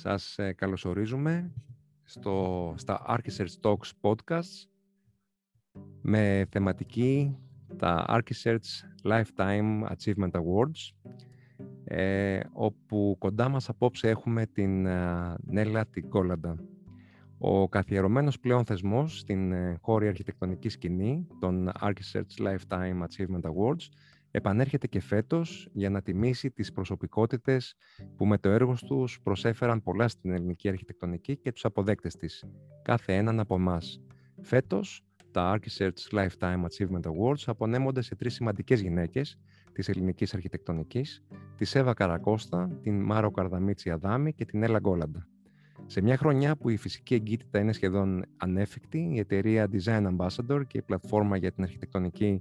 Σας ε, καλωσορίζουμε στο, στα Archisearch Talks Podcasts με θεματική τα Archisearch Lifetime Achievement Awards ε, όπου κοντά μας απόψε έχουμε την ε, Νέλα Τικόλαντα. Ο καθιερωμένος πλέον θεσμός στην ε, χώρη αρχιτεκτονικής σκηνή των Archisearch Lifetime Achievement Awards επανέρχεται και φέτος για να τιμήσει τις προσωπικότητες που με το έργος τους προσέφεραν πολλά στην ελληνική αρχιτεκτονική και τους αποδέκτες της, κάθε έναν από εμάς. Φέτος, τα Archisearch Lifetime Achievement Awards απονέμονται σε τρεις σημαντικές γυναίκες της ελληνικής αρχιτεκτονικής, της Σέβα Καρακώστα, την Μάρο Καρδαμίτσι Αδάμη και την Έλα Γκόλαντα. Σε μια χρονιά που η φυσική εγκύτητα είναι σχεδόν ανέφικτη, η εταιρεία Design Ambassador και η πλατφόρμα για την αρχιτεκτονική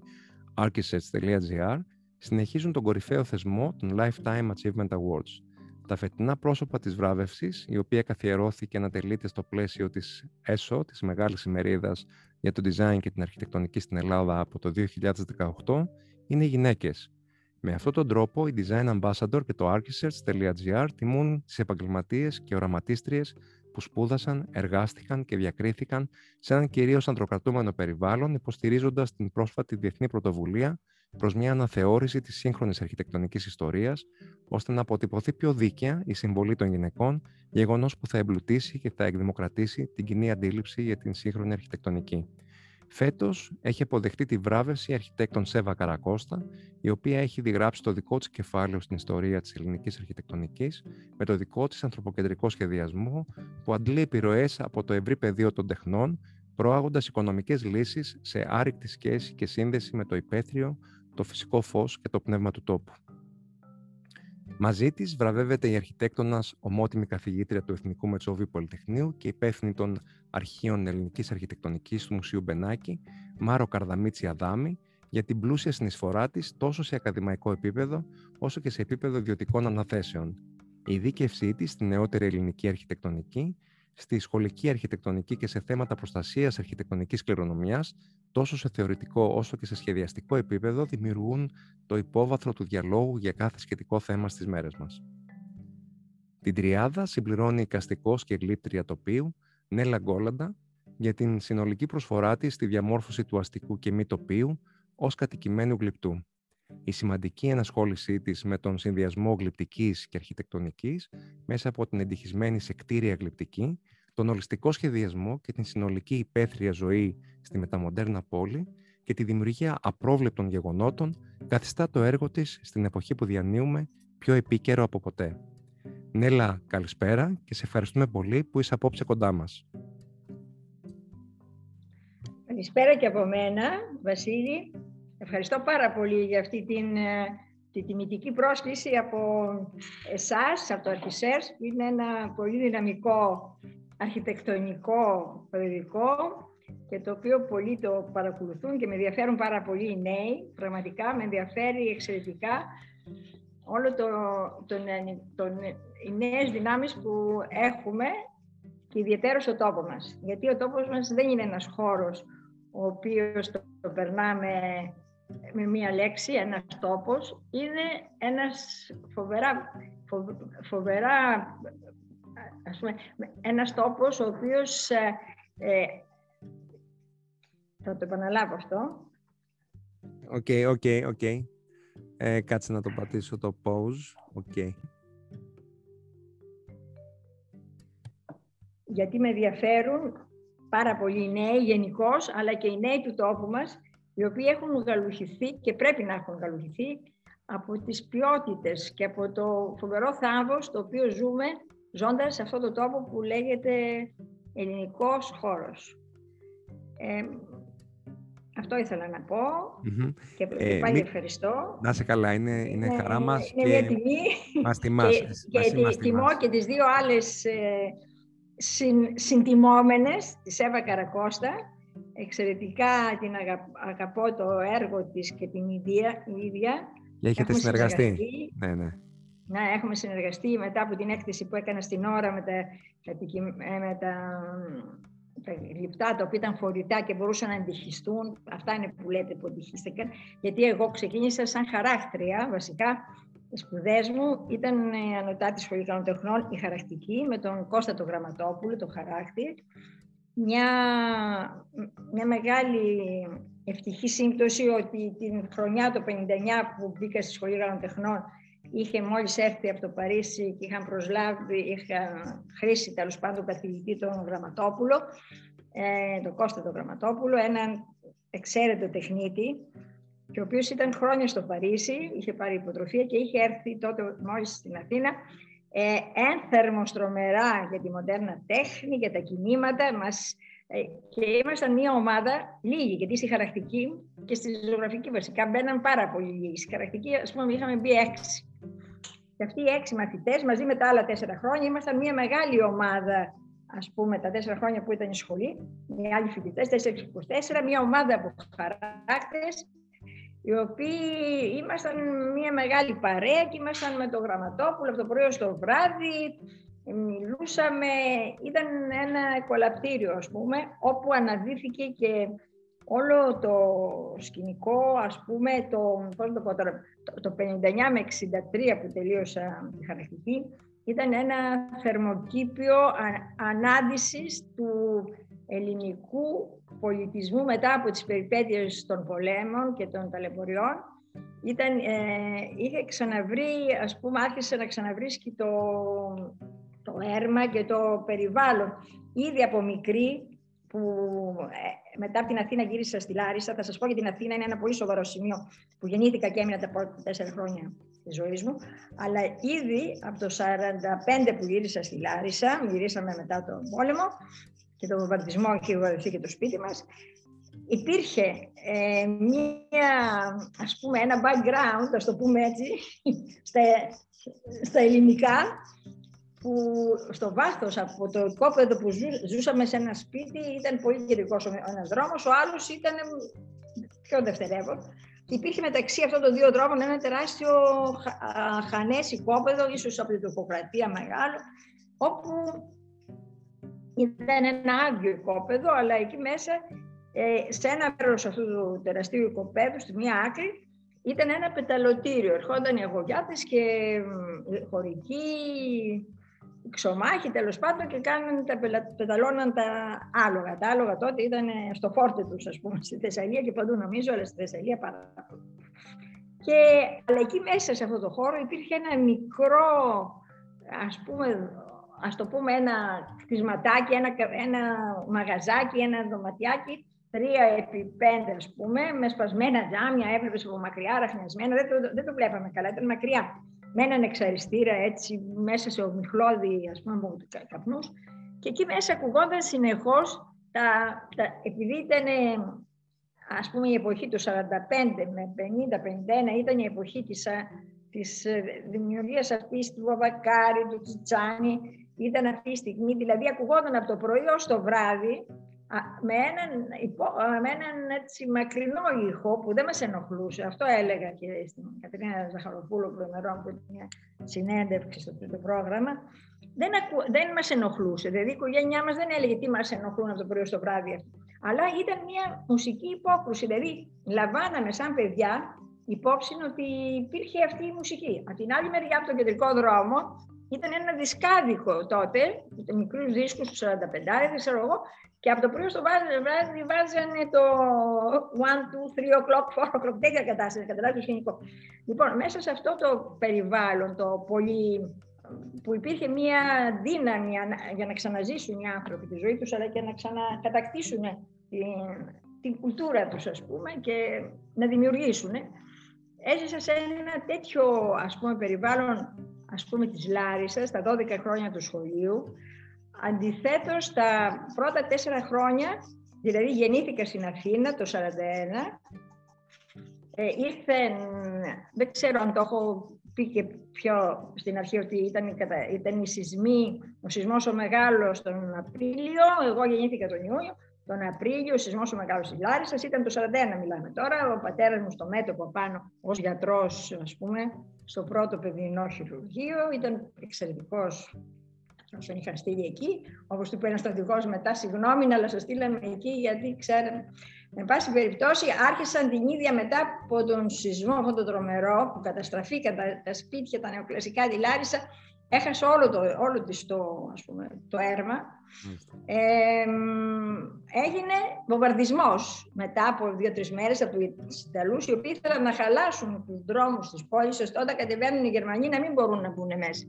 architects.gr συνεχίζουν τον κορυφαίο θεσμό των Lifetime Achievement Awards. Τα φετινά πρόσωπα της βράβευσης, η οποία καθιερώθηκε να τελείται στο πλαίσιο της ΕΣΟ, της Μεγάλης ημερίδας για το Design και την Αρχιτεκτονική στην Ελλάδα από το 2018, είναι γυναίκες. Με αυτόν τον τρόπο, η Design Ambassador και το Archisearch.gr τιμούν τις επαγγελματίες και οραματίστριες που σπούδασαν, εργάστηκαν και διακρίθηκαν σε έναν κυρίως ανδροκρατούμενο περιβάλλον, υποστηρίζοντας την πρόσφατη διεθνή πρωτοβουλία προς μια αναθεώρηση της σύγχρονης αρχιτεκτονικής ιστορίας, ώστε να αποτυπωθεί πιο δίκαια η συμβολή των γυναικών, γεγονός που θα εμπλουτίσει και θα εκδημοκρατήσει την κοινή αντίληψη για την σύγχρονη αρχιτεκτονική. Φέτος έχει αποδεχτεί τη βράβευση αρχιτέκτον Σέβα Καρακώστα, η οποία έχει διγράψει το δικό της κεφάλαιο στην ιστορία της ελληνικής αρχιτεκτονικής, με το δικό της ανθρωποκεντρικό σχεδιασμό, που αντλεί επιρροές από το ευρύ πεδίο των τεχνών, προάγοντας οικονομικές λύσεις σε άρρηκτη σχέση και σύνδεση με το υπαίθριο, το φυσικό φως και το πνεύμα του τόπου. Μαζί της βραβεύεται η αρχιτέκτονας ομότιμη καθηγήτρια του Εθνικού Μετσόβιου Πολυτεχνείου και υπεύθυνη των Αρχείων Ελληνικής Αρχιτεκτονικής του Μουσείου Μπενάκη, Μάρο Καρδαμίτσι Αδάμη, για την πλούσια συνεισφορά της τόσο σε ακαδημαϊκό επίπεδο όσο και σε επίπεδο ιδιωτικών αναθέσεων. Η δίκευσή της στη νεότερη ελληνική αρχιτεκτονική, στη σχολική αρχιτεκτονική και σε θέματα προστασίας αρχιτεκτονικής κληρονομιάς τόσο σε θεωρητικό όσο και σε σχεδιαστικό επίπεδο δημιουργούν το υπόβαθρο του διαλόγου για κάθε σχετικό θέμα στις μέρες μας. Την τριάδα συμπληρώνει η καστικός και γλύπτρια τοπίου Νέλα Γκόλαντα για την συνολική προσφορά της στη διαμόρφωση του αστικού και μη τοπίου ως κατοικημένου γλυπτού. Η σημαντική ενασχόλησή της με τον συνδυασμό γλυπτικής και αρχιτεκτονικής μέσα από την εντυχισμένη σε κτίρια γλυπτική τον ολιστικό σχεδιασμό και την συνολική υπαίθρια ζωή στη μεταμοντέρνα πόλη και τη δημιουργία απρόβλεπτων γεγονότων καθιστά το έργο της στην εποχή που διανύουμε πιο επίκαιρο από ποτέ. Νέλα, καλησπέρα και σε ευχαριστούμε πολύ που είσαι απόψε κοντά μας. Καλησπέρα και από μένα, Βασίλη. Ευχαριστώ πάρα πολύ για αυτή την, ε, τη τιμητική πρόσκληση από εσάς, από το Αρχισέρς, που είναι ένα πολύ δυναμικό αρχιτεκτονικό περιοδικό και το οποίο πολλοί το παρακολουθούν και με ενδιαφέρουν πάρα πολύ οι νέοι. Πραγματικά με ενδιαφέρει εξαιρετικά όλο το, τον, τον, οι νέες δυνάμεις που έχουμε και ιδιαίτερα στο τόπος μας. Γιατί ο τόπος μας δεν είναι ένας χώρος ο οποίος το, το περνάμε με μία λέξη, ένας τόπος. Είναι ένας φοβερά, φοβερά ας πούμε, ένας τόπος ο οποίος, ε, ε, θα το επαναλάβω αυτό. OK, OK, OK. Κάτσε να το πατήσω το pause. OK. Γιατί με ενδιαφέρουν πάρα πολλοί οι νέοι γενικώς, αλλά και οι νέοι του τόπου μας, οι οποίοι έχουν γαλουχηθεί και πρέπει να έχουν γαλουχηθεί από τις ποιότητες και από το φοβερό θάβος το οποίο ζούμε ζώντας σε αυτό το τόπο που λέγεται ελληνικός χώρος. Ε, αυτό ήθελα να πω και ε, πάλι ευχαριστώ. Να σε καλά, είναι, είναι, είναι χαρά μας είναι και μια τιμή. μας τιμάς. Και, και τιμώ και τις δύο άλλες ε, συν, συντιμόμενες, της Εύα Καρακώστα, εξαιρετικά την αγαπώ το έργο της και την ίδια. ίδια. έχετε συνεργαστεί. Ναι, ναι να έχουμε συνεργαστεί μετά από την έκθεση που έκανα στην ώρα με τα, με τα, τα γλυπτά τα οποία ήταν φορητά και μπορούσαν να αντιχιστούν. Αυτά είναι που λέτε που αντιχίστηκαν. Γιατί εγώ ξεκίνησα σαν χαράκτρια βασικά οι σπουδές μου ήταν ε, ανωτάτης σχολή τεχνών, η χαρακτική, με τον Κώστα τον Γραμματόπουλο, τον χαράκτη. Μια, μια μεγάλη ευτυχή σύμπτωση ότι την χρονιά το 59 που μπήκα στη σχολή τεχνών είχε μόλις έρθει από το Παρίσι και είχαν προσλάβει, είχαν χρήσει τέλος πάντων καθηγητή τον Γραμματόπουλο, ε, τον Κώστα τον Γραμματόπουλο, έναν εξαίρετο τεχνίτη, και ο οποίος ήταν χρόνια στο Παρίσι, είχε πάρει υποτροφία και είχε έρθει τότε μόλις στην Αθήνα ε, ένθερμο στρομερά για τη μοντέρνα τέχνη, για τα κινήματα μας ε, και ήμασταν μια ομάδα λίγοι, γιατί στη χαρακτική και στη ζωγραφική βασικά μπαίναν πάρα πολύ λίγοι. Στη χαρακτική, ας πούμε, είχαμε μπει έξι. Και αυτοί οι έξι μαθητές, μαζί με τα άλλα τέσσερα χρόνια, ήμασταν μια μεγάλη ομάδα ας πούμε, τα τέσσερα χρόνια που ήταν η σχολή, οι άλλοι φοιτητές, 4-24, μια ομάδα από χαράκτες, οι οποίοι ήμασταν μια μεγάλη παρέα και ήμασταν με το Γραμματόπουλο από το πρωί στο βράδυ, μιλούσαμε, ήταν ένα κολαπτήριο ας πούμε, όπου αναδύθηκε και όλο το σκηνικό, ας πούμε, το, πώς το, πω τώρα, το, 59 με 63 που τελείωσα τη χαρακτική, ήταν ένα θερμοκήπιο ανάντησης του ελληνικού πολιτισμού μετά από τις περιπέτειες των πολέμων και των ταλαιπωριών ήταν, ε, είχε ξαναβρει, ας πούμε, άρχισε να ξαναβρίσκει το, το έρμα και το περιβάλλον. Ήδη από μικρή, που ε, μετά από την Αθήνα γύρισα στη Λάρισα, θα σας πω για την Αθήνα, είναι ένα πολύ σοβαρό σημείο που γεννήθηκα και έμεινα τα πρώτα τέσσερα χρόνια της ζωής μου, αλλά ήδη από το 1945 που γύρισα στη Λάρισα, γυρίσαμε μετά τον πόλεμο, και τον βομβαρδισμό είχε βαρεθεί και το σπίτι μας, υπήρχε ε, μία, ας πούμε, ένα background, ας το πούμε έτσι, στα, στα ελληνικά, που στο βάθος από το οικόπεδο που ζούσαμε σε ένα σπίτι ήταν πολύ κεντρικό ο ένας δρόμος, ο άλλος ήταν πιο δευτερεύον. Υπήρχε μεταξύ αυτών των δύο δρόμων ένα τεράστιο χανές οικόπεδο, ίσως από την τροφοκρατία μεγάλο, όπου ήταν ένα άδειο οικόπεδο, αλλά εκεί μέσα, ε, σε ένα μέρος αυτού του τεραστίου οικοπαίδου, στη μία άκρη, ήταν ένα πεταλωτήριο. Ερχόταν οι αγωγιάτες και χωρικοί, ξωμάχοι τέλος πάντων και κάναν τα, πεταλώναν τα άλογα. Τα άλογα τότε ήταν στο φόρτε τους, ας πούμε, στη Θεσσαλία και παντού νομίζω, αλλά στη Θεσσαλία πάρα πολύ. Και, αλλά εκεί μέσα σε αυτό το χώρο υπήρχε ένα μικρό, ας πούμε, ας το πούμε ένα κτισματάκι, ένα, ένα μαγαζάκι, ένα δωματιάκι, τρία επί πέντε ας πούμε, με σπασμένα τζάμια, έβλεπες από μακριά, ραχνιασμένα, δεν το, δεν το βλέπαμε καλά, ήταν μακριά. Με έναν εξαριστήρα έτσι μέσα σε ομιχλώδη ας πούμε καπνούς. Και εκεί μέσα ακουγόταν συνεχώς τα, τα, επειδή ήταν ας πούμε η εποχή του 45 με 50-51 ήταν η εποχή της, της ε, δημιουργίας αυτής του Βαβακάρη, του Τσιτσάνη. Ήταν αυτή η στιγμή, δηλαδή ακουγόταν από το πρωί ως το βράδυ με έναν, με έναν έτσι μακρινό ήχο που δεν μας ενοχλούσε. Αυτό έλεγα και στην Κατρίνα Ζαχαροπούλου προημερών που ήταν μια συνέντευξη στο τρίτο πρόγραμμα. Δεν, ακου, δεν μας ενοχλούσε. Δηλαδή η οικογένειά μας δεν έλεγε τι μας ενοχλούν από το πρωί στο βράδυ. Αλλά ήταν μια μουσική υπόκρουση. Δηλαδή λαμβάναμε σαν παιδιά υπόψη ότι υπήρχε αυτή η μουσική. Από την άλλη μεριά από τον κεντρικό δρόμο ήταν ένα δισκάδικο τότε, με μικρούς δίσκους τους 45, ξέρω εγώ, και από το πρωί στο βράδυ βάζανε το 1, 2, 3 o'clock, 4 o'clock, τέτοια κατάσταση, καταλάβει το σκηνικό. Λοιπόν, μέσα σε αυτό το περιβάλλον, το πολύ που υπήρχε μία δύναμη για να ξαναζήσουν οι άνθρωποι τη ζωή τους, αλλά και να ξανακατακτήσουν την, την κουλτούρα τους, ας πούμε, και να δημιουργήσουν. Έζησα σε ένα τέτοιο, ας πούμε, περιβάλλον ας πούμε της Λάρισας, τα 12 χρόνια του σχολείου. Αντιθέτως, τα πρώτα τέσσερα χρόνια, δηλαδή γεννήθηκα στην Αθήνα το 1941, ε, ήρθε, δεν ξέρω αν το έχω πει και πιο στην αρχή ότι ήταν, ήταν η σεισμή, ο σεισμός ο μεγάλος τον Απρίλιο, εγώ γεννήθηκα τον Ιούνιο, τον Απρίλιο, ο σεισμός ο μεγάλος της Λάρισας ήταν το 41, μιλάμε τώρα. Ο πατέρας μου στο μέτωπο πάνω ως γιατρός, ας πούμε, στο πρώτο παιδινό χειρουργείο. Ήταν εξαιρετικό όσον είχαν στείλει εκεί. Όπως του είπε ένας στρατηγός μετά, συγγνώμη, αλλά σας στείλαμε εκεί γιατί ξέραμε. Εν πάση περιπτώσει, άρχισαν την ίδια μετά από τον σεισμό αυτό το τρομερό που καταστραφήκαν τα, τα σπίτια, τα νεοκλασικά τη Λάρισα, έχασε όλο, το, όλο της το, ας πούμε, το έρμα. Ε, έγινε βομβαρδισμός μετά από δύο-τρεις μέρες από τους Ιταλούς, οι οποίοι ήθελαν να χαλάσουν τους δρόμους της πόλης, ώστε όταν κατεβαίνουν οι Γερμανοί να μην μπορούν να μπουν μέσα.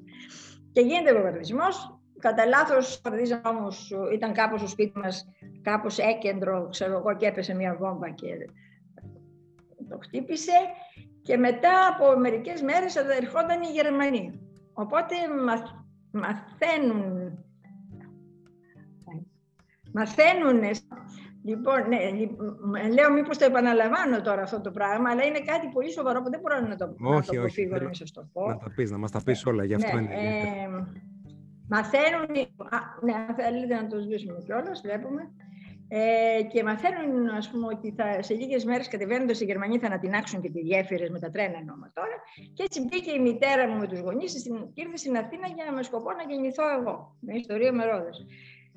Και γίνεται βομβαρδισμός. Κατά λάθος, όμω, ήταν κάπως στο σπίτι μας, κάπως έκεντρο, ξέρω εγώ, και έπεσε μια βόμβα και το χτύπησε. Και μετά από μερικές μέρες ερχόταν οι Γερμανοί. Οπότε μαθαίνουν, μαθαίνουν, λοιπόν, ναι, λέω μήπως το επαναλαμβάνω τώρα αυτό το πράγμα, αλλά είναι κάτι πολύ σοβαρό που δεν μπορώ να το, όχι, να το όχι, να σας το πω. Να τα πεις, να μας τα πεις όλα, γι' αυτό ναι, είναι. Ε, μαθαίνουν, α, ναι, αν θέλετε να το σβήσουμε κιόλας, βλέπουμε. Ε, και μαθαίνουν, ας πούμε, ότι θα, σε λίγες μέρες κατεβαίνοντας οι Γερμανοί θα ανατινάξουν και τις γέφυρες με τα τρένα εννοούμε τώρα. Και έτσι μπήκε η μητέρα μου με τους γονείς και ήρθε στην Αθήνα για με σκοπό να γεννηθώ εγώ. Με ιστορία με ρόδες.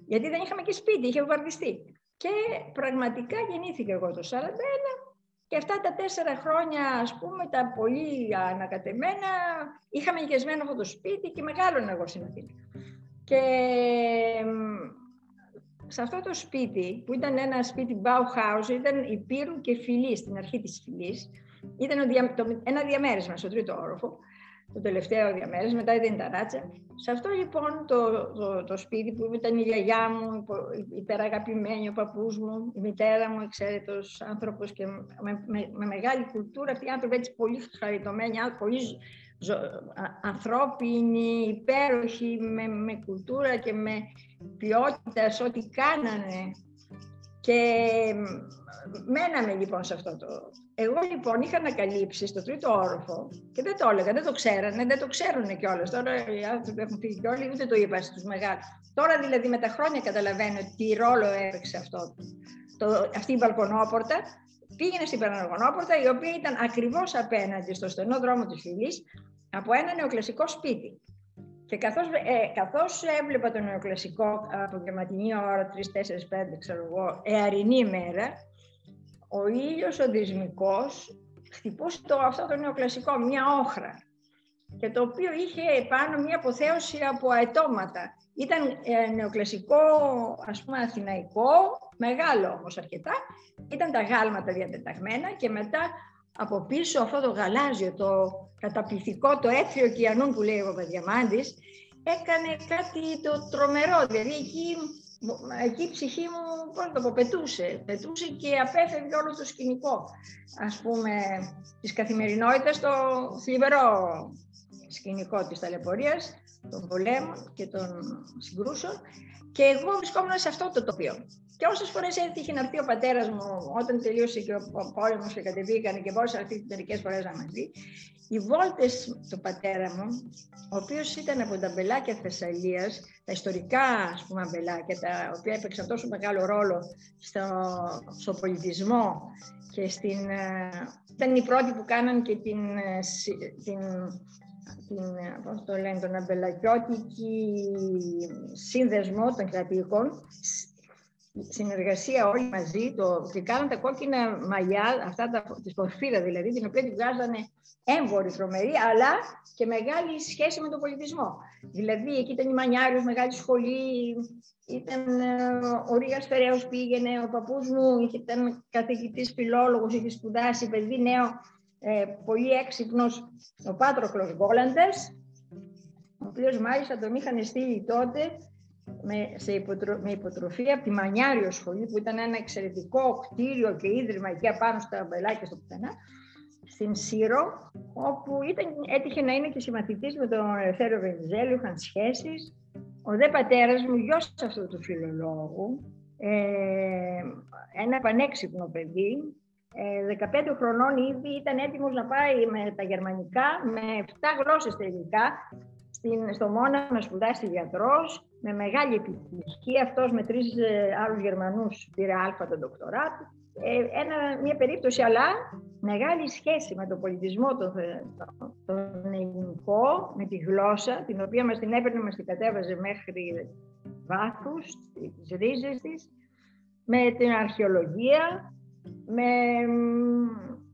Γιατί δεν είχαμε και σπίτι, είχε βομβαρδιστεί. Και πραγματικά γεννήθηκα εγώ το 1941 και αυτά τα τέσσερα χρόνια, ας πούμε, τα πολύ ανακατεμένα, είχαμε γεσμένο αυτό το σπίτι και μεγάλωνα εγώ στην Αθήνα. Και σε αυτό το σπίτι, που ήταν ένα σπίτι Bauhaus, ήταν υπήρου και φυλής, στην αρχή της φυλής, ήταν ένα διαμέρισμα στο τρίτο όροφο, το τελευταίο διαμέρισμα, μετά ήταν τα ράτσα. Σε αυτό λοιπόν το, το, το σπίτι που ήταν η γιαγιά μου, υπεραγαπημένη, ο παππούς μου, η μητέρα μου, εξαίρετος άνθρωπος και με, με, μεγάλη κουλτούρα, αυτοί οι άνθρωποι έτσι πολύ χαριτωμένοι, πολύ ανθρώπινοι, υπέροχοι, με, με κουλτούρα και με ποιότητα σε ό,τι κάνανε. Και μέναμε λοιπόν σε αυτό το... Εγώ λοιπόν είχα ανακαλύψει στο τρίτο όροφο και δεν το έλεγα, δεν το ξέρανε, δεν το ξέρουν κιόλας. Τώρα οι άνθρωποι έχουν φύγει κιόλα, ούτε το είπα στους μεγάλους. Τώρα δηλαδή με τα χρόνια καταλαβαίνω τι ρόλο έπαιξε αυτό. Το, αυτή η μπαλκονόπορτα πήγαινε στην Παναγωνόπορτα, η οποία ήταν ακριβώς απέναντι στο στενό δρόμο της φυλής, από ένα νεοκλασικό σπίτι. Και καθώς, ε, καθώς έβλεπα το νεοκλασικό απογευματινή ώρα, 3, 4, 5, ξέρω εγώ, εαρινή ημέρα, ο ήλιος ο δυσμικός χτυπούσε το, αυτό το νεοκλασικό, μια όχρα, και το οποίο είχε πάνω μια αποθέωση από αετώματα. Ήταν ε, νεοκλασικό, ας πούμε, αθηναϊκό, μεγάλο όμως αρκετά. Ήταν τα γάλματα διατεταγμένα και μετά από πίσω αυτό το γαλάζιο, το καταπληκτικό, το έθριο κιανούν που λέει ο Παπαδιαμάντης, έκανε κάτι το τρομερό. Δηλαδή εκεί, εκεί η ψυχή μου, πώς το πω, πετούσε. Πετούσε και απέφευγε όλο το σκηνικό, ας πούμε, της καθημερινότητας, το θλιβερό σκηνικό της ταλαιπωρίας, των πολέμων και των συγκρούσεων. Και εγώ βρισκόμουν σε αυτό το τοπίο. Και όσες φορές έτυχε να έρθει ο πατέρας μου, όταν τελείωσε και ο πόλεμος και κατεβήκανε και μπορούσα να έρθει μερικές φορές να μας δει, οι βόλτες του πατέρα μου, ο οποίος ήταν από τα μπελάκια Θεσσαλίας, τα ιστορικά ας πούμε μπελάκια, τα οποία έπαιξαν τόσο μεγάλο ρόλο στο, στο πολιτισμό και στην, ε, ήταν οι πρώτοι που κάναν και την, ε, την την, πώς το λένε, τον αμπελακιώτικη σύνδεσμο των κρατήκων συνεργασία όλοι μαζί το, και κάναν τα κόκκινα μαλλιά, αυτά τα, της πορφύρα δηλαδή, την οποία την βγάζανε έμβοροι τρομεροί, αλλά και μεγάλη σχέση με τον πολιτισμό. Δηλαδή, εκεί ήταν η Μανιάριος, μεγάλη σχολή, ήταν ε, ο Ρίγας Φεραίος πήγαινε, ο παππούς μου ήταν καθηγητής φιλόλογος, είχε σπουδάσει, παιδί νέο, ε, πολύ έξυπνος, ο Πάτροκλος Βόλαντες, ο οποίος μάλιστα τον είχαν στείλει τότε με, σε υποτρο, με υποτροφή από τη Μανιάριο Σχολή, που ήταν ένα εξαιρετικό κτίριο και ίδρυμα εκεί απάνω στα μπελάκια στο πουθενά, στην Σύρο, όπου ήταν, έτυχε να είναι και συμμαθητής με τον Ελευθέριο Βενιζέλου, είχαν σχέσεις. Ο δε πατέρας μου, γιος αυτού του φιλολόγου, ε, ένα πανέξυπνο παιδί, ε, 15 χρονών ήδη ήταν έτοιμος να πάει με τα γερμανικά, με 7 γλώσσες τελικά, στην, στο Μόνα να σπουδάσει γιατρός, με μεγάλη επιτυχία. Αυτός με τρεις ε, άλλους Γερμανούς πήρε αλφα το δοκτοράτ. Ε, ένα, μια περίπτωση, αλλά μεγάλη σχέση με τον πολιτισμό τον, τον ελληνικό, με τη γλώσσα, την οποία μας την έπαιρνε, μας την κατέβαζε μέχρι βάθους, τις ρίζες της, με την αρχαιολογία, με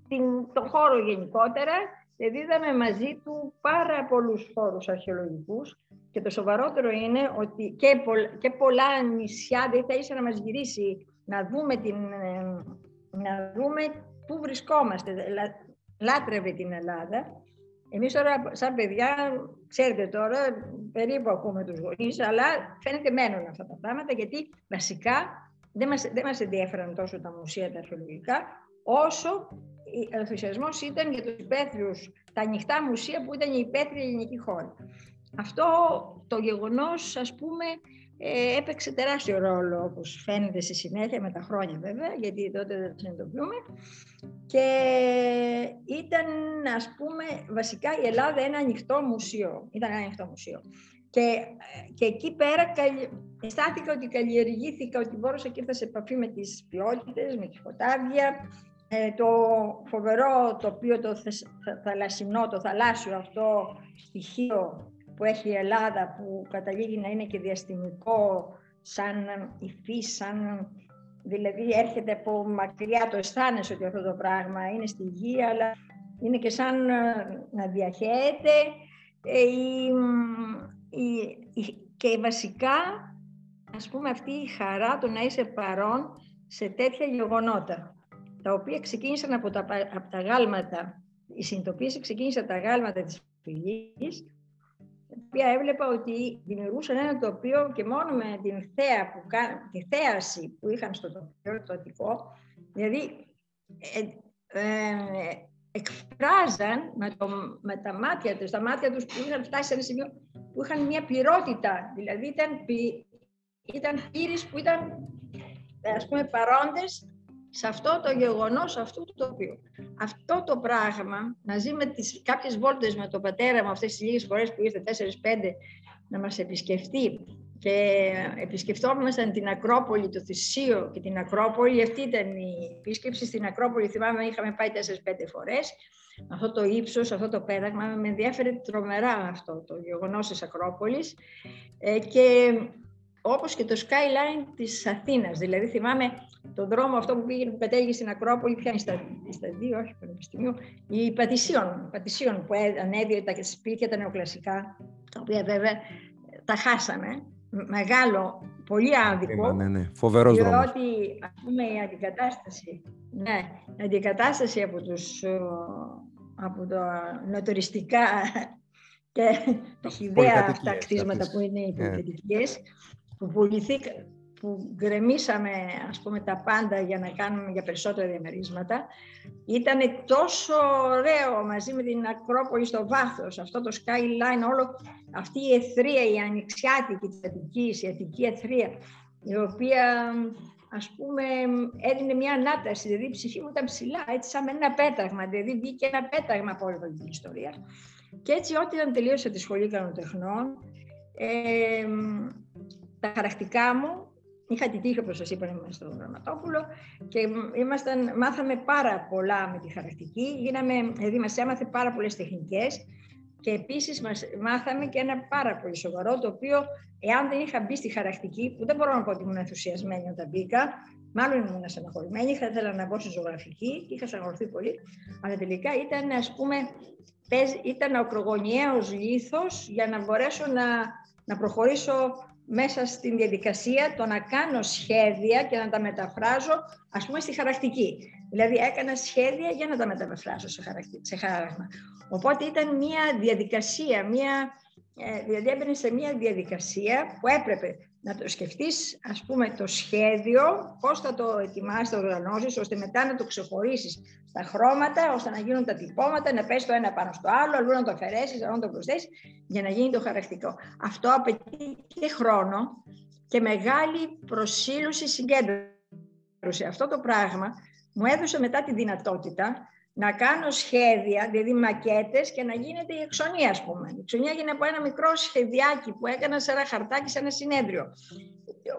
την, τον χώρο γενικότερα. Δηλαδή είδαμε μαζί του πάρα πολλούς χώρους αρχαιολογικούς και το σοβαρότερο είναι ότι και, και πολλά νησιά δεν θα ήθελα να μας γυρίσει να δούμε, την, να δούμε πού βρισκόμαστε. Λάτρευε την Ελλάδα. Εμείς τώρα σαν παιδιά, ξέρετε τώρα, περίπου ακούμε τους γονείς, αλλά φαίνεται μένουν αυτά τα πράγματα, γιατί βασικά δεν μας, δεν μας ενδιαφέραν τόσο τα μουσεία τα αρχαιολογικά, όσο ο ενθουσιασμός ήταν για τους υπαίθριους, τα ανοιχτά μουσεία που ήταν η υπαίθρια ελληνική χώρα. Αυτό το γεγονός, ας πούμε, ε, έπαιξε τεράστιο ρόλο, όπως φαίνεται στη συνέχεια, με τα χρόνια βέβαια, γιατί τότε δεν το συνειδητοποιούμε. Και ήταν, ας πούμε, βασικά η Ελλάδα ένα ανοιχτό μουσείο. Ήταν ένα ανοιχτό μουσείο. Και, και εκεί πέρα αισθάνθηκα ότι καλλιεργήθηκα, ότι μπόρεσα και ήρθα σε επαφή με τις ποιότητες, με τη φωτάβια, ε, το φοβερό τοπίο, το θαλασσινό, το θαλάσσιο αυτό στοιχείο που έχει η Ελλάδα που καταλήγει να είναι και διαστημικό σαν υφή, σαν δηλαδή έρχεται από μακριά το αισθάνεσαι ότι αυτό το πράγμα είναι στη γη αλλά είναι και σαν ε, να διαχέεται. Ε, και βασικά ας πούμε αυτή η χαρά το να είσαι παρόν σε τέτοια γεγονότα τα οποία ξεκίνησαν από τα, από τα γάλματα. Η συνειδητοποίηση ξεκίνησε από τα γάλματα της φυλής οποία έβλεπα ότι δημιουργούσαν ένα τοπίο και μόνο με την θέα που, τη θέαση που είχαν στο τοπίο, το Αττικό, δηλαδή ε, ε, εκφράζαν με, το, με, τα μάτια τους, τα μάτια τους που είχαν φτάσει σε ένα σημείο που είχαν μια πληρότητα, δηλαδή ήταν, ήταν που ήταν ας πούμε παρόντες σε αυτό το γεγονός αυτού του τοπίου. Αυτό το πράγμα, μαζί με τις κάποιες βόλτες με τον πατέρα μου αυτές τις λίγες φορές που ήρθε 4-5 να μας επισκεφτεί και επισκεφτόμασταν την Ακρόπολη, το Θησίο και την Ακρόπολη. Αυτή ήταν η επίσκεψη στην Ακρόπολη. Θυμάμαι, είχαμε πάει 4-5 φορές. Αυτό το ύψος, αυτό το πέταγμα, με ενδιαφέρει τρομερά αυτό το γεγονός της Ακρόπολης. Ε, και όπως και το skyline της Αθήνας. Δηλαδή θυμάμαι τον δρόμο αυτό που πήγαινε, που κατέληγε στην Ακρόπολη, πια στα, στα δύο, όχι πανεπιστημίου, η Πατησίων, Πατησίων που ανέβηκε τα σπίτια τα νεοκλασικά, τα οποία βέβαια τα χάσαμε. Μεγάλο, πολύ άδικο. Ναι, ναι, φοβερός διότι, δρόμος. ας πούμε, η αντικατάσταση, ναι, η αντικατάσταση από, τους, από τα νοτοριστικά και τα χιδέα αυτά κτίσματα που είναι οι ναι. Πολυκατοικίες, που πουληθήκαν, που γκρεμίσαμε ας πούμε τα πάντα για να κάνουμε για περισσότερα διαμερίσματα ήταν τόσο ωραίο μαζί με την Ακρόπολη στο βάθος, αυτό το skyline, όλο αυτή η εθρία, η ανοιξιάτικη της Αττικής, η Αττική εθρία, η οποία ας πούμε έδινε μια ανάταση, δηλαδή η ψυχή μου ήταν ψηλά, έτσι σαν με ένα πέταγμα, δηλαδή βγήκε ένα πέταγμα από όλη την ιστορία. Και έτσι όταν τελείωσα τη σχολή κανοτεχνών, ε, τα χαρακτικά μου Είχα την τύχη, όπως σας είπα, να στο Γραμματόπουλο και ήμασταν, μάθαμε πάρα πολλά με τη χαρακτική. Γίναμε, δηλαδή μας έμαθε πάρα πολλές τεχνικές και επίσης μας μάθαμε και ένα πάρα πολύ σοβαρό, το οποίο εάν δεν είχα μπει στη χαρακτική, που δεν μπορώ να πω ότι ήμουν ενθουσιασμένη όταν μπήκα, μάλλον ήμουν στεναχωρημένη, θα ήθελα να μπω στη ζωγραφική και είχα στεναχωρηθεί πολύ, αλλά τελικά ήταν, ας πούμε, ήταν ο ακρογωνιαίος λίθος για να μπορέσω να, να προχωρήσω μέσα στην διαδικασία το να κάνω σχέδια και να τα μεταφράζω, ας πούμε, στη χαρακτική. Δηλαδή έκανα σχέδια για να τα μεταφράσω σε, χαρακτη... σε χαρακτήρα. Οπότε ήταν μια διαδικασία, μια... Ε, δηλαδή έμπαινε σε μια διαδικασία που έπρεπε να το σκεφτείς, ας πούμε, το σχέδιο, πώς θα το ετοιμάσεις, το οργανώσεις, ώστε μετά να το ξεχωρίσεις στα χρώματα, ώστε να γίνουν τα τυπώματα, να πέσει το ένα πάνω στο άλλο, αλλού να το αφαιρέσεις, αλλού να το προσθέσεις, για να γίνει το χαρακτικό. Αυτό απαιτεί και χρόνο και μεγάλη προσήλωση συγκέντρωση. Αυτό το πράγμα μου έδωσε μετά τη δυνατότητα να κάνω σχέδια, δηλαδή μακέτες και να γίνεται η εξονία, ας πούμε. Η εξονία γίνεται από ένα μικρό σχεδιάκι που έκανα σε ένα χαρτάκι, σε ένα συνέδριο.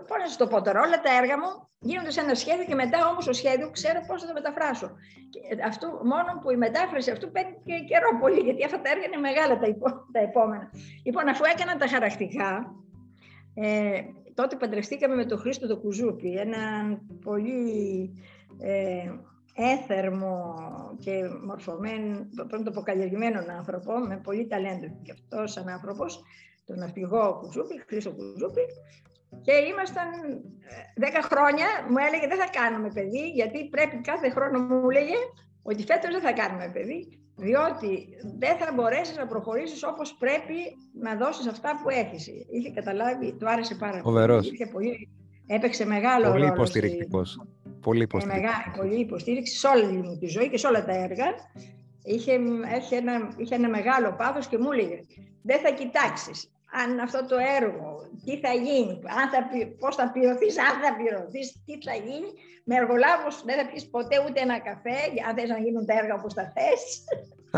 Πώς να σας το πω τώρα, όλα τα έργα μου γίνονται σε ένα σχέδιο και μετά όμως το σχέδιο ξέρω πώς θα το μεταφράσω. Και αυτό, μόνο που η μετάφραση αυτού παίρνει και καιρό πολύ, γιατί αυτά τα έργα είναι μεγάλα τα, υπό, τα επόμενα. Λοιπόν, αφού έκανα τα χαρακτικά, ε, τότε παντρευτήκαμε με τον Χρήστο το Κουζούπι, έναν πολύ ε, έθερμο και μορφωμένο, πρέπει το πω καλλιεργημένο άνθρωπο, με πολύ ταλέντο και αυτός σαν άνθρωπος, τον ναυπηγό Κουζούπη, Χρήστο Κουζούπη, και ήμασταν ε, δέκα χρόνια, μου έλεγε δεν θα κάνουμε παιδί, γιατί πρέπει κάθε χρόνο μου έλεγε ότι φέτος δεν θα κάνουμε παιδί, διότι δεν θα μπορέσεις να προχωρήσεις όπως πρέπει να δώσεις αυτά που έχεις. Είχε καταλάβει, του άρεσε πάρα πολύ. πολύ. Έπαιξε μεγάλο πολύ ρόλο. Υποστηρικτικός. Πολύ υποστηρικτικός. Ε, μεγάλη, πολύ υποστήριξη σε όλη μου τη ζωή και σε όλα τα έργα. Είχε, είχε, ένα, είχε ένα μεγάλο πάθος και μου έλεγε δεν θα κοιτάξεις αν αυτό το έργο, τι θα γίνει, αν θα, πώς θα πληρωθείς, αν θα πληρωθείς, τι θα γίνει. Με εργολάβους δεν θα πεις ποτέ ούτε ένα καφέ, αν θες να γίνουν τα έργα όπως τα θες.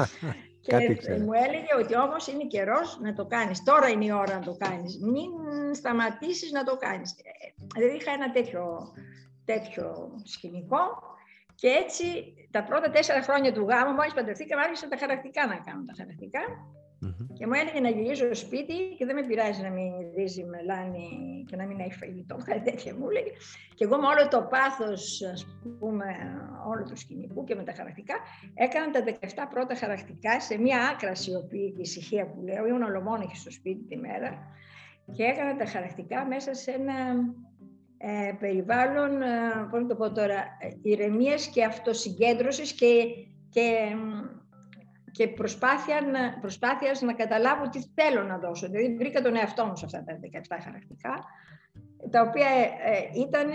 και μου έλεγε ότι όμως είναι καιρός να το κάνεις. Τώρα είναι η ώρα να το κάνεις. Μην σταματήσεις να το κάνεις. Δηλαδή είχα ένα τέτοιο, τέτοιο σκηνικό και έτσι τα πρώτα τέσσερα χρόνια του γάμου, μόλις παντρευτήκαμε, άρχισα τα χαρακτικά να κάνω τα χαρακτικά και μου έλεγε να γυρίζω σπίτι και δεν με πειράζει να μην ρίζει μελάνι και να μην έχει φαγητό, κάτι τέτοια μου έλεγε. Και εγώ με όλο το πάθος, ας πούμε, όλο του σκηνικού και με τα χαρακτικά, έκανα τα 17 πρώτα χαρακτικά σε μια άκρα σιωπή και ησυχία που λέω. Ήμουν ολομόναχη στο σπίτι τη μέρα και έκανα τα χαρακτικά μέσα σε ένα ε, περιβάλλον, ε, πώς να το πω τώρα, ηρεμίας και αυτοσυγκέντρωσης και, και και προσπάθεια να, προσπάθειας να καταλάβω τι θέλω να δώσω. Δηλαδή βρήκα τον εαυτό μου σε αυτά τα 17 χαρακτικά, τα οποία ε, ήταν,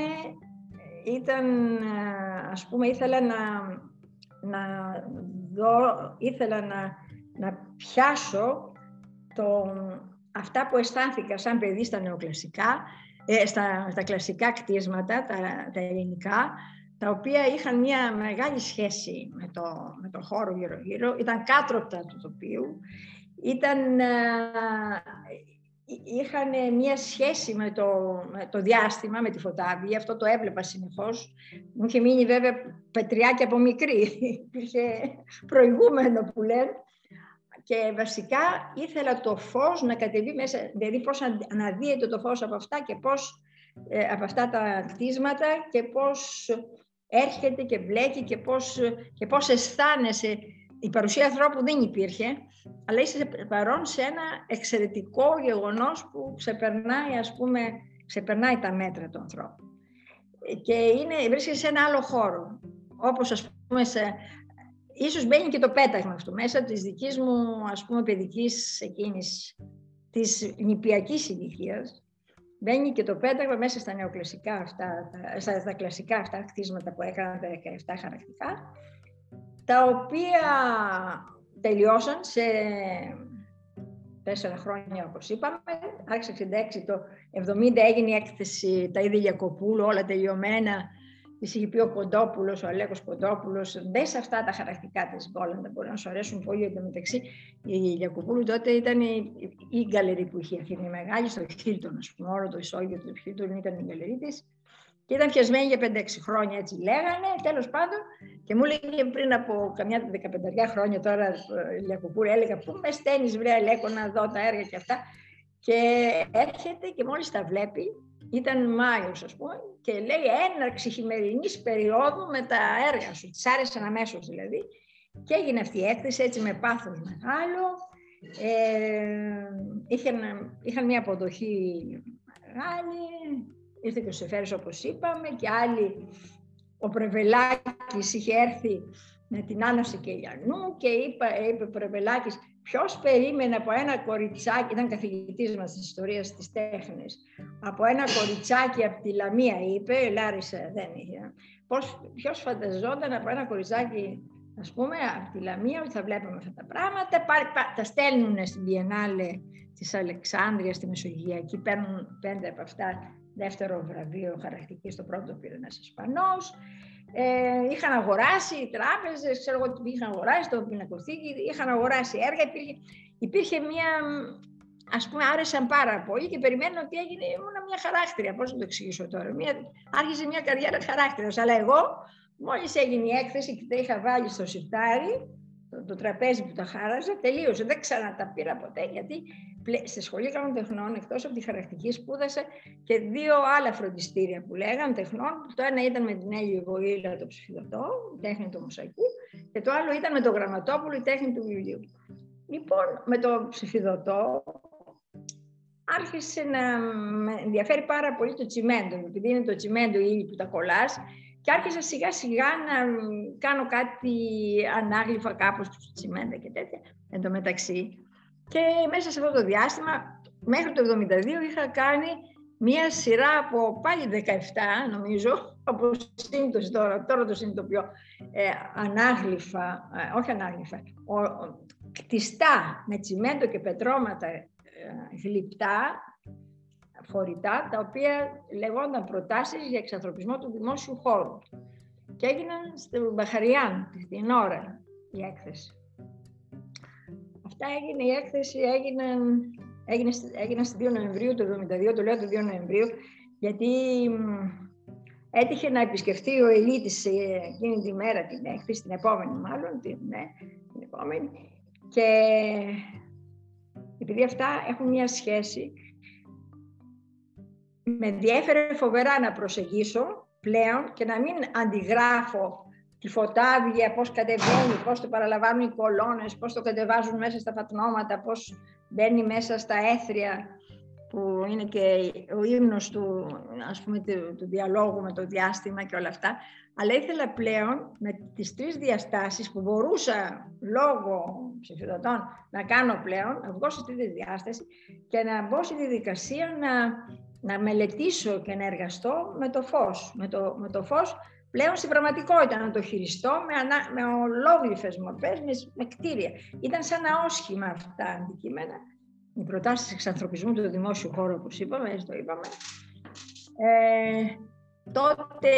ήταν, ε, ας πούμε, ήθελα να, να δω, ήθελα να, να πιάσω το, αυτά που αισθάνθηκα σαν παιδί στα νεοκλασικά, ε, στα, στα κλασικά κτίσματα, τα, τα ελληνικά, τα οποία είχαν μια μεγάλη σχέση με το, με το χώρο γύρω-γύρω, ήταν κάτρωτα του τοπίου, ήταν, ε, είχαν μια σχέση με το, με το διάστημα, με τη φωτάβη, αυτό το έβλεπα συνεχώς. Μου είχε μείνει βέβαια πετριάκι από μικρή, υπήρχε προηγούμενο που λένε. Και βασικά ήθελα το φως να κατεβεί μέσα, δηλαδή πώς αναδύεται το φως από αυτά και πώς ε, από αυτά τα κτίσματα και πώς έρχεται και μπλέκει και πώς, και πώς αισθάνεσαι. Η παρουσία ανθρώπου δεν υπήρχε, αλλά είσαι παρόν σε ένα εξαιρετικό γεγονός που ξεπερνάει, ας πούμε, ξεπερνάει τα μέτρα του ανθρώπου. Και είναι, βρίσκεσαι σε ένα άλλο χώρο, όπως ας πούμε σε, ίσως μπαίνει και το πέταγμα αυτό μέσα της δικής μου, ας πούμε, παιδικής εκείνης, της νηπιακής ηλικίας, Μπαίνει και το πέταγμα μέσα στα νεοκλασικά αυτά, στα, στα κλασικά αυτά κτίσματα που έκαναν τα 17 χαρακτικά, τα οποία τελειώσαν σε τέσσερα χρόνια, όπως είπαμε. Άρχισε 66, το 70 έγινε η έκθεση τα είδη Γιακοπούλου, όλα τελειωμένα Της είχε πει ο Κοντόπουλο, ο Αλέκος Κοντόπουλο, δες σε αυτά τα χαρακτικά της Γκόλαντα. Μπορεί να σου αρέσουν πολύ. Εν μεταξύ, η Γιακοπούλου τότε ήταν η, η γκαλερί που είχε αρχίσει μεγάλη στο Χίλτον, ας πούμε. Όλο το ισόγειο του Χίλτον ήταν η γκαλερί της. Και ήταν πιασμένη για 5-6 χρόνια, έτσι λέγανε. Τέλος πάντων, και μου έλεγε πριν από καμιά 15 χρόνια τώρα η Γιακοπούλου, έλεγα Πού με στέλνει, βρε Αλέκο, να δω τα έργα και αυτά. Και έρχεται και μόλις τα βλέπει, ήταν Μάιος ας πούμε και λέει έναρξη χειμερινής περίοδου με τα έργα σου, της άρεσαν αμέσως δηλαδή. Και έγινε αυτή η έκθεση έτσι με πάθος μεγάλο. Ε, είχαν, είχαν μια αποδοχή μεγάλη. Ήρθε και ο Σεφέρης όπως είπαμε και άλλοι. Ο Πρεβελάκης είχε έρθει με την Άννα Σικελιανού και είπε, είπε ο Πρεβελάκης Ποιος περίμενε από ένα κοριτσάκι, ήταν καθηγητής μας της ιστορίας της τέχνης, από ένα κοριτσάκι από τη Λαμία, είπε, Λάρισα δεν είχε. Ποιος φανταζόταν από ένα κοριτσάκι, ας πούμε, από τη Λαμία, ότι θα βλέπουμε αυτά τα πράγματα. Τα στέλνουν στην Biennale της Αλεξάνδρειας, στη Μεσογειακή, παίρνουν πέντε από αυτά δεύτερο βραβείο χαρακτική, στο πρώτο πήρε ένας Ισπανός. Ε, είχαν αγοράσει οι τράπεζες, ξέρω εγώ τι είχαν αγοράσει, το πινακοθήκη, είχαν αγοράσει έργα. Υπήρχε, υπήρχε μια. Α πούμε, άρεσαν πάρα πολύ και περιμένουν ότι έγινε ήμουν μια χαράκτρια. Πώς να το εξηγήσω τώρα. Μια, άρχισε μια καριέρα χαράκτηρα. Αλλά εγώ, μόλις έγινε η έκθεση και τα είχα βάλει στο σιρτάρι, το, το τραπέζι που τα χάραζα, τελείωσε. Δεν ξανά τα πήρα ποτέ γιατί στη Σχολή Καλών Τεχνών, εκτός από τη χαρακτική, σπούδασε και δύο άλλα φροντιστήρια που λέγαν τεχνών. Το ένα ήταν με την Έλλη Γοήλα, το ψηφιδωτό, η τέχνη του μοσαϊκού, και το άλλο ήταν με το Γραμματόπουλο, η τέχνη του βιβλίου. Λοιπόν, με το ψηφιδωτό άρχισε να με ενδιαφέρει πάρα πολύ το τσιμέντο, επειδή είναι το τσιμέντο η ύλη που τα κολλάς, και άρχισα σιγά σιγά να κάνω κάτι ανάγλυφα κάπως τους τσιμέντα και τέτοια, εν τω μεταξύ. Και μέσα σε αυτό το διάστημα, μέχρι το 1972, είχα κάνει μία σειρά από πάλι 17, νομίζω, από σύντοση τώρα, τώρα το συνειδητοποιώ, ε, ανάγλυφα, ε, όχι ανάγλυφα, ο, κτιστά με τσιμέντο και πετρώματα ε, γλυπτά, φορητά, τα οποία λεγόνταν προτάσεις για εξανθρωπισμό του δημόσιου χώρου. Και έγιναν στην Μπαχαριάν, την ώρα, η έκθεση. Αυτά έγινε, η έκθεση έγινε, έγινε, έγινε στις 2 Νοεμβρίου του 1972, το λέω το 2 Νοεμβρίου, γιατί έτυχε να επισκεφτεί ο Ελίτης εκείνη τη μέρα την έκθεση, την επόμενη μάλλον, την, ναι, την επόμενη, και επειδή αυτά έχουν μια σχέση, με ενδιέφερε φοβερά να προσεγγίσω πλέον και να μην αντιγράφω τη φωτάβια, πώς κατεβαίνει, πώς το παραλαμβάνουν οι κολόνες, πώς το κατεβάζουν μέσα στα φατνώματα, πώς μπαίνει μέσα στα έθρια που είναι και ο ύμνος του, ας πούμε, του, διαλόγου με το διάστημα και όλα αυτά. Αλλά ήθελα πλέον με τις τρεις διαστάσεις που μπορούσα λόγω ψηφιδωτών να κάνω πλέον, να βγω στη τρίτη διάσταση και να μπω στη διαδικασία να, να μελετήσω και να εργαστώ με το φως. Με το, με το φως πλέον στην πραγματικότητα να το χειριστώ με, ανα, με ολόγλυφες μορφές, με, με κτίρια. Ήταν σαν αόσχημα αυτά αντικείμενα οι προτάσεις εξανθρωπισμού του δημόσιου χώρου, όπως είπαμε, έτσι το είπαμε, ε, τότε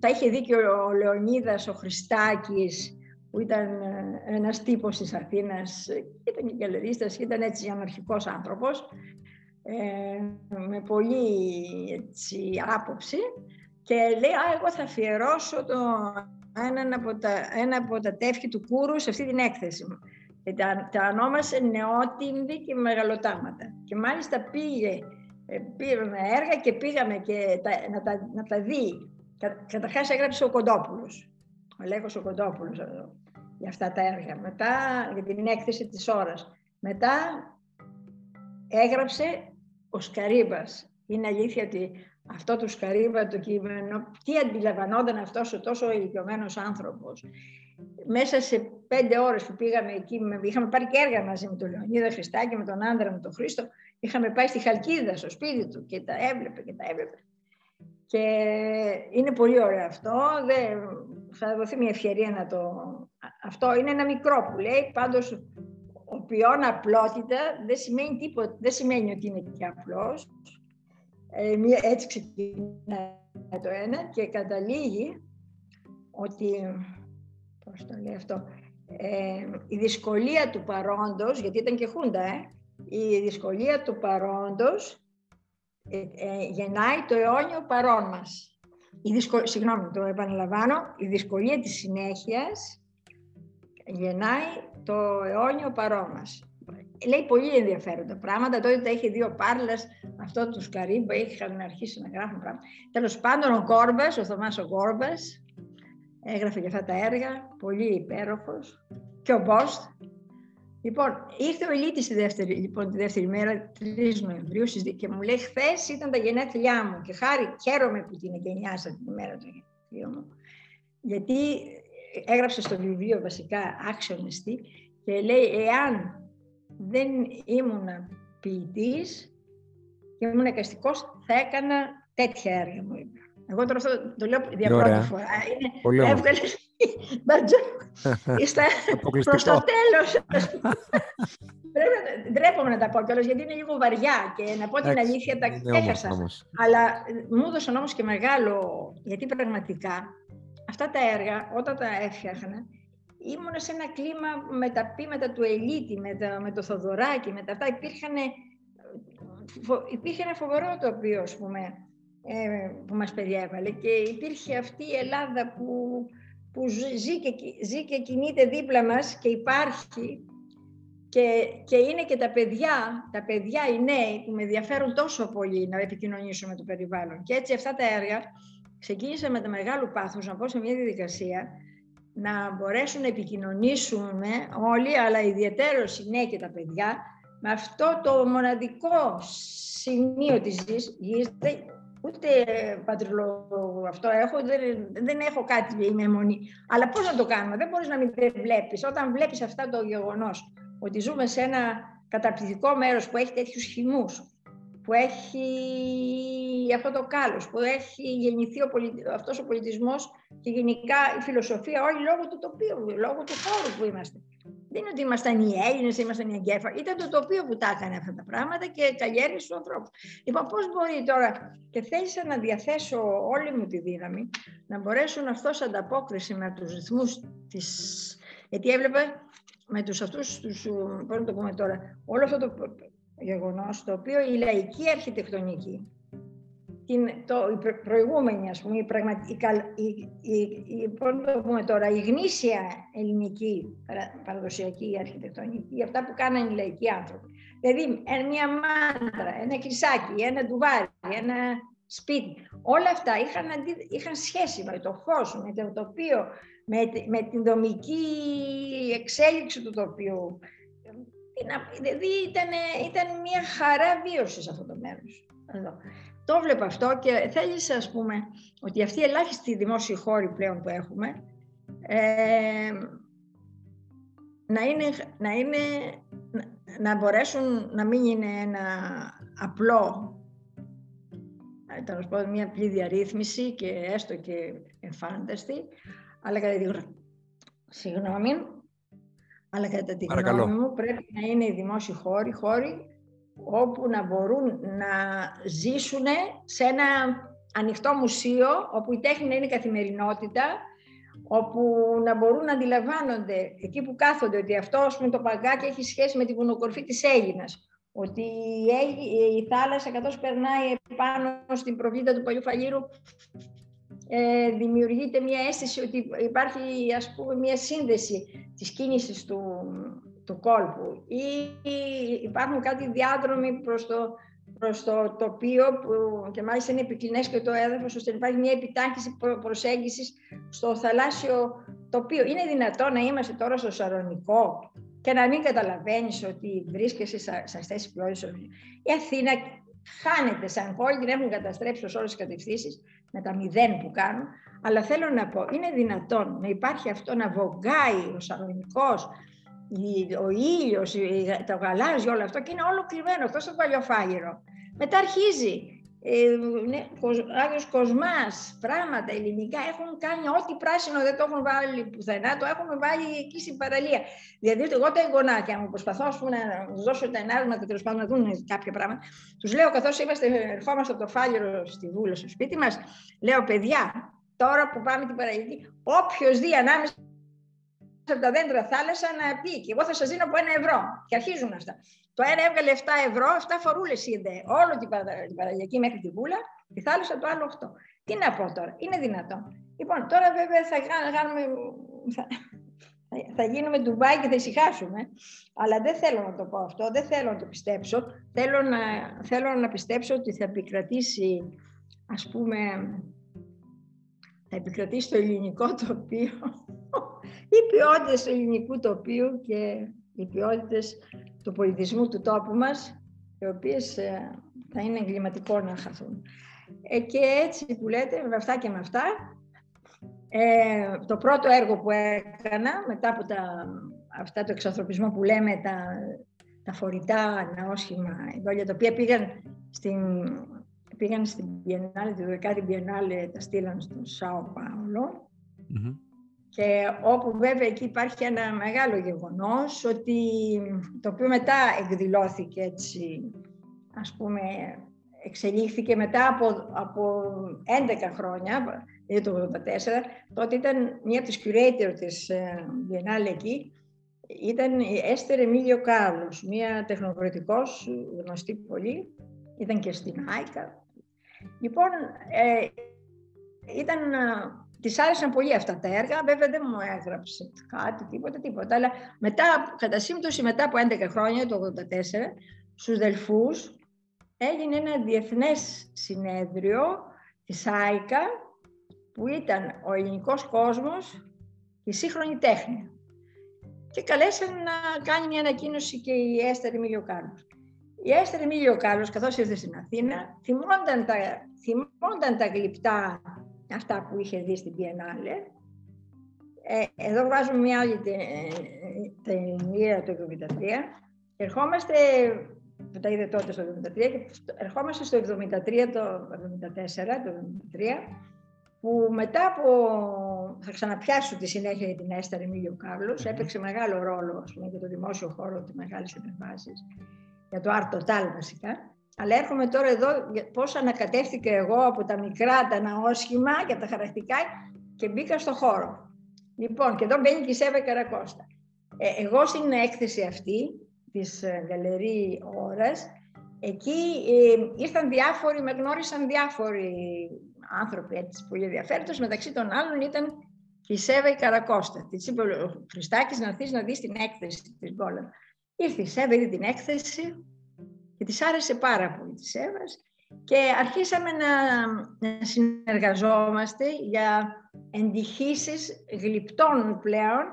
τα είχε δει και ο Λεωνίδας, ο Χριστάκης, που ήταν ε, ένας τύπος της Αθήνας, ήταν και γελερίστας, ήταν έτσι αναρχικός άνθρωπος, ε, με πολύ έτσι, άποψη και λέει, α, εγώ θα αφιερώσω το, ένα, από τα, ένα από τα τεύχη του Κούρου σε αυτή την έκθεση μου. Και τα, τα ονόμασε νεότιμβη και μεγαλοτάματα. Και μάλιστα πήγε, ε, πήραμε έργα και πήγαμε και τα, να, τα, να τα δει. Κα, καταρχάς έγραψε ο Κοντόπουλος, ο Λέκος ο Κοντόπουλος για αυτά τα έργα. Μετά για την έκθεση της ώρας. Μετά έγραψε ο Σκαρίμπας. Είναι αλήθεια ότι αυτό του Σκαρίμπα το κείμενο, τι αντιλαμβανόταν αυτός ο τόσο ηλικιωμένος άνθρωπος μέσα σε πέντε ώρες που πήγαμε εκεί, είχαμε πάρει και έργα μαζί με τον Λεωνίδα Χριστάκη, με τον άντρα μου τον Χρήστο, είχαμε πάει στη Χαλκίδα, στο σπίτι του και τα έβλεπε και τα έβλεπε. Και είναι πολύ ωραίο αυτό, δεν, θα δοθεί μια ευκαιρία να το... Αυτό είναι ένα μικρό που λέει, πάντως ο ποιόν απλότητα δεν σημαίνει τίποτα, δεν σημαίνει ότι είναι και απλός. Ε, έτσι ξεκινάει το ένα και καταλήγει ότι πώς το λέει αυτό, ε, η δυσκολία του παρόντος, γιατί ήταν και χούντα, ε, η δυσκολία του παρόντος ε, ε, γεννάει το αιώνιο παρόν μας. Η δυσκο... Συγγνώμη, το επαναλαμβάνω, η δυσκολία της συνέχειας γεννάει το αιώνιο παρόν μας. Λέει πολύ ενδιαφέροντα πράγματα. Τότε τα είχε δει ο Πάρλας, αυτό τους Σκαρίμπα, είχαν αρχίσει να γράφουν πράγματα. Τέλος πάντων, ο Κόρμπας, ο Θωμάς ο Κόρμπας, έγραφε και αυτά τα έργα, πολύ υπέροχος. Και ο Μπόστ. Λοιπόν, ήρθε ο Ηλίτης τη δεύτερη, λοιπόν, τη δεύτερη μέρα, 3 Νοεμβρίου, και μου λέει, χθες ήταν τα γενέθλιά μου και χάρη, χαίρομαι που την εγκαινιάσα την ημέρα του γενέθλιου μου. Γιατί έγραψε στο βιβλίο βασικά άξιονεστη και λέει, εάν δεν ήμουν ποιητής και ήμουν εκαστικός, θα έκανα τέτοια έργα, μου είπε. Εγώ τώρα αυτό το λέω για πρώτη φορά. Είναι, Πολύ έβγαλες Είστε προς το τέλος. Πρέπει, ντρέπομαι να τα πω κιόλας, γιατί είναι λίγο βαριά και να πω την αλήθεια τα έχασα. Αλλά μου έδωσαν όμως και μεγάλο, γιατί πραγματικά αυτά τα έργα όταν τα έφτιαχνα ήμουν σε ένα κλίμα με τα πείματα του Ελίτη, με, τα, με το Θοδωράκι, με τα αυτά. Υπήρχαν, υπήρχε ένα φοβερό τοπίο, ας πούμε, ε, που μας περιέβαλε και υπήρχε αυτή η Ελλάδα που, που ζει, και, ζει και κινείται δίπλα μας και υπάρχει και, και είναι και τα παιδιά, τα παιδιά οι νέοι που με ενδιαφέρουν τόσο πολύ να επικοινωνήσω με το περιβάλλον. Και έτσι αυτά τα έργα ξεκίνησα με τα μεγάλου πάθους να πω σε μια διαδικασία να μπορέσουν να επικοινωνήσουμε όλοι, αλλά ιδιαίτερως οι νέοι και τα παιδιά, με αυτό το μοναδικό σημείο της γης, ούτε πατριλό αυτό έχω, δεν, δεν έχω κάτι είμαι μονή. Αλλά πώς να το κάνουμε, δεν μπορείς να μην βλέπεις. Όταν βλέπεις αυτά το γεγονός, ότι ζούμε σε ένα καταπληκτικό μέρος που έχει τέτοιους χυμούς, που έχει αυτό το κάλος, που έχει γεννηθεί ο αυτός ο πολιτισμός και γενικά η φιλοσοφία όλοι λόγω του τοπίου, λόγω του χώρου που είμαστε. Δεν είναι ότι ήμασταν οι Έλληνες, ήμασταν οι εγκέφαλοι. Ήταν το τοπίο που τα έκανε αυτά τα πράγματα και καλλιέργησε του ανθρώπους. Λοιπόν, πώς μπορεί τώρα, και θέλησα να διαθέσω όλη μου τη δύναμη, να μπορέσουν αυτός σε ανταπόκριση με τους ρυθμούς της. Γιατί έβλεπα με τους αυτούς, τους, πώς να το πούμε τώρα, όλο αυτό το γεγονός, το οποίο η λαϊκή αρχιτεκτονική, την, το, η προηγούμενη, ας πούμε, η, πραγματική, η, η, η, το πούμε τώρα, η γνήσια ελληνική παραδοσιακή αρχιτεκτονική, αυτά που κάνανε οι λαϊκοί άνθρωποι. Δηλαδή, μια μάντρα, ένα κρυσάκι, ένα ντουβάρι, ένα σπίτι. Όλα αυτά είχαν, είχαν σχέση με το φως, με το τοπίο, με, με την δομική εξέλιξη του τοπίου. Δηλαδή ήταν, ήταν μια χαρά βίωσης σε αυτό το μέρος. Εδώ. Το βλέπω αυτό και θέλεις ας πούμε ότι αυτοί οι ελάχιστοι δημόσιοι χώροι πλέον που έχουμε ε, να, είναι, να, είναι, να μπορέσουν να μην είναι ένα απλό τέλος πάντων μια απλή διαρρύθμιση και έστω και εφάνταστη, αλλά κατά τη γνώμη, συγγνώμη, αλλά κατά τη γνώμη μου πρέπει να είναι οι δημόσιοι χώροι, χώροι όπου να μπορούν να ζήσουν σε ένα ανοιχτό μουσείο, όπου η τέχνη να είναι καθημερινότητα, όπου να μπορούν να αντιλαμβάνονται εκεί που κάθονται ότι αυτό με το παγκάκι έχει σχέση με την βουνοκορφή της Έλληνας, ότι η θάλασσα καθώς περνάει πάνω στην προβλήτα του Παλιού Φαλήρου ε, δημιουργείται μια αίσθηση ότι υπάρχει ας πούμε μια σύνδεση της κίνησης του, του κόλπου ή υπάρχουν κάτι διάδρομοι προς το, προς το τοπίο που και μάλιστα είναι επικλινές και το έδαφος ώστε να υπάρχει μια επιτάχυνση προσέγγισης στο θαλάσσιο τοπίο. Είναι δυνατό να είμαστε τώρα στο Σαρονικό και να μην καταλαβαίνεις ότι βρίσκεσαι σε αυτές τις ποιότητες. Η Αθήνα χάνεται σαν πόλη, την έχουν καταστρέψει σε όλες τις κατευθύνσεις με τα μηδέν που κάνουν. Αλλά θέλω να πω, είναι δυνατόν να υπάρχει αυτό να βογκάει ο Σαλονικός, ο ήλιος, το γαλάζιο, όλο αυτό και είναι όλο κρυμμένο, αυτό στο παλιοφάγυρο. Μετά αρχίζει ε, ναι, Άγιος Κοσμάς, πράγματα ελληνικά έχουν κάνει ό,τι πράσινο δεν το έχουν βάλει πουθενά, το έχουν βάλει εκεί στην παραλία. Δηλαδή, εγώ τα εγγονάκια μου προσπαθώ πούμε, να τους δώσω τα ενάγματα τέλος πάντων να δουν κάποια πράγματα. Τους λέω, καθώς είμαστε, ερχόμαστε από το φάλιρο στη Βούλο, στο σπίτι μας, λέω, παιδιά, τώρα που πάμε την παραλία, όποιος δει ανάμεσα από τα δέντρα θάλασσα να πει και εγώ θα σας δίνω από ένα ευρώ. Και αρχίζουν αυτά. Το ένα έβγαλε 7 ευρώ, 7 φορούλες είδε όλο την, παραγωγική μέχρι τη βούλα, τη θάλασσα το άλλο 8. Τι να πω τώρα, είναι δυνατόν. Λοιπόν, τώρα βέβαια θα κάνουμε. Θα, θα γίνουμε Ντουμπάι και θα ησυχάσουμε, αλλά δεν θέλω να το πω αυτό, δεν θέλω να το πιστέψω. Θέλω να, θέλω να πιστέψω ότι θα επικρατήσει, ας πούμε, θα επικρατήσει το ελληνικό τοπίο, οι ποιότητες του ελληνικού τοπίου και οι ποιότητες του πολιτισμού του τόπου μας, οι οποίες ε, θα είναι εγκληματικό να χαθούν. Ε, και έτσι που λέτε, με αυτά και με αυτά, ε, το πρώτο έργο που έκανα, μετά από τα, αυτά το εξανθρωπισμό που λέμε, τα, τα φορητά ναόσχημα για τα οποία πήγαν στην, πήγαν στην Biennale, τη 12η Biennale, τα στείλαν στο Σάο και όπου βέβαια εκεί υπάρχει ένα μεγάλο γεγονός ότι το οποίο μετά εκδηλώθηκε έτσι ας πούμε εξελίχθηκε μετά από, από 11 χρόνια, δηλαδή το 1984, τότε ήταν μία από τις curator της ε, Biennale εκεί, ήταν η Έστερ Εμίλιο Κάρλος, μία τεχνοκρατικός γνωστή πολύ, ήταν και στην Άικα. Λοιπόν, ε, ήταν Της άρεσαν πολύ αυτά τα έργα, βέβαια δεν μου έγραψε κάτι, τίποτα, τίποτα. Αλλά μετά, κατά σύμπτωση μετά από 11 χρόνια, το 1984, στους Δελφούς, έγινε ένα διεθνές συνέδριο της ΆΙΚΑ, που ήταν ο ελληνικός κόσμος η σύγχρονη τέχνη. Και καλέσαν να κάνει μια ανακοίνωση και η Έστερ Εμίλιο Κάρλος. Η Έστερ Εμίλιο Κάρλος, καθώς ήρθε στην Αθήνα, θυμόνταν τα, θυμόνταν τα γλυπτά αυτά που είχες δει στην Πιενάλε. Ε, εδώ βάζουμε μια άλλη ταινία το 1973. Ερχόμαστε, που τα είδε τότε στο 1973, και ερχόμαστε στο 1973, το 1974, το 1973, που μετά από, θα ξαναπιάσω τη συνέχεια για την Έστερ Εμίλιο Κάρλος, έπαιξε μεγάλο ρόλο ας πούμε, για το δημόσιο χώρο τη μεγάλης επεμβάσεις, για το Art Total βασικά. Αλλά έρχομαι τώρα εδώ πώς ανακατεύτηκα εγώ από τα μικρά, τα ναόσχημα και τα χαρακτικά και μπήκα στο χώρο. Λοιπόν, και εδώ μπαίνει και η Σέβα Καρακώστα. Ε, εγώ στην έκθεση αυτή της ε, Γαλερή Ώρας, εκεί ε, ήρθαν διάφοροι, με γνώρισαν διάφοροι άνθρωποι έτσι πολύ ενδιαφέροντος. Μεταξύ των άλλων ήταν η Σέβα η Καρακώστα. Της είπε ο Χριστάκης να έρθεις να δεις την έκθεση της Γκόλαν. Ήρθε η Σέβα, είδε την έκθεση και της άρεσε πάρα πολύ της Σέβα και αρχίσαμε να, να συνεργαζόμαστε για εντυχήσεις γλυπτών πλέον,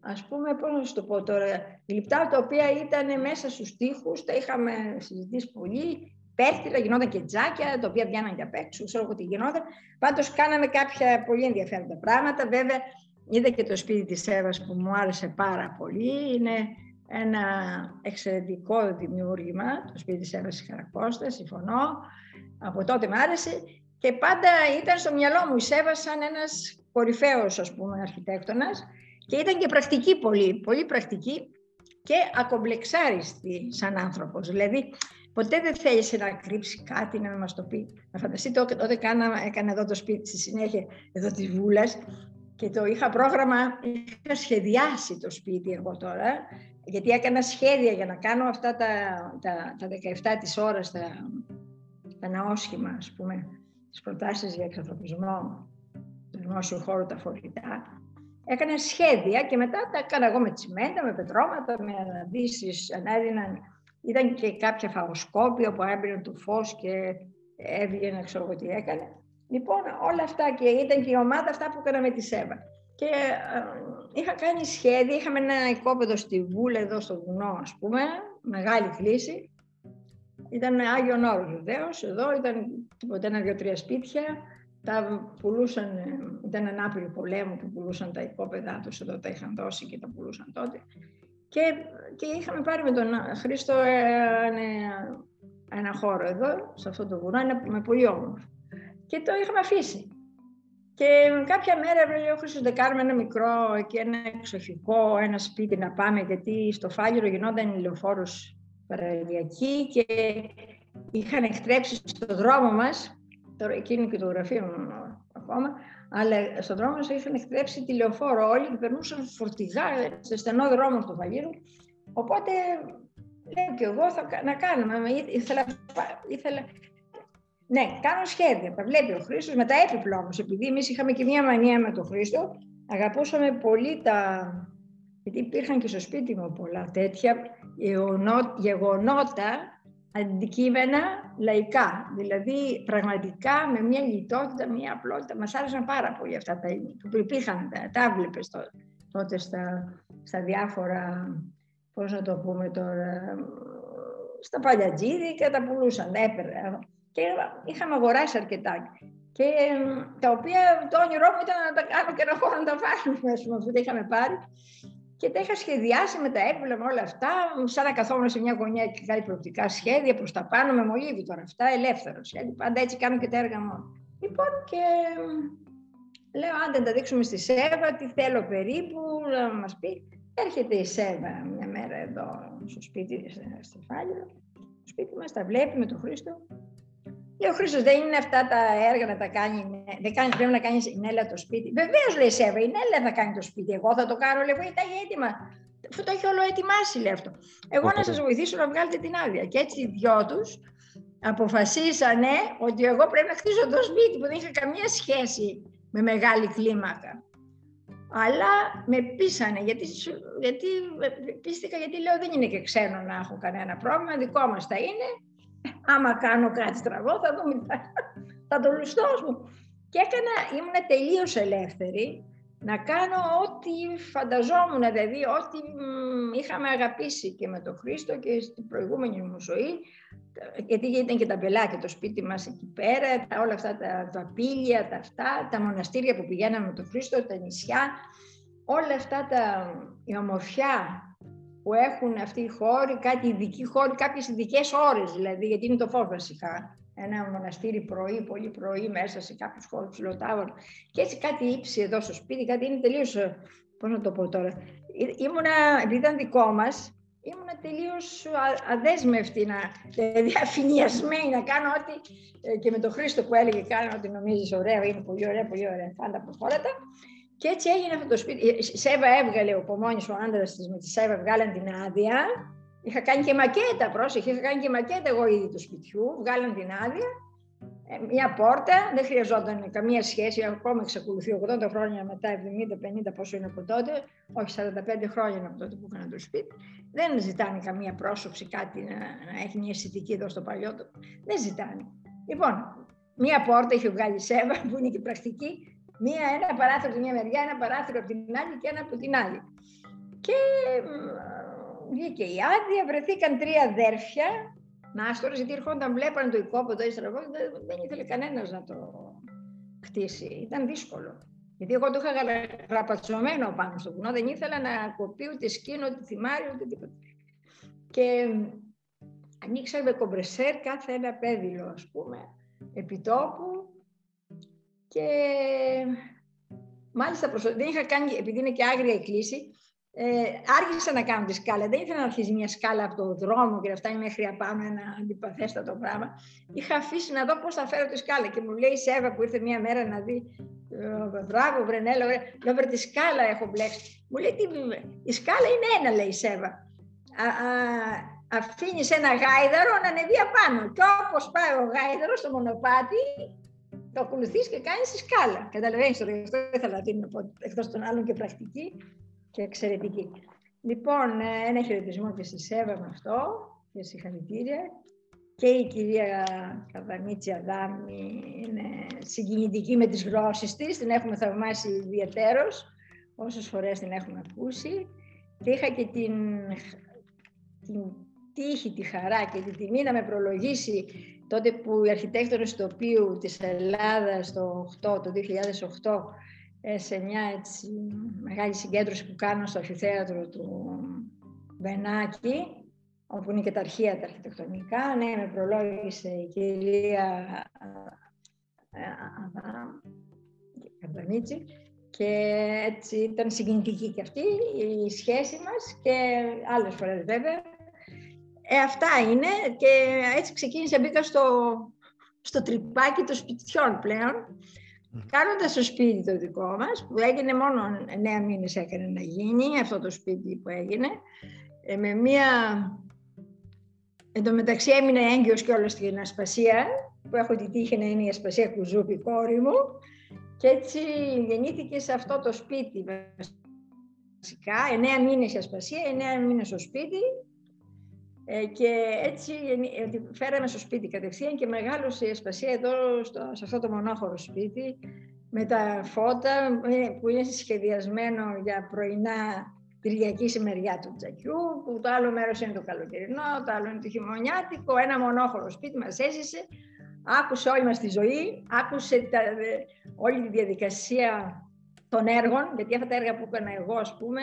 ας πούμε, πώς να σου το πω τώρα, γλυπτά τα οποία ήταν μέσα στους τοίχους, τα είχαμε συζητήσει πολύ, πέφτυλα, γινόταν και τζάκια, τα οποία βγαίναν για απ' έξω, ξέρω εγώ τι γινόταν. Πάντως κάναμε κάποια πολύ ενδιαφέροντα πράγματα. Βέβαια, είδα και το σπίτι της Εύας που μου άρεσε πάρα πολύ. Είναι ένα εξαιρετικό δημιούργημα, το σπίτι της Εύας της Χαρακώστα, συμφωνώ. Από τότε μου άρεσε και πάντα ήταν στο μυαλό μου η Σέβα σαν ένας κορυφαίος, ας πούμε, αρχιτέκτονας και ήταν και πρακτική πολύ, πολύ πρακτική και ακομπλεξάριστη σαν άνθρωπος. Δηλαδή, Ποτέ δεν θέλησε να κρύψει κάτι, να μας το πει. Να φανταστείτε, όταν έκανα, έκανα εδώ το σπίτι στη συνέχεια εδώ της Βούλας και το είχα πρόγραμμα, είχα σχεδιάσει το σπίτι εγώ τώρα, γιατί έκανα σχέδια για να κάνω αυτά τα, τα, τα 17 της ώρας, τα, τα ναόσχημα, ας πούμε, τις προτάσεις για εξανθρωπισμό του δημόσιου χώρου, τα φορητά. Έκανα σχέδια και μετά τα έκανα εγώ με τσιμέντα, με πετρώματα, με αναδύσεις, ανέδιναν ήταν και κάποια φαγοσκόπια που έμπαινε το φως και έβγαινε, ξέρω εγώ τι έκανε. Λοιπόν, όλα αυτά και ήταν και η ομάδα αυτά που έκανα με τη ΣΕΒΑ. Και ε, είχα κάνει σχέδια, είχαμε ένα οικόπεδο στη Βούλα εδώ στο βουνό, ας πούμε, μεγάλη κλίση. Ήταν Άγιον Όρος βεβαίως, εδώ ήταν τίποτα ένα-δύο-τρία σπίτια. Τα πουλούσαν, ήταν ανάπηροι πολέμου που πουλούσαν τα οικόπεδά τους, εδώ τα είχαν δώσει και τα πουλούσαν τότε. Και, και είχαμε πάρει με τον Χρήστο ένα, ένα χώρο εδώ, σε αυτό το βουνό, ένα, με πολύ όμορφο. Και το είχαμε αφήσει. Και κάποια μέρα λέει ο Χρήστος δεν κάνουμε ένα μικρό και ένα εξοχικό, ένα σπίτι να πάμε, γιατί στο Φάλιρο γινόταν ηλιοφόρος παραλιακή και είχαν εκτρέψει στο δρόμο μας, τώρα εκείνη και το γραφείο μου ακόμα, αλλά στον δρόμο μας είχαν εκτρέψει τηλεοφόρο όλοι και περνούσαν φορτηγά στο στενό δρόμο στο Βαγίρο. Οπότε λέω και εγώ θα, να κάνουμε. Ήθελα, ήθελα, ναι, κάνω σχέδια. Τα βλέπει ο Χρήστος με τα έπιπλα όμως. Επειδή εμείς είχαμε και μία μανία με τον Χρήστο, αγαπούσαμε πολύ τα. Γιατί υπήρχαν και στο σπίτι μου πολλά τέτοια γεγονότα αντικείμενα λαϊκά. Δηλαδή, πραγματικά με μια λιτότητα, μια απλότητα. Μας άρεσαν πάρα πολύ αυτά τα που υπήρχαν, τα, τα βλέπεις τότε στα, στα διάφορα, πώς να το πούμε τώρα, στα παλιατζίδι και τα πουλούσαν, έπαιρνε. Και είχαμε αγοράσει αρκετά. Και τα οποία το όνειρό μου ήταν να τα κάνω και να χώρο να τα βάλουμε, ας πούμε, αφού τα είχαμε πάρει και τα είχα σχεδιάσει με τα έπιπλα με όλα αυτά, σαν να καθόμουν σε μια γωνιά και κάτι προοπτικά σχέδια προς τα πάνω, με μολύβι τώρα αυτά, ελεύθερο σχέδιο. Πάντα έτσι κάνω και τα έργα μου. Λοιπόν, και λέω, αν δεν τα δείξουμε στη ΣΕΒΑ, τι θέλω περίπου, να μας πει. Έρχεται η ΣΕΒΑ μια μέρα εδώ στο σπίτι, στη Φάλιρο, στο σπίτι μας, τα βλέπει με τον Χρήστο Λέει ο Χρήστος, δεν είναι αυτά τα έργα να τα κάνει. Δεν κάνει, πρέπει να κάνεις η Νέλα το σπίτι. Βεβαίως λέει Σέβα, η Νέλα θα κάνει το σπίτι. Εγώ θα το κάνω, λέει, τα έχει έτοιμα. Αφού το έχει όλο ετοιμάσει, λέει αυτό. Εγώ να σας βοηθήσω να βγάλετε την άδεια. Και έτσι οι δυο τους αποφασίσανε ότι εγώ πρέπει να χτίσω το σπίτι που δεν είχε καμία σχέση με μεγάλη κλίμακα. Αλλά με πείσανε, γιατί, γιατί πίστηκα, γιατί λέω δεν είναι και ξένο να έχω κανένα πρόβλημα, δικό μας θα είναι. Άμα κάνω κάτι στραβό θα το, θα το λουστώ μου. Και έκανα, ήμουν τελείως ελεύθερη να κάνω ό,τι φανταζόμουν, δηλαδή ό,τι είχαμε αγαπήσει και με τον Χρήστο και στην προηγούμενη μου ζωή, γιατί ήταν και τα μπελάκια το σπίτι μας εκεί πέρα, τα, όλα αυτά τα, τα πύλια, τα αυτά, τα μοναστήρια που πηγαίναμε με τον Χρήστο, τα νησιά, όλα αυτά τα, η ομορφιά που έχουν αυτοί οι χώροι, κάτι ειδικοί χώροι, κάποιες ειδικές ώρες δηλαδή, γιατί είναι το φως βασικά ένα μοναστήρι πρωί, πολύ πρωί, μέσα σε κάποιους χώρους ψηλοτάβων. Και έτσι κάτι ύψη εδώ στο σπίτι, κάτι είναι τελείως. Πώς να το πω τώρα. Ήμουνα, επειδή ήταν δικό μας, ήμουνα τελείως αδέσμευτη, να, δηλαδή αφηνιασμένη να κάνω ό,τι. Ε, και με τον Χρήστο που έλεγε: Κάνω ό,τι νομίζεις ωραία, είναι πολύ ωραία, πολύ ωραία. Πάντα προχώρητα. Και έτσι έγινε αυτό το σπίτι. Η Σέβα έβγαλε ο Πομόνη, ο άντρας της με τη Σέβα, βγάλαν την άδεια Είχα κάνει και μακέτα, πρόσεχε, είχα κάνει και μακέτα εγώ ήδη του σπιτιού, βγάλαν την άδεια. Ε, μια πόρτα, δεν χρειαζόταν καμία σχέση, ακόμα εξακολουθεί 80 χρόνια μετά, 70-50 πόσο είναι από τότε, όχι 45 χρόνια από τότε που έκανα το σπίτι. Δεν ζητάνε καμία πρόσωψη, κάτι να, να έχει μια αισθητική εδώ στο παλιό. Δεν ζητάνε. Λοιπόν, μία πόρτα είχε βγάλει Σέβα, που είναι και πρακτική, μία, ένα παράθυρο από τη μια μεριά, ένα παράθυρο από την άλλη και ένα από την άλλη. Και βγήκε η άδεια, βρεθήκαν τρία αδέρφια, Νάστορες, γιατί έρχονταν, βλέπανε το οικόπεδο στραβό, δεν, δεν ήθελε κανένας να το χτίσει. Ήταν δύσκολο. Γιατί εγώ το είχα γραπατσωμένο πάνω στο βουνό, δεν ήθελα να κοπεί ούτε σκήνο, ούτε θυμάρι, ούτε τίποτα. Και ανοίξαμε κομπρεσέρ κάθε ένα πέδιλο, ας πούμε, επιτόπου και μάλιστα δεν είχα κάνει, επειδή είναι και άγρια η κλίση, ε, άργησα να κάνω τη σκάλα. Δεν ήθελα να αρχίσει μια σκάλα από το δρόμο και να φτάνει μέχρι απάνω ένα αντιπαθέστατο πράγμα. Είχα αφήσει να δω πώς θα φέρω τη σκάλα. Και μου λέει η Σέβα που ήρθε μια μέρα να δει. Ε, μπράβο, Βρενέλα, λέω βρε τη σκάλα έχω μπλέξει. Μου λέει τι, η σκάλα είναι ένα, λέει η Σέβα. Αφήνεις ένα γάιδαρο να ανεβεί απάνω. Και όπως πάει ο γάιδαρος στο μονοπάτι, το ακολουθείς και κάνεις τη σκάλα. Καταλαβαίνεις τώρα, αυτό ήθελα να την πω εκτός των άλλων και πρακτική και εξαιρετική. Λοιπόν, ε, ένα χαιρετισμό και στη Σέβα με αυτό και συγχαρητήρια. Και η κυρία Καβανίτση Αδάμη είναι συγκινητική με τις γλώσσες της, την έχουμε θαυμάσει ιδιαίτερος, όσες φορές την έχουμε ακούσει. Και είχα και την, την τύχη, τη χαρά και την τιμή να με προλογίσει τότε που η αρχιτέκτονες τοπίου της Ελλάδας το, 8, το 2008 ε, σε μια έτσι, μεγάλη συγκέντρωση που κάνω στο αρχιθέατρο του Βενάκη, όπου είναι και τα αρχεία τα αρχιτεκτονικά. Ναι, με προλόγησε η κυρία Καρδανίτσι και έτσι ήταν συγκινητική και αυτή η σχέση μας και άλλες φορές βέβαια. Ε, αυτά είναι και έτσι ξεκίνησε, μπήκα στο, στο τρυπάκι των σπιτιών πλέον Κάνοντας το σπίτι το δικό μας, που έγινε μόνο 9 μήνες έκανε να γίνει, αυτό το σπίτι που έγινε, ε, με μία... Εν τω μεταξύ έμεινε έγκυος και όλο στην ασπασία, που έχω τη τύχη να είναι η ασπασία κουζούπη κόρη μου, και έτσι γεννήθηκε σε αυτό το σπίτι βασικά, 9 μήνες η ασπασία, 9 μήνες στο σπίτι, ε, και έτσι ε, φέραμε στο σπίτι κατευθείαν και μεγάλωσε η Ασπασία εδώ στο, σε αυτό το μονόχωρο σπίτι με τα φώτα ε, που είναι σχεδιασμένο για πρωινά Κυριακή μεριά του τζακιού, που το άλλο μέρος είναι το καλοκαιρινό, το άλλο είναι το χειμωνιάτικο, ένα μονόχωρο σπίτι μας έζησε, άκουσε όλη μας τη ζωή, άκουσε τα, όλη τη διαδικασία των έργων, γιατί αυτά τα έργα που έκανα εγώ, ας πούμε,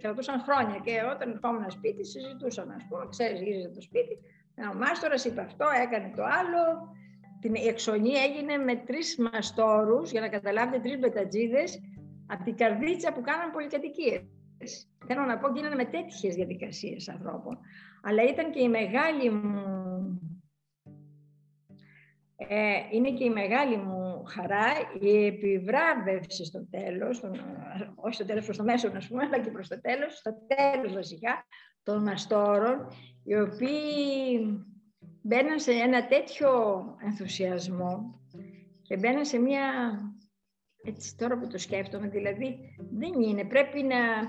κρατούσαν χρόνια και όταν ερχόμουν σπίτι συζητούσαμε, ας πούμε, ξέρεις, γύριζε το σπίτι, ο μάστορας είπε αυτό, έκανε το άλλο, την, η εξονή έγινε με τρεις μαστόρους, για να καταλάβετε, τρεις μπετατζίδες, από την καρδίτσα που κάναν πολυκατοικίες. Θέλω να πω, γίνανε με τέτοιες διαδικασίες ανθρώπων. Αλλά ήταν και η μεγάλη μου ε, είναι και η μεγάλη μου χαρά η επιβράβευση στο τέλος, όχι στο τέλος προς το μέσο, να πούμε, αλλά και προς το τέλος, στο τέλος βασικά, των μαστόρων, οι οποίοι μπαίναν σε ένα τέτοιο ενθουσιασμό και μπαίναν σε μια έτσι τώρα που το σκέφτομαι, δηλαδή δεν είναι, πρέπει να,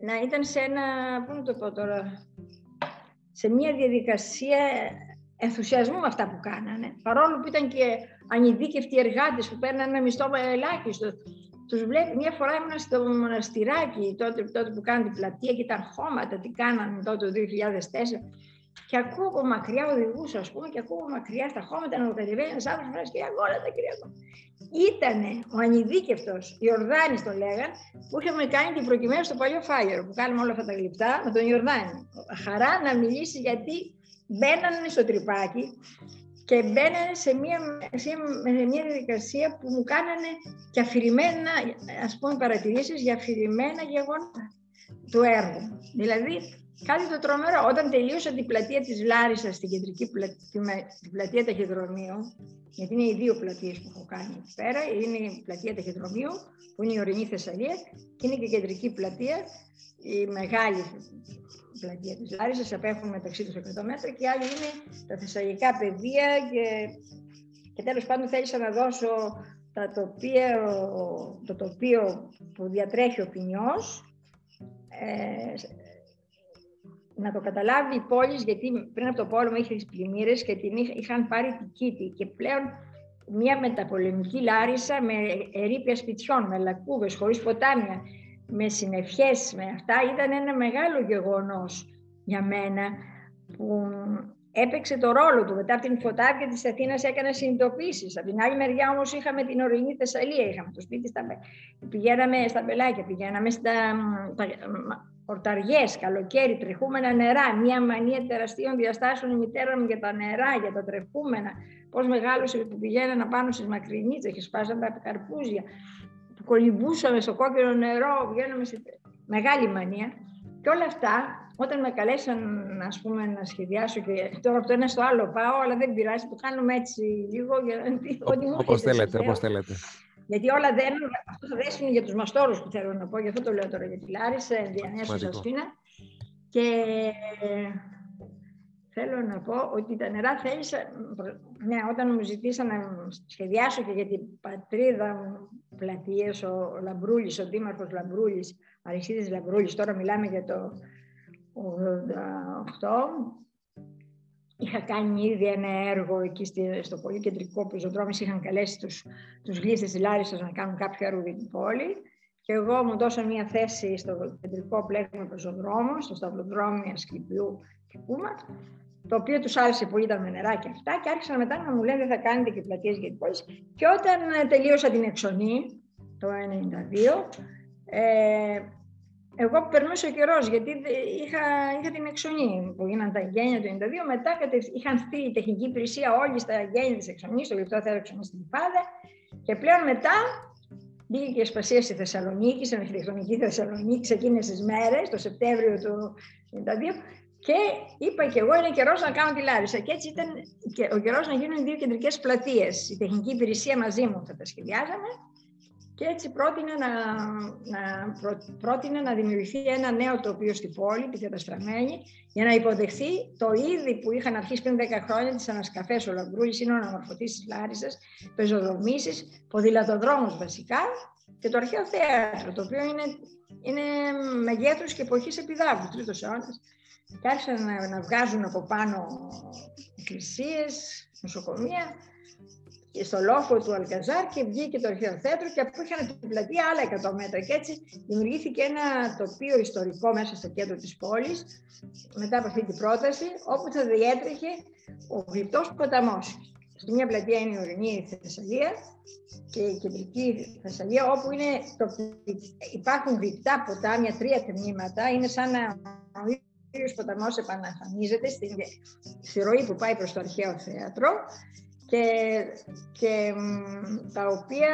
να ήταν σε ένα, πού το πω τώρα, σε μια διαδικασία ενθουσιασμού με αυτά που κάνανε. Παρόλο που ήταν και ανειδίκευτοι εργάτες που παίρνανε ένα μισθό ελάχιστο. Τους βλέπει, μια φορά ήμουν στο μοναστηράκι τότε, τότε που κάνανε την πλατεία και τα χώματα, τι κάνανε τότε το 2004 και ακούω από μακριά οδηγούς, ας πούμε, και ακούω μακριά στα χώματα να κατεβαίνει ένας άνθρωπος και λέει: Αγώνα τα κυρία Ήταν ο ανειδίκευτος Ιορδάνης, το λέγαν, που είχαμε κάνει την προκειμένου στο παλιό φάγερο, που κάνουμε όλα αυτά τα γλυπτά με τον Ιορδάνη. Χαρά να μιλήσει γιατί μπαίνανε στο τρυπάκι και μπαίνανε σε μια, σε μια διαδικασία που μου κάνανε και αφηρημένα, ας πούμε, παρατηρήσεις για αφηρημένα γεγονότα του έργου. Δηλαδή, Κάτι το τρομερό. Όταν τελείωσα την πλατεία της Λάρισας, στην κεντρική πλατεία, την πλατεία Ταχυδρομείου, γιατί είναι οι δύο πλατείες που έχω κάνει εκεί πέρα, είναι η πλατεία Ταχυδρομείου, που είναι η ορεινή Θεσσαλία, και είναι και η κεντρική πλατεία, η μεγάλη πλατεία της Λάρισας, απέχουν μεταξύ τους 100 μέτρα, και άλλη είναι τα θεσσαλικά πεδία και, και τέλος πάντων θέλησα να δώσω τα τοπία, το τοπίο που διατρέχει ο ποινιός, ε, να το καταλάβει η πόλη, γιατί πριν από το πόλεμο είχε τις πλημμύρες και την είχαν πάρει την κήτη. Και πλέον μια μεταπολεμική Λάρισα με ερήπια σπιτιών, με λακκούβες, χωρίς ποτάμια, με συνευχές, με αυτά, ήταν ένα μεγάλο γεγονός για μένα που έπαιξε το ρόλο του. Μετά από την φωτάβια της Αθήνας έκανα συνειδητοποίησεις. Από την άλλη μεριά όμως είχαμε την ορεινή Θεσσαλία, είχαμε το σπίτι, στα... πηγαίναμε στα μπελάκια, πηγαίναμε στα ορταριές, καλοκαίρι, τρεχούμενα νερά, μια μανία τεραστίων διαστάσεων η μητέρα μου για τα νερά, για τα τρεχούμενα, πώς μεγάλωσε που πηγαίνανε πάνω στις μακρινίτσες και σπάζαν τα καρπούζια, που κολυμπούσαμε στο κόκκινο νερό, βγαίναμε σε μεγάλη μανία. Και όλα αυτά, όταν με καλέσαν ας πούμε, να σχεδιάσω και τώρα από το ένα στο άλλο πάω, αλλά δεν πειράζει, το κάνουμε έτσι λίγο για να... Όπως θέλετε, όπως θέλετε. Γιατί όλα δεν αυτό θα δέσουν για τους μαστόρους που θέλω να πω, γι' αυτό το λέω τώρα για τη Λάρισα, Διανέα Σασφίνα. Και θέλω να πω ότι τα νερά θέλησα, ναι, όταν μου ζητήσαν να σχεδιάσω και για την πατρίδα μου πλατείες, ο Λαμπρούλης, ο Δήμαρχος Λαμπρούλης, Αριστείδης Λαμπρούλης, τώρα μιλάμε για το 88, Είχα κάνει ήδη ένα έργο εκεί στο πολύ κεντρικό πεζοδρόμιο. Είχαν καλέσει τους, τους γλύπτες της Λάρισας να κάνουν κάποιο έργο για την πόλη. Και εγώ μου δώσα μια θέση στο κεντρικό πλέγμα πεζοδρόμων, στο σταυροδρόμιο Ασκληπιού και Πούμα, το οποίο τους άρεσε πολύ τα νερά και αυτά. Και άρχισαν μετά να μου λένε δεν θα κάνετε και πλατείες για την πόλη. Και όταν τελείωσα την εξονή, το 1992, ε, εγώ περνούσε ο καιρός, γιατί είχα, είχα την εξονή που γίνανε τα γένεια του 92. Μετά είχαν στείλει η τεχνική υπηρεσία όλοι στα γένεια της εξονής, στο λεπτό θέλω εξονής στην Πάδα. Και πλέον μετά μπήκε και η Ασπασία στη Θεσσαλονίκη, στην αρχιτεκτονική Θεσσαλονίκη, εκείνε τι μέρες, το Σεπτέμβριο του 1992. Και είπα και εγώ είναι καιρός να κάνω τη Λάρισα. Και έτσι ήταν ο καιρός να γίνουν δύο κεντρικές πλατείες. Η τεχνική υπηρεσία μαζί μου θα τα σχεδιάζαμε και έτσι πρότεινε να, να, πρότεινε να δημιουργηθεί ένα νέο τοπίο στην πόλη, τη καταστραμμένη, για να υποδεχθεί το είδη που είχαν αρχίσει πριν 10 χρόνια, τις ανασκαφές ο Λαμπρούλη, είναι ο αναμορφωτής της Λάρισας, πεζοδρομήσει, ποδηλατοδρόμους βασικά και το αρχαίο θέατρο, το οποίο είναι, είναι μεγέθους και εποχής επιδάβου, τρίτος αιώνας. Και άρχισαν να, να βγάζουν από πάνω εκκλησίες, νοσοκομεία στο λόφο του Αλκαζάρ και βγήκε το αρχαίο θέατρο και αφού είχαν την πλατεία άλλα 100 μέτρα και έτσι δημιουργήθηκε ένα τοπίο ιστορικό μέσα στο κέντρο της πόλης μετά από αυτή την πρόταση όπου θα διέτρεχε ο γλυπτός ποταμός. Στη μια πλατεία είναι η ορεινή Θεσσαλία και η κεντρική Θεσσαλία όπου είναι το, υπάρχουν γλυπτά ποτάμια, τρία τμήματα, είναι σαν να ο ίδιος ποταμός επαναφανίζεται στη, στη ροή που πάει προς το αρχαίο θέατρο και, και τα οποία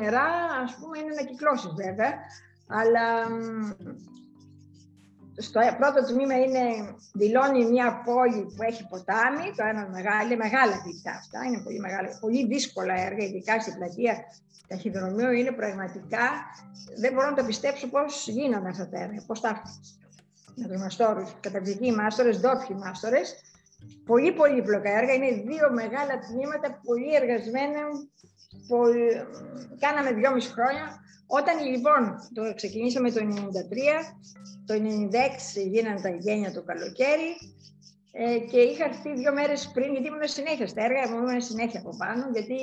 νερά, ας πούμε, είναι να κυκλώσει βέβαια, αλλά στο πρώτο τμήμα είναι, δηλώνει μια πόλη που έχει ποτάμι, το ένα μεγάλο, μεγάλα πιτά αυτά, είναι πολύ μεγάλα, πολύ δύσκολα έργα, ειδικά στην πλατεία ταχυδρομείου, είναι πραγματικά, δεν μπορώ να το πιστέψω πώς γίνανε αυτά τα έργα, πώς τα με τους μαστόρους, καταπληκτικοί μάστορες, ντόπιοι μάστορες, πολύ πολύπλοκα έργα. Είναι δύο μεγάλα τμήματα πολύ εργασμένα κάναμε δυόμιση χρόνια. Όταν λοιπόν το ξεκινήσαμε το 93, το 96 γίνανε τα γένεια το καλοκαίρι ε, και είχα έρθει δύο μέρες πριν, γιατί ήμουν συνέχεια στα έργα, ήμουν συνέχεια από πάνω, γιατί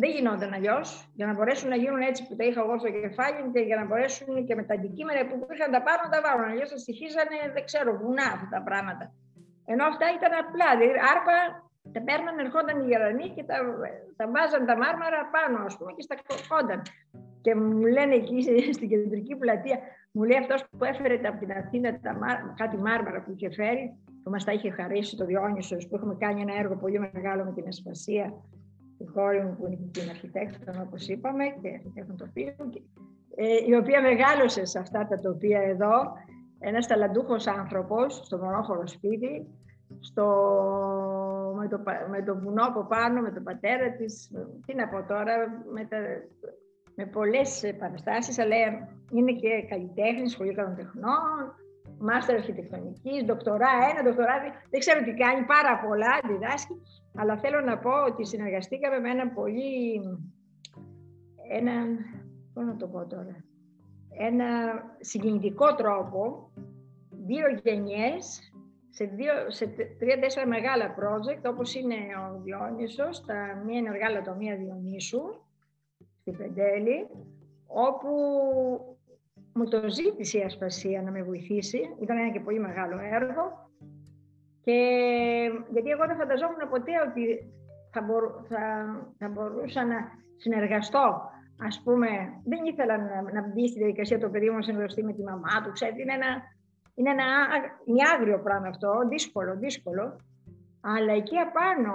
δεν γινόταν αλλιώς. Για να μπορέσουν να γίνουν έτσι που τα είχα εγώ στο κεφάλι και για να μπορέσουν και με τα αντικείμενα που είχαν τα πάνω να τα βάλουν. Αλλιώς θα στοιχίζανε, δεν ξέρω, βουνά αυτά τα πράγματα. Ενώ αυτά ήταν απλά. Δηλαδή, άρπα τα παίρναν, ερχόταν οι γερανοί και τα, τα βάζαν τα μάρμαρα πάνω, ας πούμε, και στα κόνταν. Και μου λένε εκεί στην κεντρική πλατεία, μου λέει αυτός που έφερε από την Αθήνα τα, κάτι μάρμαρα που είχε φέρει, που μας τα είχε χαρίσει το Διόνυσος, που έχουμε κάνει ένα έργο πολύ μεγάλο με την Ασπασία η κόρη μου που είναι την αρχιτέκτονα, όπως είπαμε, και αρχιτέκτον τοπίου, ε, η οποία μεγάλωσε σε αυτά τα τοπία εδώ, ένας ταλαντούχος άνθρωπος, στο μονόχωρο σπίτι, στο, με, το, με το βουνό από πάνω, με τον πατέρα της, τι να πω τώρα, με, τα, με πολλές παραστάσεις, αλλά είναι και καλλιτέχνης, σχολείο των τεχνών, μάστερ αρχιτεκτονικής, δοκτορά ένα, δοκτορά δεν ξέρω τι κάνει, πάρα πολλά, διδάσκει. Αλλά θέλω να πω ότι συνεργαστήκαμε με έναν πολύ, έναν, πώς να το πω τώρα, ένα συγκινητικό τρόπο, δύο γενιές, σε, δύο, σε τρία-τέσσερα μεγάλα project, όπως είναι ο Διόνυσος, τα μία ενεργά λατομεία Διονύσου, στην Πεντέλη, όπου μου το ζήτησε η Ασπασία να με βοηθήσει. Ήταν ένα και πολύ μεγάλο έργο και γιατί εγώ δεν φανταζόμουν ποτέ ότι θα, θα, θα μπορούσα να συνεργαστώ. Ας πούμε, δεν ήθελα να, να μπει στη διαδικασία το παιδί μου να συνεργαστεί με τη μαμά του. Ξέρετε, είναι ένα, είναι ένα είναι άγριο πράγμα αυτό, δύσκολο, δύσκολο. Αλλά εκεί απάνω,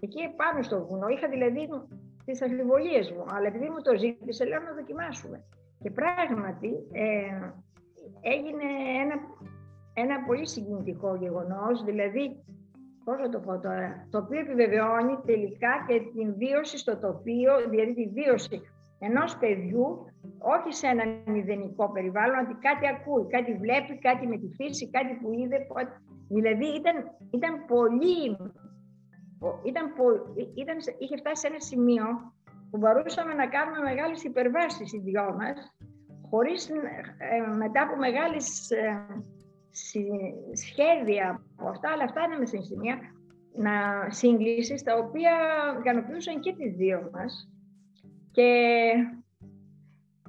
εκεί απάνω στο βουνό, είχα δηλαδή τις αμφιβολίες μου. Αλλά επειδή μου το ζήτησε, λέω να δοκιμάσουμε. Και πράγματι ε, έγινε ένα ένα πολύ συγκινητικό γεγονός, δηλαδή, πώς θα το πω τώρα, το οποίο επιβεβαιώνει τελικά και την βίωση στο τοπίο, δηλαδή τη βίωση ενός παιδιού, όχι σε ένα μηδενικό περιβάλλον, ότι κάτι ακούει, κάτι βλέπει, κάτι με τη φύση, κάτι που είδε. Δηλαδή ήταν, ήταν πολύ, ήταν, ήταν, είχε φτάσει σε ένα σημείο που μπορούσαμε να κάνουμε μεγάλες υπερβάσεις οι δυο μας, χωρίς ε, μετά από μεγάλες ε, σχέδια από αυτά, αλλά αυτά είναι με σημεία να σύγκλησης τα οποία ικανοποιούσαν και τις δύο μας και,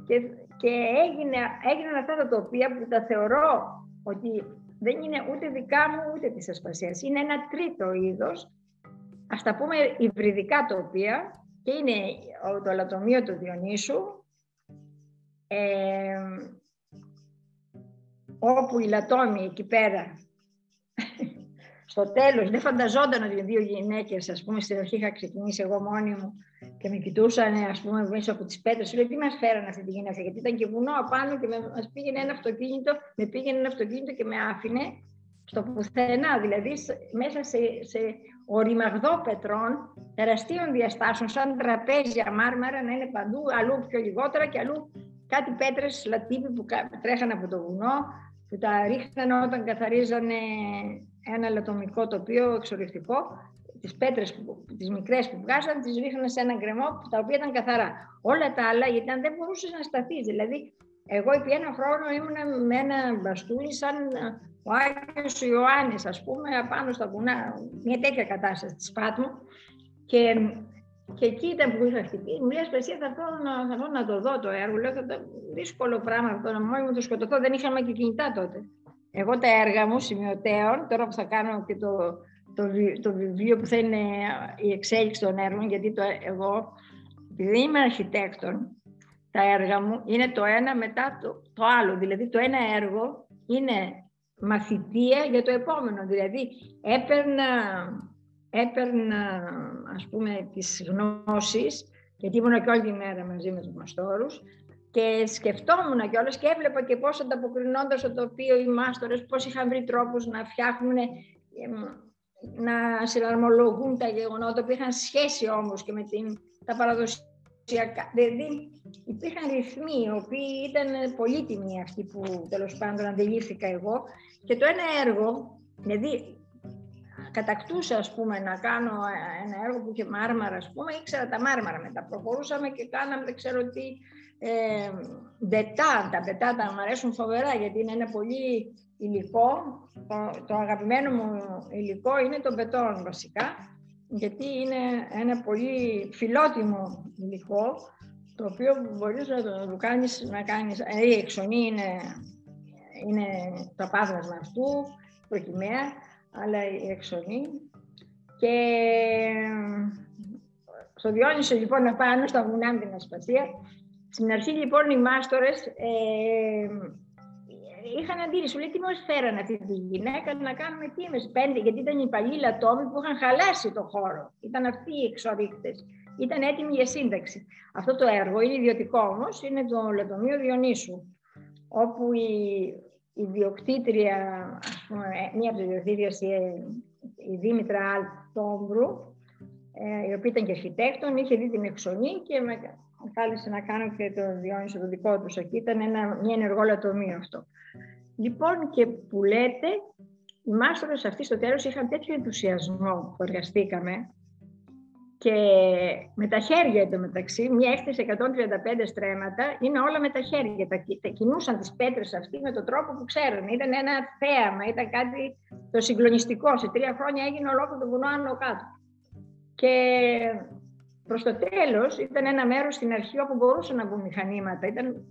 και, και έγινε, έγιναν αυτά τα τοπία που τα θεωρώ ότι δεν είναι ούτε δικά μου ούτε της ασπασίας. Είναι ένα τρίτο είδος, ας τα πούμε υβριδικά τοπία και είναι το αλατομείο του Διονύσου, ε, όπου η Λατόμη εκεί πέρα στο τέλος δεν φανταζόταν ότι δύο γυναίκες ας πούμε στην αρχή είχα ξεκινήσει εγώ μόνη μου και με κοιτούσαν ας πούμε μέσα από τις πέτρες. Σου λέει τι μας φέρανε αυτή τη γυναίκα γιατί ήταν και βουνό απάνω και με, μας πήγαινε ένα αυτοκίνητο με πήγαινε ένα αυτοκίνητο και με άφηνε στο πουθενά, δηλαδή μέσα σε, σε οριμαγδό πετρών, τεραστίων διαστάσεων, σαν τραπέζια μάρμαρα να είναι παντού, αλλού πιο λιγότερα και αλλού κάτι πέτρες λατύπη που τρέχανε από το βουνό, που τα ρίχναν όταν καθαρίζανε ένα λατομικό τοπίο εξορυκτικό, τις πέτρες, τις μικρές που βγάζαν, τις ρίχναν σε ένα γκρεμό τα οποία ήταν καθαρά. Όλα τα άλλα, γιατί δεν μπορούσες να σταθείς. Δηλαδή, εγώ επί ένα χρόνο ήμουν με ένα μπαστούνι σαν ο Άγιος Ιωάννης, ας πούμε, απάνω στα βουνά, μια τέτοια κατάσταση της Πάτμου. Και και εκεί ήταν που είχα χτυπήσει. Μου λέει Ασπασία, θα έρθω να, θα να το δω το έργο. Λέω, δύσκολο πράγμα αυτό να μόνοι μου το σκοτωθώ. Δεν είχαμε και κινητά τότε. Εγώ τα έργα μου σημειωτέων, τώρα που θα κάνω και το, το, το βιβλίο που θα είναι η εξέλιξη των έργων, γιατί το, εγώ, επειδή είμαι αρχιτέκτον, τα έργα μου είναι το ένα μετά το, το άλλο. Δηλαδή το ένα έργο είναι μαθητεία για το επόμενο. Δηλαδή έπαιρνα έπαιρνα ας πούμε τις γνώσεις, γιατί ήμουν και όλη τη μέρα μαζί με τους μαστόρους, και σκεφτόμουν κιόλας και έβλεπα και πώς ανταποκρινόντας στο τοπίο οι μάστορες, πώς είχαν βρει τρόπους να φτιάχνουν, να συναρμολογούν τα γεγονότα που είχαν σχέση όμως και με την, τα παραδοσιακά. Δηλαδή υπήρχαν ρυθμοί, οι οποίοι ήταν πολύτιμοι αυτοί που τέλος πάντων αντιλήφθηκα εγώ. Και το ένα έργο, δηλαδή κατακτούσα, ας πούμε, να κάνω ένα έργο που είχε μάρμαρα, ας πούμε, ήξερα τα μάρμαρα μετά. Προχωρούσαμε και κάναμε, δεν ξέρω τι, ε, μπετά. Τα μπετά τα μου αρέσουν φοβερά, γιατί είναι ένα πολύ υλικό. Το, το αγαπημένο μου υλικό είναι το μπετόν, βασικά, γιατί είναι ένα πολύ φιλότιμο υλικό, το οποίο μπορείς να το κάνεις, να κάνεις, δηλαδή η εξονή είναι, είναι το απάβασμα αυτού, προκυμαία, αλλά η εξονή. Και στο Διόνυσο λοιπόν απάνω στα βουνά με την Ασπασία, στην αρχή λοιπόν οι μάστορες ε, είχαν αντίρρηση, λέει τι μας φέραν αυτή τη γυναίκα να κάνουμε τι με πέντε, γιατί ήταν οι παλιοί λατόμοι που είχαν χαλάσει το χώρο. Ήταν αυτοί οι εξορύκτες. Ήταν έτοιμοι για σύνταξη. Αυτό το έργο είναι ιδιωτικό όμως, είναι το λατομείο Διονύσου, όπου η, η διοκτήτρια, ας πούμε, ε, μία από τις διοκτήτριες, η, η Δήμητρα Αλτόμπρου, ε, η οποία ήταν και αρχιτέκτον, είχε δει την εξονή και με κάλεσε να κάνω και το Διόνυσο το δικό του εκεί. Ήταν ένα, μια ενεργό λατομείο αυτό. Λοιπόν, και που λέτε, οι μάστορες αυτοί στο τέλος είχαν τέτοιο ενθουσιασμό που εργαστήκαμε και με τα χέρια μεταξύ, μια έκθεση 135 στρέμματα, είναι όλα με τα χέρια. Τα, τα κινούσαν τις πέτρες αυτοί με τον τρόπο που ξέρουν. Ήταν ένα θέαμα, ήταν κάτι το συγκλονιστικό. Σε τρία χρόνια έγινε ολόκληρο το βουνό άνω κάτω. Και προς το τέλος ήταν ένα μέρος στην αρχή όπου μπορούσαν να βγουν μηχανήματα. Ήταν...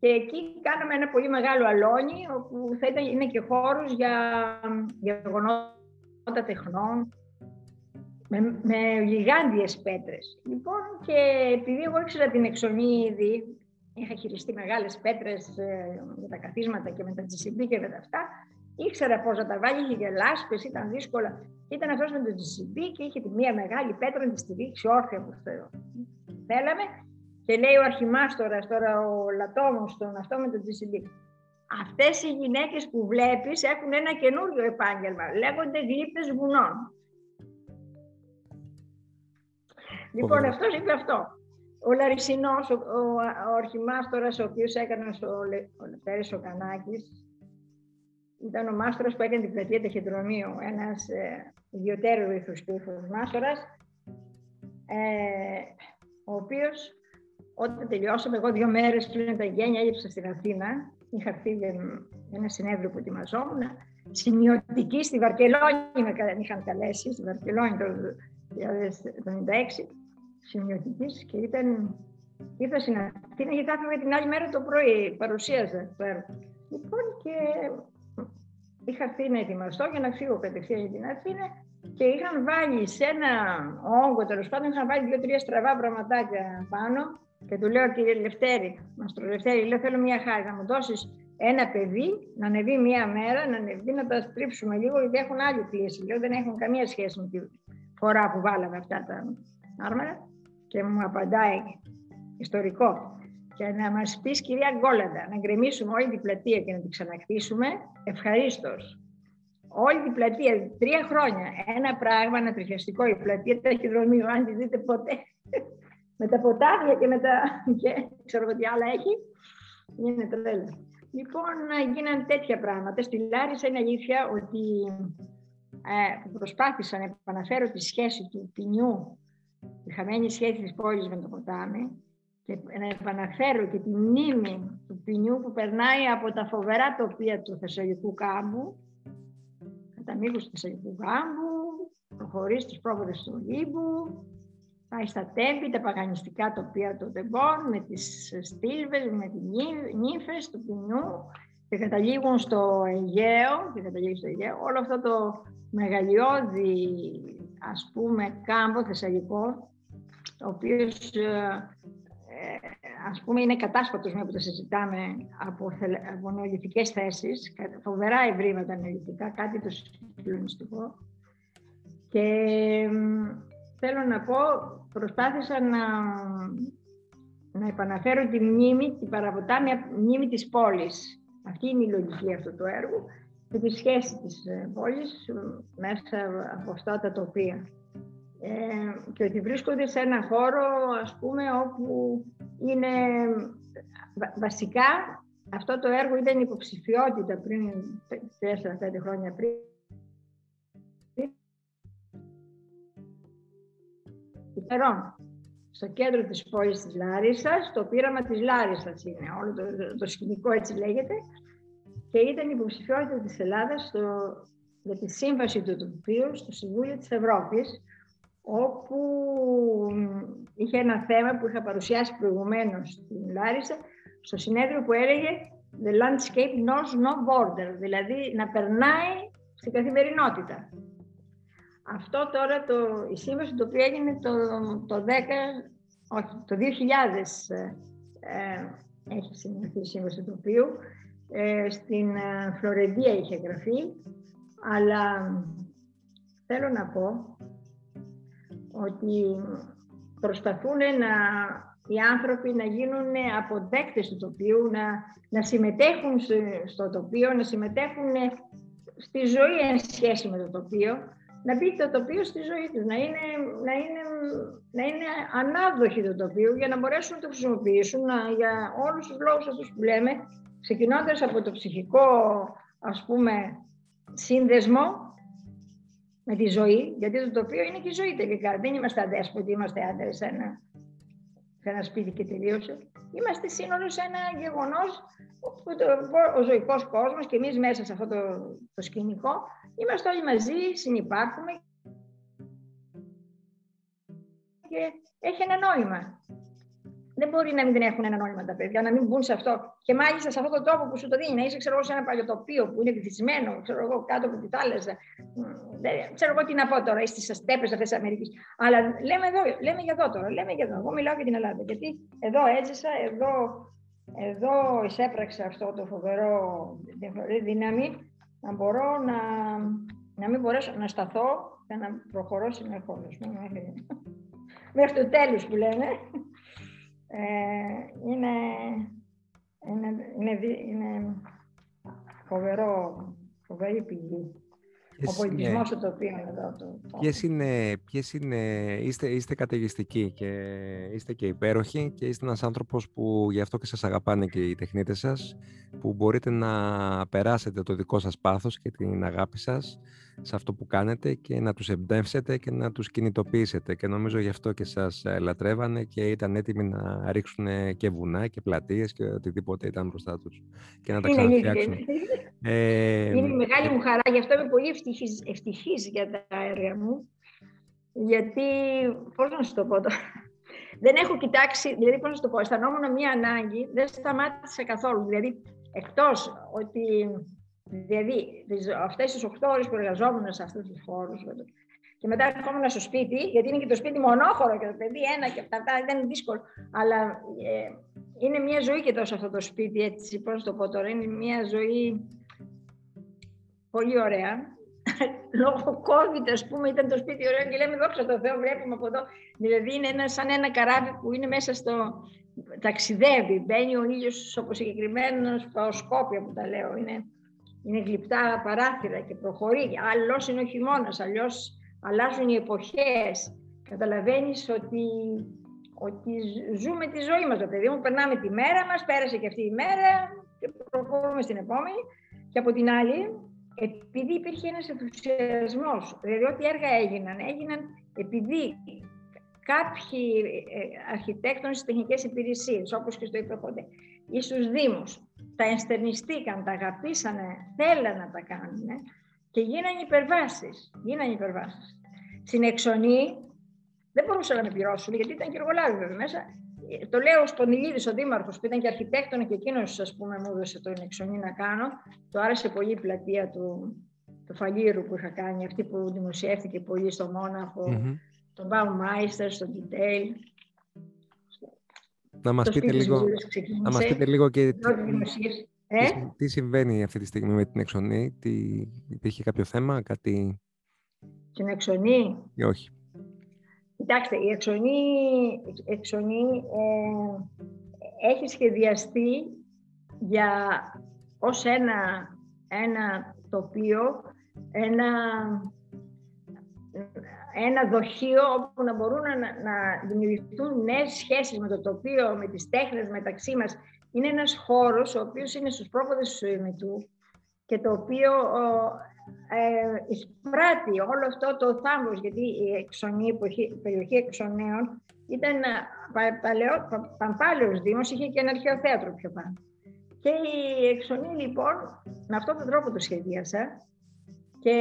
Και εκεί κάναμε ένα πολύ μεγάλο αλόνι, όπου θα ήταν, είναι και χώρος για, για γεγονότα τεχνών, με, με γιγάντιες πέτρες. Λοιπόν, και επειδή εγώ ήξερα την εξονή ήδη, είχα χειριστεί μεγάλες πέτρες ε, με τα καθίσματα και με τα GCB και με τα αυτά, ήξερα πώς να τα βάλει, είχε και λάσπες, ήταν δύσκολα. Ήταν αυτός με το GCB και είχε τη μία μεγάλη πέτρα να τη στηρίξει όρθια που θέλαμε. Και λέει ο αρχιμάστορας τώρα, ο Λατόμος, τον αυτό με το GCB. Αυτές οι γυναίκες που βλέπεις έχουν ένα καινούριο επάγγελμα. Λέγονται γλύπτες βουνών. Λοιπόν, αυτός είπε αυτό. Ο Λαρισινός, ο, ο, ο αρχιμάστορας, ο οποίος έκανε στο ο Λευτέρης ο Κανάκης, ήταν ο μάστορας που έκανε την πλατεία ταχυδρομείου, ένας ε, ιδιωτέρου ήθους τύφους μάστορας, ε, ο οποίος όταν τελειώσαμε, εγώ δύο μέρες πριν τα γένια έλειψα στην Αθήνα, είχα έρθει για ένα συνέδριο που ετοιμαζόμουν, σημειωτική στη Βαρκελόνη με είχαν καλέσει, στη Βαρκελόνη το 1996, σημειωτικής και ήταν, ήρθα στην Αθήνα γιατί θα την άλλη μέρα το πρωί, παρουσίαζα Λοιπόν, και είχα έρθει να ετοιμαστώ για να φύγω κατευθείαν για την Αθήνα και είχαν βάλει σε ένα όγκο, τέλος πάντων, είχαν βάλει δύο-τρία στραβά πραγματάκια πάνω. Και του λέω, κύριε Λευτέρη, μας το Λευτέρη, λέω: Θέλω μια χάρη να μου δώσεις ένα παιδί να ανεβεί μία μέρα, να ανεβεί να τα στρίψουμε λίγο, γιατί έχουν άλλη κλίση. Λέω: Δεν έχουν καμία σχέση με τη φορά που βάλαμε αυτά τα άρμαρα. Και μου απαντάει ιστορικό και να μας πεις κυρία Γκόλαντα, να γκρεμίσουμε όλη την πλατεία και να την ξανακτήσουμε, ευχαρίστως. Όλη την πλατεία, τρία χρόνια, ένα πράγμα ανατριχιαστικό, η πλατεία ταχυδρομείου, αν τη δείτε ποτέ, με τα ποτάμια και με τα... και ξέρω τι άλλα έχει, είναι τρέλα. Λοιπόν, γίνανε τέτοια πράγματα. Στη Λάρισα είναι αλήθεια ότι ε, προσπάθησα να επαναφέρω τη σχέση του ποινιού, τη χαμένη σχέση της πόλης με το ποτάμι, και να επαναφέρω και τη μνήμη του ποινιού που περνάει από τα φοβερά τοπία του Θεσσαλικού κάμπου, τα μήκους του Θεσσαλικού κάμπου, προχωρεί στους πρόποδες του Λίμπου, πάει στα τέμπη, τα παγανιστικά τοπία των τεμπών, με τις στήλβες, με τις νύφες του ποινιού και καταλήγουν στο Αιγαίο, και καταλήγουν στο Αιγαίο, όλο αυτό το μεγαλειώδη, ας πούμε, κάμπο θεσσαλικό, ο οποίος ε, ας πούμε, είναι κατάσπατος με που το συζητάμε από, από νεολιθικές θέσεις, φοβερά ευρήματα νεολιθικά, κάτι το συγκλονιστικό. Και θέλω να πω, προσπάθησα να, να επαναφέρω τη μνήμη, την παραποτάμια μνήμη της πόλης. Αυτή είναι η λογική αυτού του έργου και τη σχέση της ε, πόλης μέσα από αυτά τα τοπία. Ε, και ότι βρίσκονται σε ένα χώρο, ας πούμε, όπου είναι βασικά αυτό το έργο ήταν υποψηφιότητα πριν 4-5 χρόνια πριν. Στο κέντρο της πόλης της Λάρισας, το πείραμα της Λάρισας είναι, όλο το, σκηνικό έτσι λέγεται, και ήταν υποψηφιότητα της Ελλάδας στο, για τη σύμβαση του τοπίου στο Συμβούλιο της Ευρώπης, όπου είχε ένα θέμα που είχα παρουσιάσει προηγουμένως στην Λάρισα, στο συνέδριο που έλεγε The landscape knows no border, δηλαδή να περνάει στην καθημερινότητα. Αυτό τώρα το, η σύμβαση το οποίο έγινε το, το 10, όχι, το 2000 ε, ε, έχει σημειωθεί η σύμβαση του οποίου ε, στην ε, Φλωρεντία είχε γραφεί, αλλά θέλω να πω ότι προσπαθούν να, οι άνθρωποι να γίνουν αποδέκτες του τοπίου, να, να συμμετέχουν στο τοπίο, να συμμετέχουν στη ζωή εν σχέση με το τοπίο, να μπει το τοπίο στη ζωή τους, να είναι, να είναι, να είναι ανάδοχοι του τοπίου για να μπορέσουν να το χρησιμοποιήσουν για όλους τους λόγους αυτούς που λέμε, ξεκινώντας από το ψυχικό, ας πούμε, σύνδεσμο με τη ζωή, γιατί το τοπίο είναι και η ζωή τελικά. Δεν είμαστε αδέσποτοι, είμαστε άντρες σε ένα, σε ένα σπίτι και τελείωσε. Είμαστε σύνολο σε ένα γεγονός ο ζωικός κόσμος και εμείς μέσα σε αυτό το, το σκηνικό είμαστε όλοι μαζί, συνεπάρχουμε και έχει ένα νόημα. Δεν μπορεί να μην έχουν ένα νόημα τα παιδιά, να μην μπουν σε αυτό. Και μάλιστα σε αυτόν τον τόπο που σου το δίνει, να είσαι ξέρω, σε ένα παλιοτοπίο που είναι βυθισμένο, ξέρω εγώ, κάτω από τη θάλασσα. Δεν ξέρω εγώ τι να πω τώρα, στις αστέπε αυτές της Αμερικής. Αλλά λέμε, εδώ, λέμε για εδώ τώρα, λέμε για εδώ. Εγώ μιλάω για την Ελλάδα. Γιατί εδώ έζησα, εδώ, εδώ εισέπραξα αυτό το φοβερό δύναμη να μπορώ να, να μην μπορέσω να σταθώ και να προχωρώ συνεχώ. Μέχρι το τέλος που λένε. Ε, είναι, είναι, είναι, είναι φοβερό, φοβερή πηγή. Ο πολιτισμός το οποίο είναι εδώ. Το, ποιες είναι, ποιες είναι, είστε, είστε καταιγιστικοί και είστε και υπέροχοι και είστε ένας άνθρωπος που γι' αυτό και σας αγαπάνε και οι τεχνίτες σας, που μπορείτε να περάσετε το δικό σας πάθος και την αγάπη σας σε αυτό που κάνετε και να τους εμπνεύσετε και να τους κινητοποιήσετε. Και νομίζω γι' αυτό και σας ε, λατρεύανε και ήταν έτοιμοι να ρίξουν και βουνά και πλατείες και οτιδήποτε ήταν μπροστά τους και να τα ξαναφτιάξουν. Ε, είναι. μεγάλη μου χαρά, γι' αυτό είμαι πολύ ευτυχής, ευτυχής για τα έργα μου γιατί, πώς να σου το πω τώρα, δεν έχω κοιτάξει, δηλαδή πώς να σου το πω, αισθανόμουν μία ανάγκη, δεν σταμάτησα καθόλου, δηλαδή εκτός ότι Δηλαδή, αυτές τις 8 ώρες που εργαζόμουν σε αυτούς τους χώρους, και μετά ερχόμουν στο σπίτι, γιατί είναι και το σπίτι μονόχωρο και το παιδί ένα και αυτά, δεν είναι δύσκολο. Αλλά ε, είναι μια ζωή και τόσο αυτό το σπίτι, έτσι, πώς το πω τώρα, είναι μια ζωή πολύ ωραία. Λόγω COVID, ας πούμε, ήταν το σπίτι ωραίο και λέμε δόξα τω Θεώ, βλέπουμε από εδώ. Δηλαδή είναι ένα, σαν ένα καράβι που είναι μέσα στο, ταξιδεύει, μπαίνει ο ήλιος όπως συγκεκριμένος φαοσκόπια που τα λέω, είναι είναι γλυπτά παράθυρα και προχωρεί. Αλλιώ είναι ο χειμώνας, αλλιώς αλλάζουν οι εποχές. Καταλαβαίνεις ότι, ότι ζούμε τη ζωή μας, παιδί μου. Περνάμε τη μέρα μας, πέρασε και αυτή η μέρα και προχωρούμε στην επόμενη. Και από την άλλη, επειδή υπήρχε ένας ενθουσιασμός, δηλαδή ό,τι έργα έγιναν, έγιναν επειδή κάποιοι ε, αρχιτέκτονες στις τεχνικές υπηρεσίες, όπως και στο είπα ποτέ, ή στους Δήμους, τα ενστερνιστήκαν, τα αγαπήσανε, θέλανε να τα κάνουν και γίνανε υπερβάσεις. Γίνανε υπερβάσεις. Στην Εξονή δεν μπορούσαν να με πληρώσουν γιατί ήταν και εργολάβοι βέβαια μέσα. Το λέω ο Σπονδυλίδης, ο Δήμαρχος, που ήταν και αρχιτέκτονας και εκείνος, ας πούμε, μου έδωσε το Εξονή να κάνω. Το άρεσε πολύ η πλατεία του, του Φαλήρου που είχα κάνει, αυτή που δημοσιεύτηκε πολύ στο Μόναχο, mm-hmm. τον Baumeister, στο Detail. Να μας, πείτε λίγο, να μας πείτε λίγο και τι, ε; τι, συμβαίνει αυτή τη στιγμή με την Εξονή, τι, υπήρχε κάποιο θέμα, κάτι... Την Εξονή; Ή όχι. Κοιτάξτε, η Εξονή, εξονή ε, έχει σχεδιαστεί για, ως ένα, ένα τοπίο, ένα ένα δοχείο όπου να μπορούν να, να δημιουργηθούν νέες σχέσεις με το τοπίο, με τις τέχνες μεταξύ μας. Είναι ένας χώρος ο οποίος είναι στους πρόποδες του Σουημιτού και το οποίο ε, εισπράττει όλο αυτό το θάμβος, γιατί η εξονή, η περιοχή εξονέων ήταν παλαιό, παμπάλαιος δήμος, είχε και ένα αρχαίο θέατρο πιο πάνω. Και η εξονή λοιπόν, με αυτόν τον τρόπο το σχεδίασα και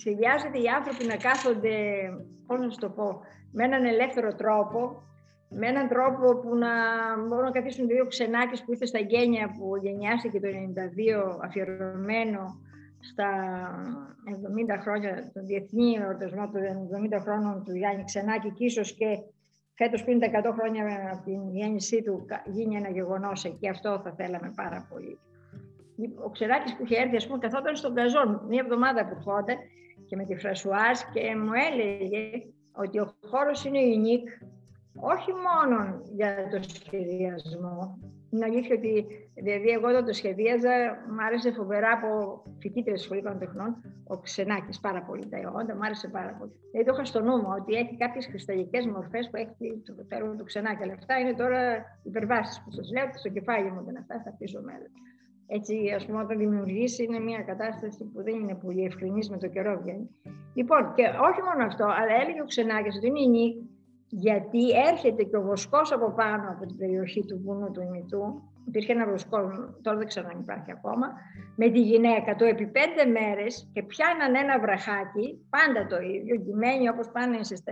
σχεδιάζεται οι άνθρωποι να κάθονται, πώς να σου το πω, με έναν ελεύθερο τρόπο, με έναν τρόπο που να μπορούν να καθίσουν δύο ξενάκες που ήρθε στα γένια που γενιάστηκε το 1992 αφιερωμένο στα 70 χρόνια, τον διεθνή εορτασμό των 70 χρόνων του Γιάννη Ξενάκη και ίσως και φέτος πριν τα 100 χρόνια από την γέννησή του γίνει ένα γεγονός εκεί, αυτό θα θέλαμε πάρα πολύ. Ο Ξενάκης που είχε έρθει, ας πούμε, καθόταν στον Καζόν μία εβδομάδα που ερχόταν και με τη Φρασουάζ και μου έλεγε ότι ο χώρος είναι unique όχι μόνο για το σχεδιασμό. Είναι αλήθεια ότι δηλαδή εγώ όταν το σχεδίαζα, μου άρεσε φοβερά από φοιτήτρια σχολικών τεχνών, ο Ξενάκης πάρα πολύ τα ιόντα, μου άρεσε πάρα πολύ. Δηλαδή το είχα στο νου μου ότι έχει κάποιες κρυσταλλικέ μορφές που έχει το τέλο του Ξενάκη. Αλλά αυτά είναι τώρα υπερβάσεις που σας λέω, στο κεφάλι μου δεν αυτά, θα πίσω μέλλον. Έτσι, ας πούμε, όταν δημιουργήσει είναι μια κατάσταση που δεν είναι πολύ ευκρινής με το καιρό βγαίνει. Λοιπόν, και όχι μόνο αυτό, αλλά έλεγε ο Ξενάκης ότι είναι η νίκη γιατί έρχεται και ο βοσκός από πάνω από την περιοχή του βουνού του ημιτού, υπήρχε ένα βοσκό, τώρα δεν ξέρω αν υπάρχει ακόμα, με τη γυναίκα του επί πέντε μέρες και πιάναν ένα βραχάκι, πάντα το ίδιο, ντυμένοι όπως πάνε στις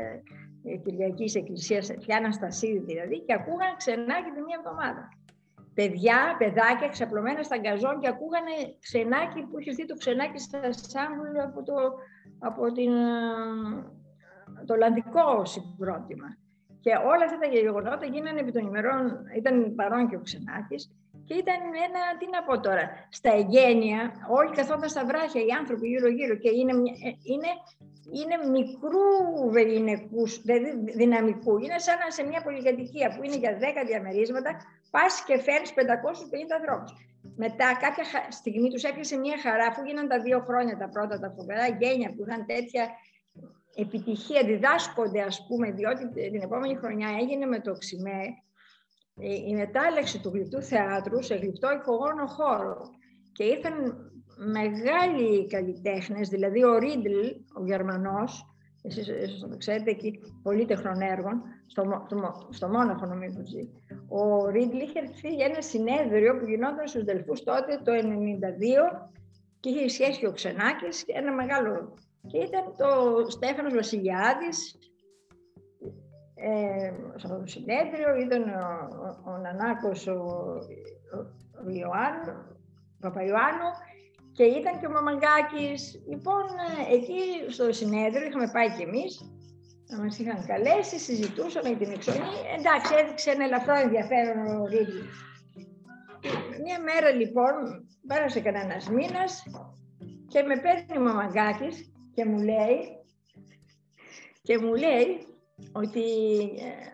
Κυριακής Εκκλησίας, πιάναν στα σίδη δηλαδή, και ακούγαν ξενάκι τη μία εβδομάδα. Παιδιά, παιδάκια ξαπλωμένα στα γκαζόν και ακούγανε ξενάκι που είχε δει το ξενάκι στα Σάμπουλ από, το, από την το Ολλανδικό συγκρότημα. Και όλα αυτά τα γεγονότα γίνανε επί των ημερών, ήταν παρόν και ο Ξενάκης, και ήταν ένα, τι να πω τώρα, στα εγγένεια, όλοι καθόταν στα βράχια, οι άνθρωποι γύρω-γύρω και είναι, είναι, είναι μικρού βεληνικούς, δηλαδή δυναμικού. Είναι σαν να σε μια πολυκατοικία που είναι για 10 διαμερίσματα, πας και φέρνει 550 ανθρώπους. Μετά, κάποια στιγμή τους έπιασε μια χαρά, αφού γίναν τα δύο χρόνια τα πρώτα, τα φοβερά γένια που είχαν τέτοια επιτυχία διδάσκονται, ας πούμε, διότι την επόμενη χρονιά έγινε με το ΞΙΜΕ ε, η μετάλλαξη του γλυπτού θεάτρου σε γλυπτό ηχογόνο χώρο. Και ήρθαν μεγάλοι καλλιτέχνες, δηλαδή ο Ρίντλ, ο Γερμανός, εσείς, εσείς το ξέρετε εκεί, πολύτεχνων έργων, στο, στο, στο Μόναχο νομίζω ζει. Ο Ρίντλ είχε έρθει για ένα συνέδριο που γινόταν στους Δελφούς τότε το 1992 και είχε σχέση ο Ξενάκης, ένα μεγάλο και ήταν το Στέφανος Βασιλιάδης ε, στο συνέδριο, ήταν ο, ο, ο Νανάκος, ο, ο, ο Ιωάννου, Παπαϊωάννου και ήταν και ο Μαμαγκάκης. Λοιπόν, ε, εκεί στο συνέδριο είχαμε πάει κι εμείς, να μας είχαν καλέσει, συζητούσαμε την εξονή. Εντάξει, έδειξε ένα ελαφρό ενδιαφέρον ο Ρίγλη. Μια μέρα λοιπόν, πέρασε κανένας μήνας και με παίρνει ο Μαμαγκάκης και μου λέει, και μου λέει ότι ε,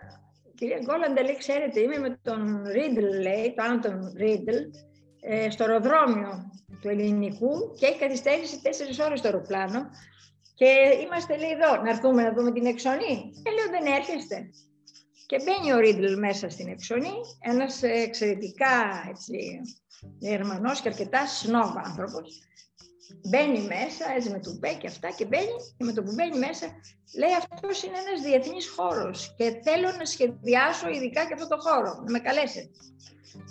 κυρία Γκόλαντα, λέει, ξέρετε, είμαι με τον Ρίτλ, λέει, το Άντων Ρίτλ, ε, στο αεροδρόμιο του ελληνικού και έχει καθυστέρηση τέσσερις ώρες το αεροπλάνο και είμαστε, λέει, εδώ, να έρθουμε να δούμε την εξονή. Και λέω, δεν έρχεστε. Και μπαίνει ο Ρίτλ μέσα στην εξονή, ένας εξαιρετικά έτσι, Γερμανός και αρκετά σνόβ άνθρωπος, Μπαίνει μέσα, έτσι με του και αυτά και μπαίνει και με το που μπαίνει μέσα λέει αυτός είναι ένας διεθνής χώρος και θέλω να σχεδιάσω ειδικά και αυτό το χώρο, να με καλέσετε.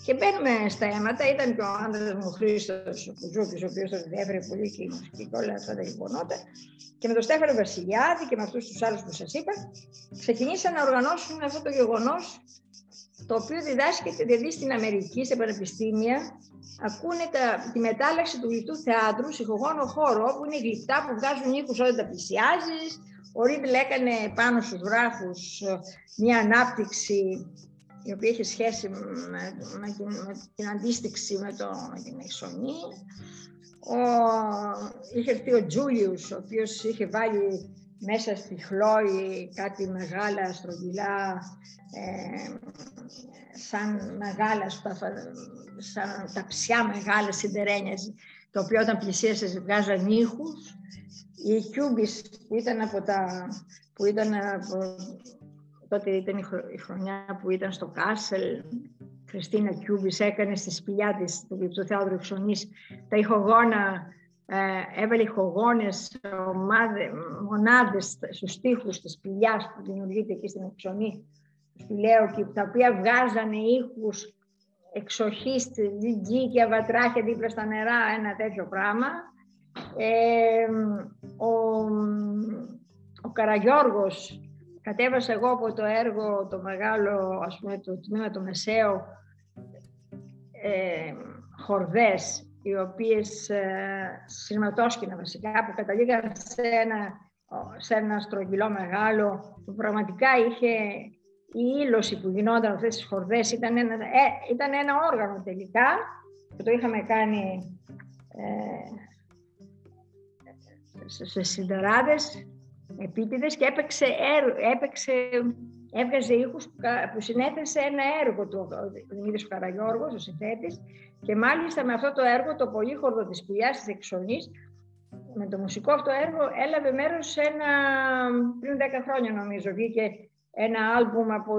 Και μπαίνουμε στα αίματα, ήταν και ο άντρας μου Χρήστος ο Κουζούκη, ο οποίος τον διέφερε πολύ και η μουσική και όλα αυτά τα γεγονότα. Και με τον Στέφανο Βασιλιάδη και με αυτούς τους άλλους που σας είπα, ξεκινήσαν να οργανώσουν αυτό το γεγονός, το οποίο διδάσκεται δηλαδή στην Αμερική, σε πανεπιστήμια, ακούνε τα, τη μετάλλαξη του γλυπτού θεάτρου σε ηχογόνο χώρο, που είναι γλυπτά που βγάζουν ήχους όταν τα πλησιάζεις. Ο Ρίντλ έκανε πάνω στους γράφους ε, μια ανάπτυξη η οποία είχε σχέση με, με, την, με την αντίστοιξη με, το, με την εξονή. Ο, είχε έρθει ο Τζούλιους, ο οποίος είχε βάλει μέσα στη χλόη κάτι μεγάλα στρογγυλά, ε, σαν μεγάλα σαν ταψιά μεγάλα σιντερένια, το οποίο όταν πλησίασε βγάζαν ήχους. Η Κιούμπις που ήταν από τα... Που ήταν από, τότε ήταν η χρονιά που ήταν στο Κάσελ, Χριστίνα Κιούμπις έκανε στη σπηλιά της του Θεόδρου Εξονής τα ηχογόνα ε, έβαλε ηχογόνες ομάδες, μονάδες στους στίχους της σπηλιάς που δημιουργείται εκεί στην Εξονή του και τα οποία βγάζανε ήχους εξοχής, τζι και αβατράχια δίπλα στα νερά, ένα τέτοιο πράγμα. Ε, ο, ο Καραγιώργος, κατέβασα εγώ από το έργο το μεγάλο, ας πούμε, το τμήμα το μεσαίο, ε, χορδές, οι οποίες ε, σειρματόσκηνα βασικά, που καταλήγαν σε ένα, σε ένα στρογγυλό μεγάλο, που πραγματικά είχε η ήλωση που γινόταν αυτές τις χορδές, ήταν ένα, ε, ήταν ένα όργανο τελικά, που το είχαμε κάνει ε, σε, σε συνταράδες, επίτηδες και έπαιξε, έπαιξε έβγαζε ήχους που συνέθεσε ένα έργο του ο Δημήτρης Καραγιώργος, ο συνθέτης, και μάλιστα με αυτό το έργο, το πολύχορδο της Πηλιάς της Εξονής, με το μουσικό αυτό έργο έλαβε μέρος σε ένα, πριν 10 χρόνια νομίζω, βγήκε ένα άλμπουμ από,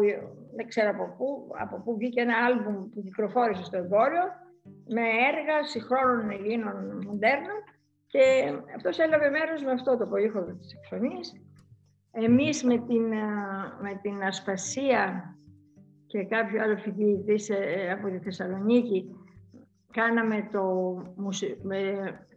δεν ξέρω από πού, από πού βγήκε ένα άλμπουμ που κυκλοφόρησε στο εμπόριο, με έργα συγχρόνων Ελλήνων μοντέρνων και αυτός έλαβε μέρος με αυτό το πολύχορδο της Εξονής εμείς με την, με την Ασπασία και κάποιο άλλο φοιτητή ε, από τη Θεσσαλονίκη κάναμε το, με,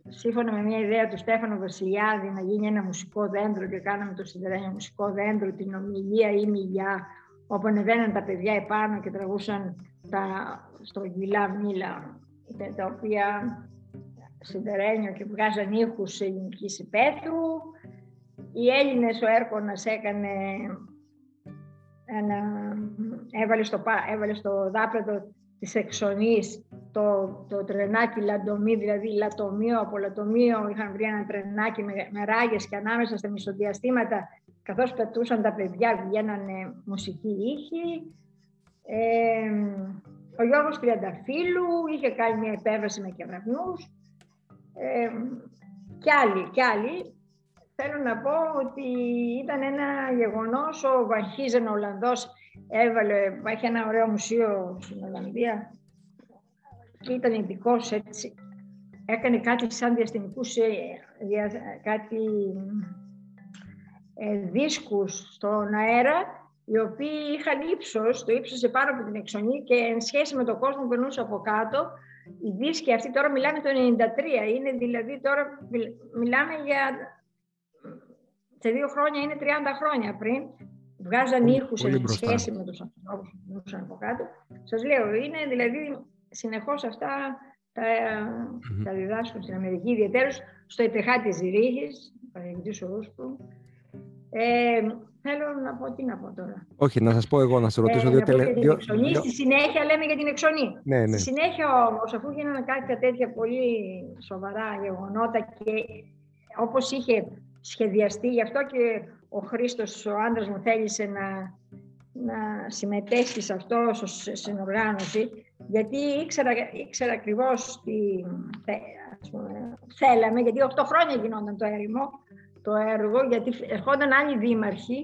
σύμφωνα με μια ιδέα του Στέφανο Βασιλιάδη να γίνει ένα μουσικό δέντρο και κάναμε το σιδερένιο μουσικό δέντρο, την ομιλία ή μιλιά, όπου ανεβαίναν τα παιδιά επάνω και τραβούσαν τα στρογγυλά μήλα, τα οποία σιδερένιο και βγάζαν ήχους ελληνικής υπαίθρου οι Έλληνες ο Έρκονας έκανε ένα, έβαλε στο, έβαλε στο δάπεδο της Εξονής το, το τρενάκι Λαντομί, δηλαδή λατομείο από λατομείο, είχαν βρει ένα τρενάκι με, με ράγες και ανάμεσα στα μισοδιαστήματα, καθώς πετούσαν τα παιδιά, βγαίνανε μουσική ήχη. Ε, ο Γιώργος Τριανταφύλου είχε κάνει μια επέβαση με κεραυνούς. Ε, κι άλλοι, κι άλλοι θέλω να πω ότι ήταν ένα γεγονός, ο Βαχίζεν ο Ολλανδός έβαλε, έχει ένα ωραίο μουσείο στην Ολλανδία και ήταν ειδικός έτσι. Έκανε κάτι σαν διαστημικούς, ε, κάτι ε, δίσκους στον αέρα, οι οποίοι είχαν ύψος, το ύψος επάνω από την εξονή και εν σχέση με τον κόσμο που περνούσε από κάτω, οι δίσκοι αυτοί τώρα μιλάμε το 93, είναι δηλαδή τώρα μιλάμε για σε δύο χρόνια είναι 30 χρόνια πριν. Βγάζαν ήχους σε σχέση με τους ανθρώπους που μιλούσαν από κάτω. Σας λέω, είναι δηλαδή συνεχώς αυτά τα, mm-hmm. τα διδάσκουν στην Αμερική, ιδιαίτερα στο ΕΤΕΧΑ τη Ζηρίχη, παραδείγματο Ρούσπου. Ε, θέλω να πω, τι να πω τώρα. Όχι, να σας πω εγώ, να σα ρωτήσω ε, δύο τελευταία. Στη συνέχεια λέμε για την εξονή. Ναι, ναι. Στη συνέχεια όμως, αφού γίνανε κάποια τέτοια πολύ σοβαρά γεγονότα και όπως είχε σχεδιαστεί. Γι' αυτό και ο Χρήστος, ο άντρας μου, θέλησε να, να συμμετέχει σε αυτό στην οργάνωση, γιατί ήξερα, ήξερα ακριβώς τι θέλαμε, γιατί 8 χρόνια γινόταν το έρημο, το έργο, γιατί ερχόταν άλλοι δήμαρχοι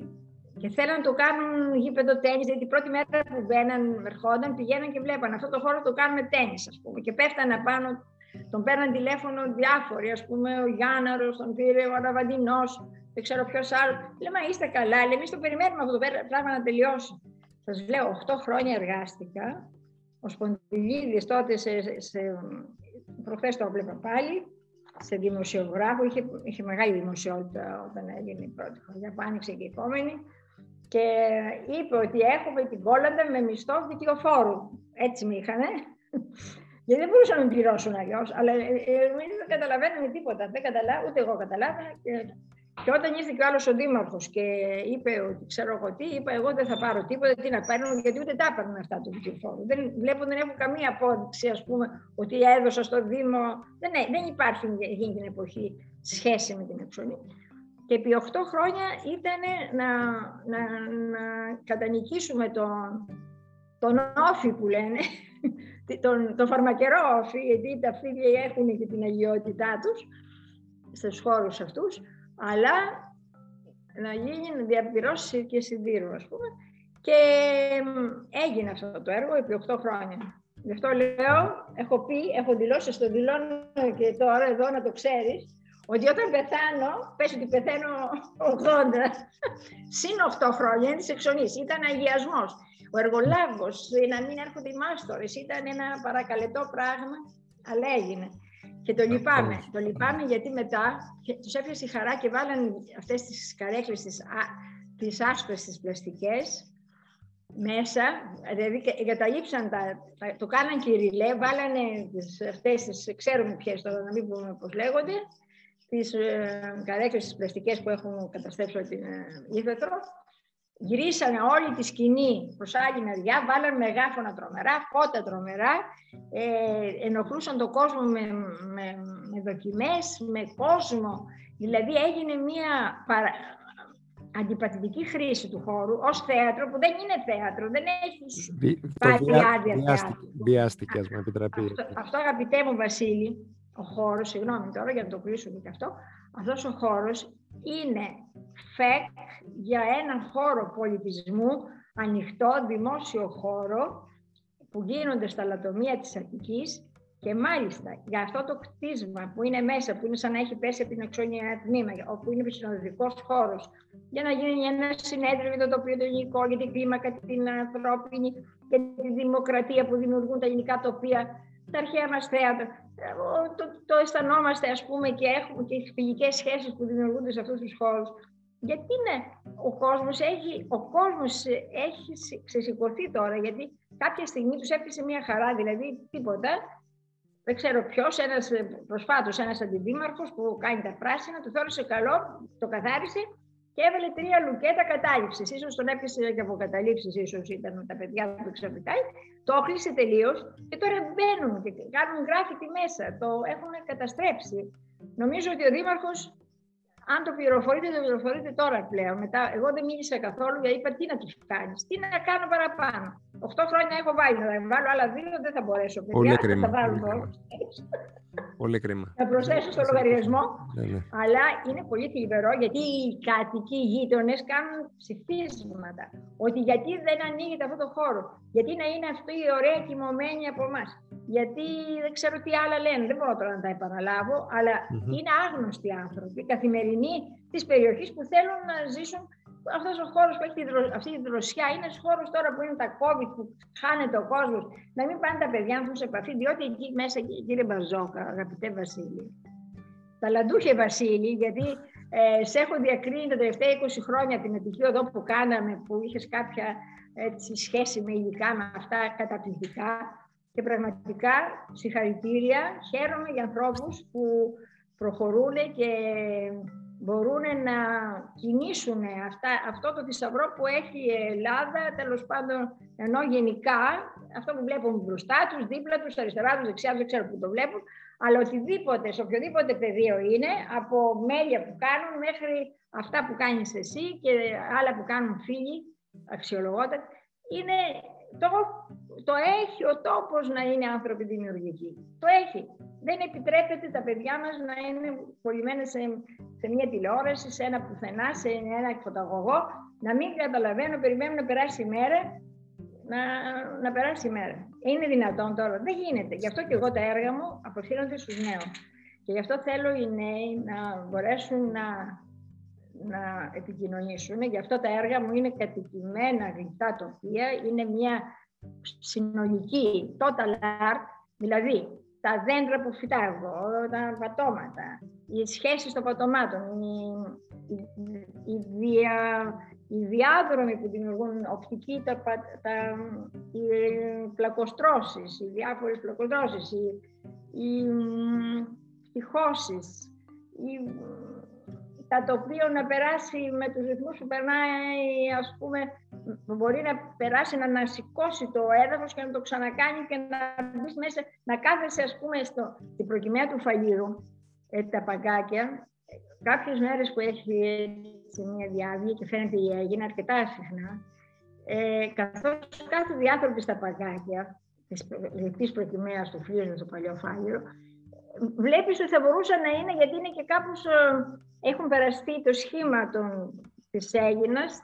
και θέλαν να το κάνουν γήπεδο τέννη, γιατί την πρώτη μέρα που μπαίναν, ερχόταν, πηγαίναν και βλέπαν αυτό το χώρο το κάνουμε τέννη, ας πούμε. Και πέφτανε πάνω τον παίρναν τηλέφωνο διάφοροι, ας πούμε ο Γιάνναρος, τον πήρε ο Αραβαντινός, δεν ξέρω ποιος άλλος. Λέμε, είστε καλά, λέμε, εμείς το περιμένουμε αυτό το πράγμα να τελειώσει. Σας λέω, 8 χρόνια εργάστηκα. Ο Σποντιλίδης τότε, σε, σε, προχθές το έβλεπα πάλι, σε δημοσιογράφο, είχε, είχε μεγάλη δημοσιότητα όταν έγινε η πρώτη χρονιά που άνοιξε και η επόμενη και είπε ότι έχουμε την κόλλαντα με μισθό δικαιοφόρου. Έτσι με είχανε. Γιατί δεν μπορούσαν να με πληρώσουν αλλιώ. Αλλά ε, ε, εμεί δεν καταλαβαίνουμε τίποτα. Δεν καταλάβω, ούτε εγώ καταλάβαινα. Και, και όταν ήρθε και ο άλλος ο Δήμαρχος και είπε ότι ξέρω εγώ τι, είπα εγώ δεν θα πάρω τίποτα, τι να παίρνω, γιατί ούτε τα έπαιρναν αυτά του δικηγόρου. Δεν βλέπω, δεν έχουν καμία απόδειξη, ας πούμε, ότι έδωσα στο Δήμο. Δεν, ναι, δεν υπάρχει εκείνη την εποχή σχέση με την εξονή. Και επί 8 χρόνια ήταν να, να, να κατανικήσουμε τον, τον όφη που λένε, τον, τον φαρμακερό όφη, γιατί τα φίδια έχουν και την αγιότητά τους στους χώρους αυτούς, αλλά να γίνει να διαπληρώσει και συντήρου, ας πούμε. Και έγινε αυτό το έργο επί 8 χρόνια. Γι' αυτό λέω, έχω πει, έχω δηλώσει στο δηλώνω και τώρα εδώ να το ξέρεις, ότι όταν πεθάνω, πες ότι πεθαίνω 80, συν 8 χρόνια είναι της εξονής, ήταν αγιασμός. Ο εργολάβος, να μην έρχονται οι μάστορες, ήταν ένα παρακαλετό πράγμα, αλλά έγινε. Και το λυπάμαι. Το λυπάμαι γιατί μετά τους έπιασε η χαρά και βάλαν αυτές τις καρέκλες, τις, τις άσπρες, τις πλαστικές, μέσα, δηλαδή εγκαταλείψαν τα, το κάναν κυριλέ, βάλανε τις, αυτές τις, ξέρουμε ποιες τώρα, να μην πούμε πώς λέγονται, τις ε, καρέκλες τις πλαστικές που έχουν καταστρέψει την ε, ύφετρο, γυρίσανε όλη τη σκηνή προς άλλη μεριά, βάλαν μεγάφωνα τρομερά, φώτα τρομερά, ε, ενοχλούσαν τον κόσμο με, με, με δοκιμές, με κόσμο. Δηλαδή έγινε μια παρα, αντιπαθητική χρήση του χώρου ως θέατρο που δεν είναι θέατρο, δεν έχει πάλι άδεια θέατρο. Βιάστηκες, ας με επιτραπεί. Αυτό, αυτό αγαπητέ μου Βασίλη, ο χώρος, συγγνώμη τώρα για να το κλείσουμε και αυτό, αυτός ο χώρος είναι φεκ για έναν χώρο πολιτισμού, ανοιχτό, δημόσιο χώρο, που γίνονται στα λατομεία της Αττικής και μάλιστα για αυτό το κτίσμα που είναι μέσα, που είναι σαν να έχει πέσει από την εξώνια τμήμα, όπου είναι συνοδευτικό χώρος, για να γίνει ένα συνέδριο για το τοπίο το ελληνικό, για την κλίμακα, την ανθρώπινη και τη δημοκρατία που δημιουργούν τα ελληνικά τοπία, τα αρχαία μας θέατρα. Το, το αισθανόμαστε, ας πούμε, και έχουμε και τις φιλικέ σχέσεις που δημιουργούνται σε αυτούς τους χώρους. Γιατί είναι ο κόσμος έχει, ο κόσμος έχει ξεσηκωθεί τώρα, γιατί κάποια στιγμή τους έπισε μια χαρά, δηλαδή τίποτα, δεν ξέρω ποιος, ένας προσφάτως ένας αντιδήμαρχος που κάνει τα πράσινα, του θεώρησε καλό, το καθάρισε και έβαλε τρία λουκέτα κατάληψης. σω τον έπιασε και από καταλήψεις, ίσως ήταν τα παιδιά του ξαφνικά. Το έκλεισε τελείως και τώρα μπαίνουν και κάνουν γράφητη μέσα. Το έχουν καταστρέψει. Νομίζω ότι ο Δήμαρχος αν το πληροφορείτε, το πληροφορείτε τώρα πλέον. Μετά, εγώ δεν μίλησα καθόλου γιατί είπα τι να τους κάνεις, τι να κάνω παραπάνω. 8 χρόνια έχω βάλει, να βάλω άλλα δύο δεν θα μπορέσω. Παιδιά, Πολύ κρίμα. Θα βάλω Πολύ κρίμα. Θα προσθέσω στο λογαριασμό. Ναι, ναι. Αλλά είναι πολύ θλιβερό γιατί οι κάτοικοι, οι γείτονες κάνουν ψηφίσματα. Ότι γιατί δεν ανοίγεται αυτό το χώρο. Γιατί να είναι αυτή η ωραία κοιμωμένη από εμάς. Γιατί δεν ξέρω τι άλλα λένε. Δεν μπορώ τώρα να τα επαναλάβω. Αλλά mm-hmm. είναι άγνωστοι άνθρωποι, καθημερινοί της περιοχής που θέλουν να ζήσουν αυτός ο χώρος που έχει αυτή τη δροσιά είναι ένας χώρος τώρα που είναι τα COVID, που χάνεται ο κόσμος. Να μην πάνε τα παιδιά να σε επαφή, διότι εκεί μέσα, κύριε Μπαζόκα, αγαπητέ Βασίλη, ταλαντούχε Βασίλη, γιατί ε, σε έχω διακρίνει τα τελευταία 20 χρόνια την Αττική Οδό που κάναμε, που είχες κάποια έτσι, σχέση με υλικά, με αυτά καταπληκτικά. Και πραγματικά συγχαρητήρια. Χαίρομαι για ανθρώπους που προχωρούν και μπορούν να κινήσουν αυτά, αυτό το θησαυρό που έχει η Ελλάδα, τέλος πάντων, ενώ γενικά, αυτό που βλέπουν μπροστά τους, δίπλα τους, αριστερά τους, δεξιά τους, δεν ξέρω που το βλέπουν, αλλά οτιδήποτε, σε οποιοδήποτε πεδίο είναι, από μέλια που κάνουν μέχρι αυτά που κάνεις εσύ και άλλα που κάνουν φίλοι, αξιολογότατοι, είναι το, το έχει ο τόπος να είναι άνθρωποι δημιουργικοί. Το έχει. Δεν επιτρέπεται τα παιδιά μας να είναι πολυμένα σε, σε μια τηλεόραση, σε ένα πουθενά, σε ένα εκφωταγωγό, να μην καταλαβαίνουν, περιμένουν να περάσει η μέρα, να, να περάσει η μέρα. Είναι δυνατόν τώρα. Δεν γίνεται. Γι' αυτό και εγώ τα έργα μου αποφύγονται στους νέους. Και γι' αυτό θέλω οι νέοι να μπορέσουν να να επικοινωνήσουν. Γι' αυτό τα έργα μου είναι κατοικημένα γλυκά τοπία, είναι μια συνολική total art, δηλαδή τα δέντρα που φυτάγω, τα πατώματα, οι σχέσεις των πατωμάτων, οι, οι, οι, δια, οι διάδρομοι που δημιουργούν οπτική, τα, τα, οι πλακοστρώσεις, οι διάφορες πλακοστρώσεις, οι, οι, οι οι, τα τοπίο να περάσει με τους ρυθμούς που περνάει, ας πούμε, μπορεί να περάσει, να ανασηκώσει το έδαφος και να το ξανακάνει και να μπεις μέσα, να κάθεσαι, ας πούμε, στο, στην προκυμαία του φαγύρου, ε, τα παγκάκια, κάποιες μέρες που έχει σε μια διάβγεια και φαίνεται η έγινε αρκετά συχνά, ε, καθώς κάθε διάθρωποι στα παγκάκια, της λεπτής προκυμαίας του φλίου στο παλιό φάγυρο, βλέπεις ότι θα μπορούσε να είναι, γιατί είναι και κάπως, ε, έχουν περαστεί το σχήμα των, της Έγινας,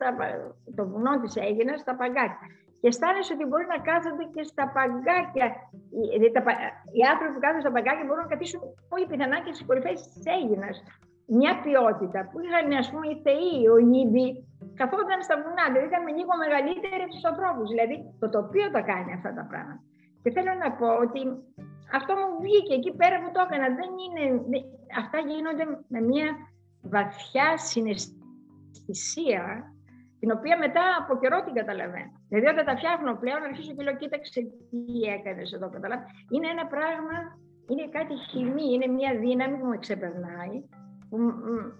το βουνό της Έγινας, στα παγκάκια. και αισθάνεσαι ότι μπορεί να κάθονται και στα παγκάκια. Οι, τα, οι άνθρωποι που κάθονται στα παγκάκια μπορούν να καθίσουν πολύ πιθανά και στι κορυφές της Έγινας. Μια ποιότητα που είχαν ας πούμε οι Θεοί, ο Ήμπι, καθόταν στα βουνά, δηλαδή ήταν λίγο μεγαλύτεροι από τους ανθρώπους. Δηλαδή το τοπίο τα κάνει αυτά τα πράγματα. Και θέλω να πω ότι αυτό μου βγήκε εκεί πέρα που το έκανα. Δεν είναι, αυτά γίνονται με μια βαθιά συναισθησία την οποία μετά από καιρό την καταλαβαίνω. Δηλαδή, όταν τα φτιάχνω πλέον, αρχίζω και λέω: Κοίταξε τι έκανες εδώ, καταλάβεις. Είναι ένα πράγμα, είναι κάτι χυμή, είναι μια δύναμη που με ξεπερνάει, που,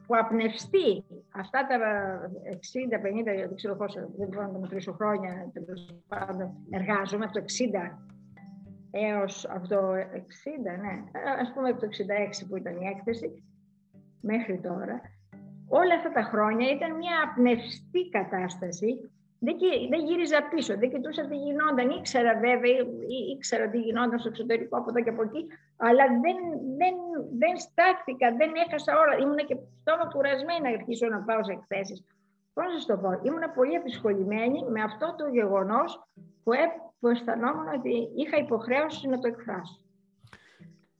που απνευστεί αυτά τα 60, 50, δεν ξέρω πόσα, δεν μπορώ να το μετρήσω χρόνια, τέλος πάντων, εργάζομαι από το 60 έως από το 60, ναι, ας πούμε από το 66 που ήταν η έκθεση, μέχρι τώρα, όλα αυτά τα χρόνια ήταν μια απνευστή κατάσταση. Δεν, δεν γύριζα πίσω, δεν κοιτούσα τι γινόταν. Ήξερα βέβαια, ήξερα τι γινόταν στο εξωτερικό από εδώ και από εκεί, αλλά δεν, δεν, δεν στάθηκα, δεν έχασα όλα. Ήμουν και τόσο κουρασμένη να αρχίσω να πάω σε εκθέσεις. Πώς να σας το πω, ήμουν πολύ επισχολημένη με αυτό το γεγονός που, που αισθανόμουν ότι είχα υποχρέωση να το εκφράσω.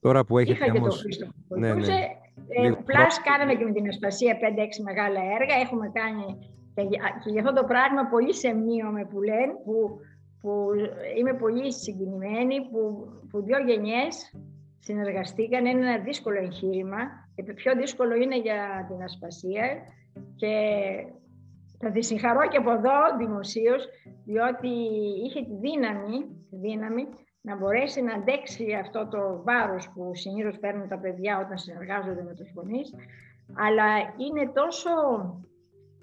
Τώρα που έχετε Είχα όμως... και το Χρήστο που ναι, ναι. Ε, πλάς κάναμε και με την Ασπασία 5-6 μεγάλα έργα. Έχουμε κάνει και για, αυτό το πράγμα πολύ σεμνίωμε που λένε, που, που είμαι πολύ συγκινημένη, που, που δύο γενιές συνεργαστήκαν. Είναι ένα δύσκολο εγχείρημα. Και το πιο δύσκολο είναι για την Ασπασία. Και θα τη συγχαρώ και από εδώ δημοσίως, διότι είχε τη δύναμη, τη δύναμη να μπορέσει να αντέξει αυτό το βάρος που συνήθως παίρνουν τα παιδιά όταν συνεργάζονται με τους γονείς, αλλά είναι τόσο,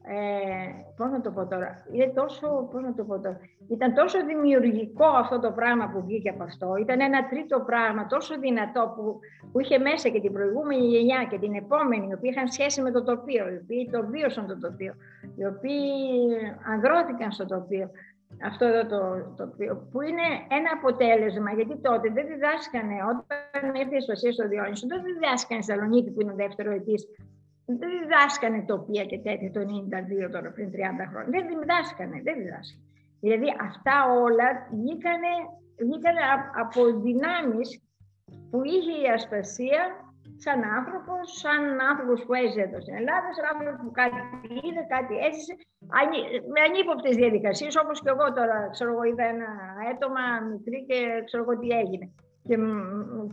ε, πώς να το πω τώρα, είναι τόσο, πώς να το πω τώρα, ήταν τόσο δημιουργικό αυτό το πράγμα που βγήκε από αυτό, ήταν ένα τρίτο πράγμα τόσο δυνατό που, που είχε μέσα και την προηγούμενη γενιά και την επόμενη, οι οποίοι είχαν σχέση με το τοπίο, οι οποίοι το βίωσαν το τοπίο, οι οποίοι ανδρώθηκαν στο τοπίο αυτό εδώ το, το που είναι ένα αποτέλεσμα, γιατί τότε δεν διδάσκανε, όταν ήρθε η Ασπασία στο Διόνυσο, δεν διδάσκανε Σαλονίκη που είναι ο δεύτερο ετής, δεν διδάσκανε τοπία και τέτοια το 92 τώρα πριν 30 χρόνια. Δεν διδάσκανε, δεν διδάσκανε. Δηλαδή αυτά όλα βγήκανε, βγήκανε από δυνάμεις που είχε η Ασπασία σαν άνθρωπος, σαν άνθρωπος που έζησε εδώ στην Ελλάδα, σαν άνθρωπος που κάτι είδε, κάτι έζησε, με ανύποπτες διαδικασίες, όπως και εγώ τώρα, ξέρω εγώ, είδα ένα έτομα μικρή και ξέρω εγώ τι έγινε. Και,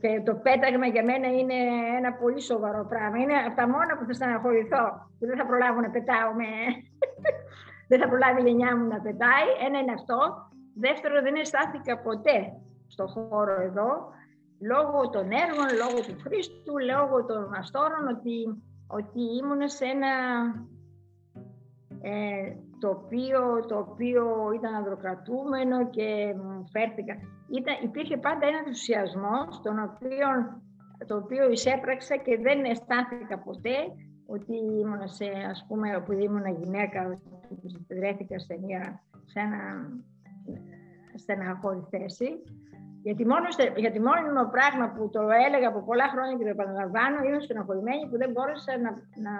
και το πέταγμα για μένα είναι ένα πολύ σοβαρό πράγμα. Είναι από τα μόνα που θα στεναχωρηθώ, που δεν θα προλάβω να πετάω με... δεν θα προλάβει η γενιά μου να πετάει. Ένα είναι αυτό. Δεύτερο, δεν αισθάνθηκα ποτέ στο χώρο εδώ λόγω των έργων, λόγω του Χρήστου, λόγω των αστόρων, ότι, ότι ήμουν σε ένα ε, τοπίο το οποίο ήταν ανδροκρατούμενο και μου φέρθηκα. Ήταν, υπήρχε πάντα ένα ενθουσιασμό τον οποίο, το οποίο εισέπραξα και δεν αισθάνθηκα ποτέ ότι ήμουν σε, ας πούμε, επειδή ήμουν γυναίκα, ότι βρέθηκα σε, μια, σε ένα στεναχώρη θέση. Γιατί μόνο, γιατί μόνο πράγμα που το έλεγα από πολλά χρόνια και το επαναλαμβάνω, είμαι στενοχωρημένη που δεν μπόρεσα να, να,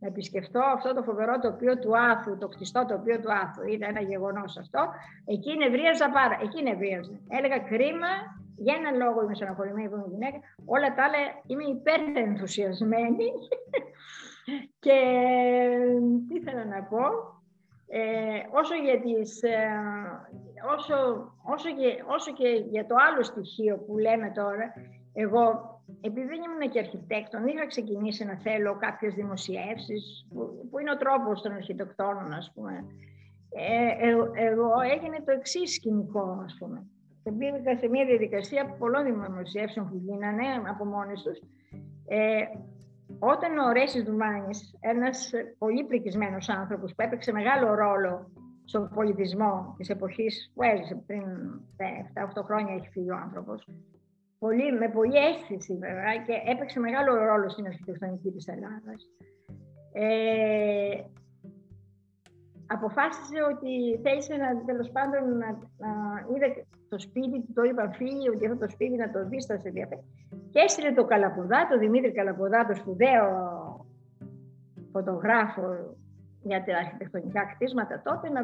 να επισκεφτώ αυτό το φοβερό τοπίο του Άθου, το κτιστό τοπίο του Άθου. Ήταν ένα γεγονός αυτό. Εκεί νευρίαζα πάρα. Εκεί νευρίαζα. Έλεγα κρίμα, για έναν λόγο είμαι στενοχωρημένη που είμαι γυναίκα. Όλα τα άλλα είμαι υπερενθουσιασμένη. και τι θέλω να πω. Ε, όσο, για τις, ε, όσο, όσο, και, όσο και για το άλλο στοιχείο που λέμε τώρα, εγώ επειδή δεν ήμουν και αρχιτέκτον, είχα ξεκινήσει να θέλω κάποιες δημοσιεύσεις, που, που είναι ο τρόπος των αρχιτεκτόνων, ας πούμε. Ε, ε, εγώ έγινε το εξής σκηνικό, ας πούμε. Και μπήκα σε μια διαδικασία πολλών δημοσιεύσεων που γίνανε από μόνες τους. Ε, όταν ο Ρέσης Δουμάνης, ένας πολύ πρικισμένος άνθρωπος που έπαιξε μεγάλο ρόλο στον πολιτισμό της εποχής που έζησε πριν 7-8 χρόνια έχει φύγει ο άνθρωπος, πολύ, με πολλή αίσθηση βέβαια και έπαιξε μεγάλο ρόλο στην αρχιτεκτονική της Ελλάδας. Ε, αποφάσισε ότι θέλησε να, τέλος πάντων, να, να είδε το σπίτι του, το είπαν φίλοι, ότι αυτό το σπίτι να το δει στα ενδιαφέρει. Και έστειλε το Καλαποδά, το Δημήτρη Καλαποδά, το σπουδαίο φωτογράφο, για τα αρχιτεκτονικά κτίσματα τότε να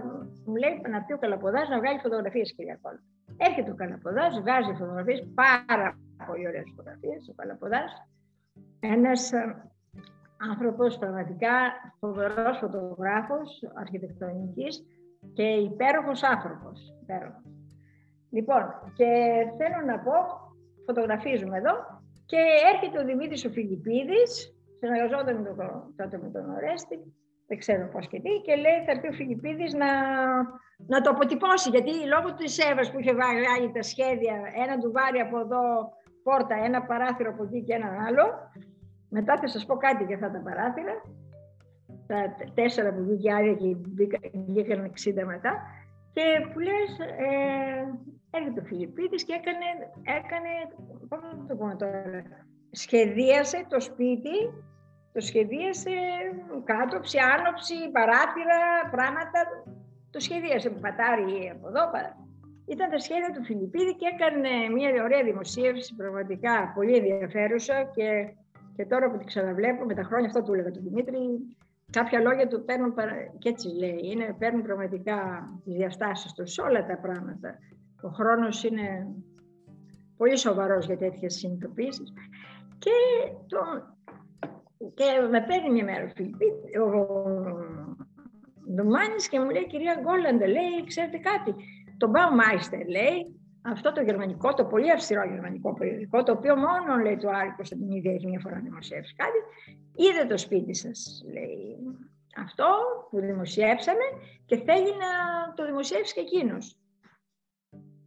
μου λέει να πει ο Καλαποδάς να βγάλει φωτογραφίες κυρία Κόλ. Έρχεται ο Καλαποδάς, βγάζει φωτογραφίες, πάρα πολύ ωραίες φωτογραφίες ο Καλαποδάς. Ένας ε, άνθρωπος πραγματικά φοβερός φωτογράφος αρχιτεκτονικής και υπέροχος άνθρωπος. Υπέροχος. Λοιπόν, και θέλω να πω, φωτογραφίζουμε εδώ και έρχεται ο Δημήτρης ο Φιλιππίδης, συνεργαζόταν με τον, τότε με τον Ορέστη, δεν ξέρω πώς και τι, και λέει θα έρθει ο Φιλιππίδης να, να το αποτυπώσει, γιατί λόγω της Εύας που είχε βάλει τα σχέδια, ένα ντουβάρι από εδώ πόρτα, ένα παράθυρο από εκεί και ένα άλλο, μετά θα σας πω κάτι για αυτά τα παράθυρα, τα τέσσερα που βγήκε άδεια και βγήκαν 60 μετά, και που λες, ε, έρχεται ο Φιλιππίδης και έκανε, έκανε, πώς να το πούμε τώρα, σχεδίασε το σπίτι, το σχεδίασε κάτωψη, άνοψη, παράθυρα, πράγματα, το σχεδίασε με πατάρι από εδώ, Ήταν τα σχέδια του Φιλιππίδη και έκανε μια ωραία δημοσίευση, πραγματικά πολύ ενδιαφέρουσα και, και τώρα που την ξαναβλέπω, με τα χρόνια αυτό του έλεγα του Δημήτρη, κάποια λόγια του παίρνουν και έτσι λέει, είναι, παίρνουν πραγματικά τις διαστάσεις τους σε όλα τα πράγματα. Ο χρόνος είναι πολύ σοβαρός για τέτοιες συνειδητοποίησεις. Και, το, και με παίρνει μια μέρα ο Ντομάνης και μου λέει, κυρία Γκόλαντε, λέει, ξέρετε κάτι, το Baumeister, λέει, αυτό το γερμανικό, το πολύ αυστηρό γερμανικό περιοδικό, το οποίο μόνο λέει το Άρη Κωνσταντινίδη έχει μια φορά δημοσιεύσει κάτι, είδε το σπίτι σας, λέει, αυτό που δημοσιεύσαμε και θέλει να το δημοσιεύσει και εκείνος.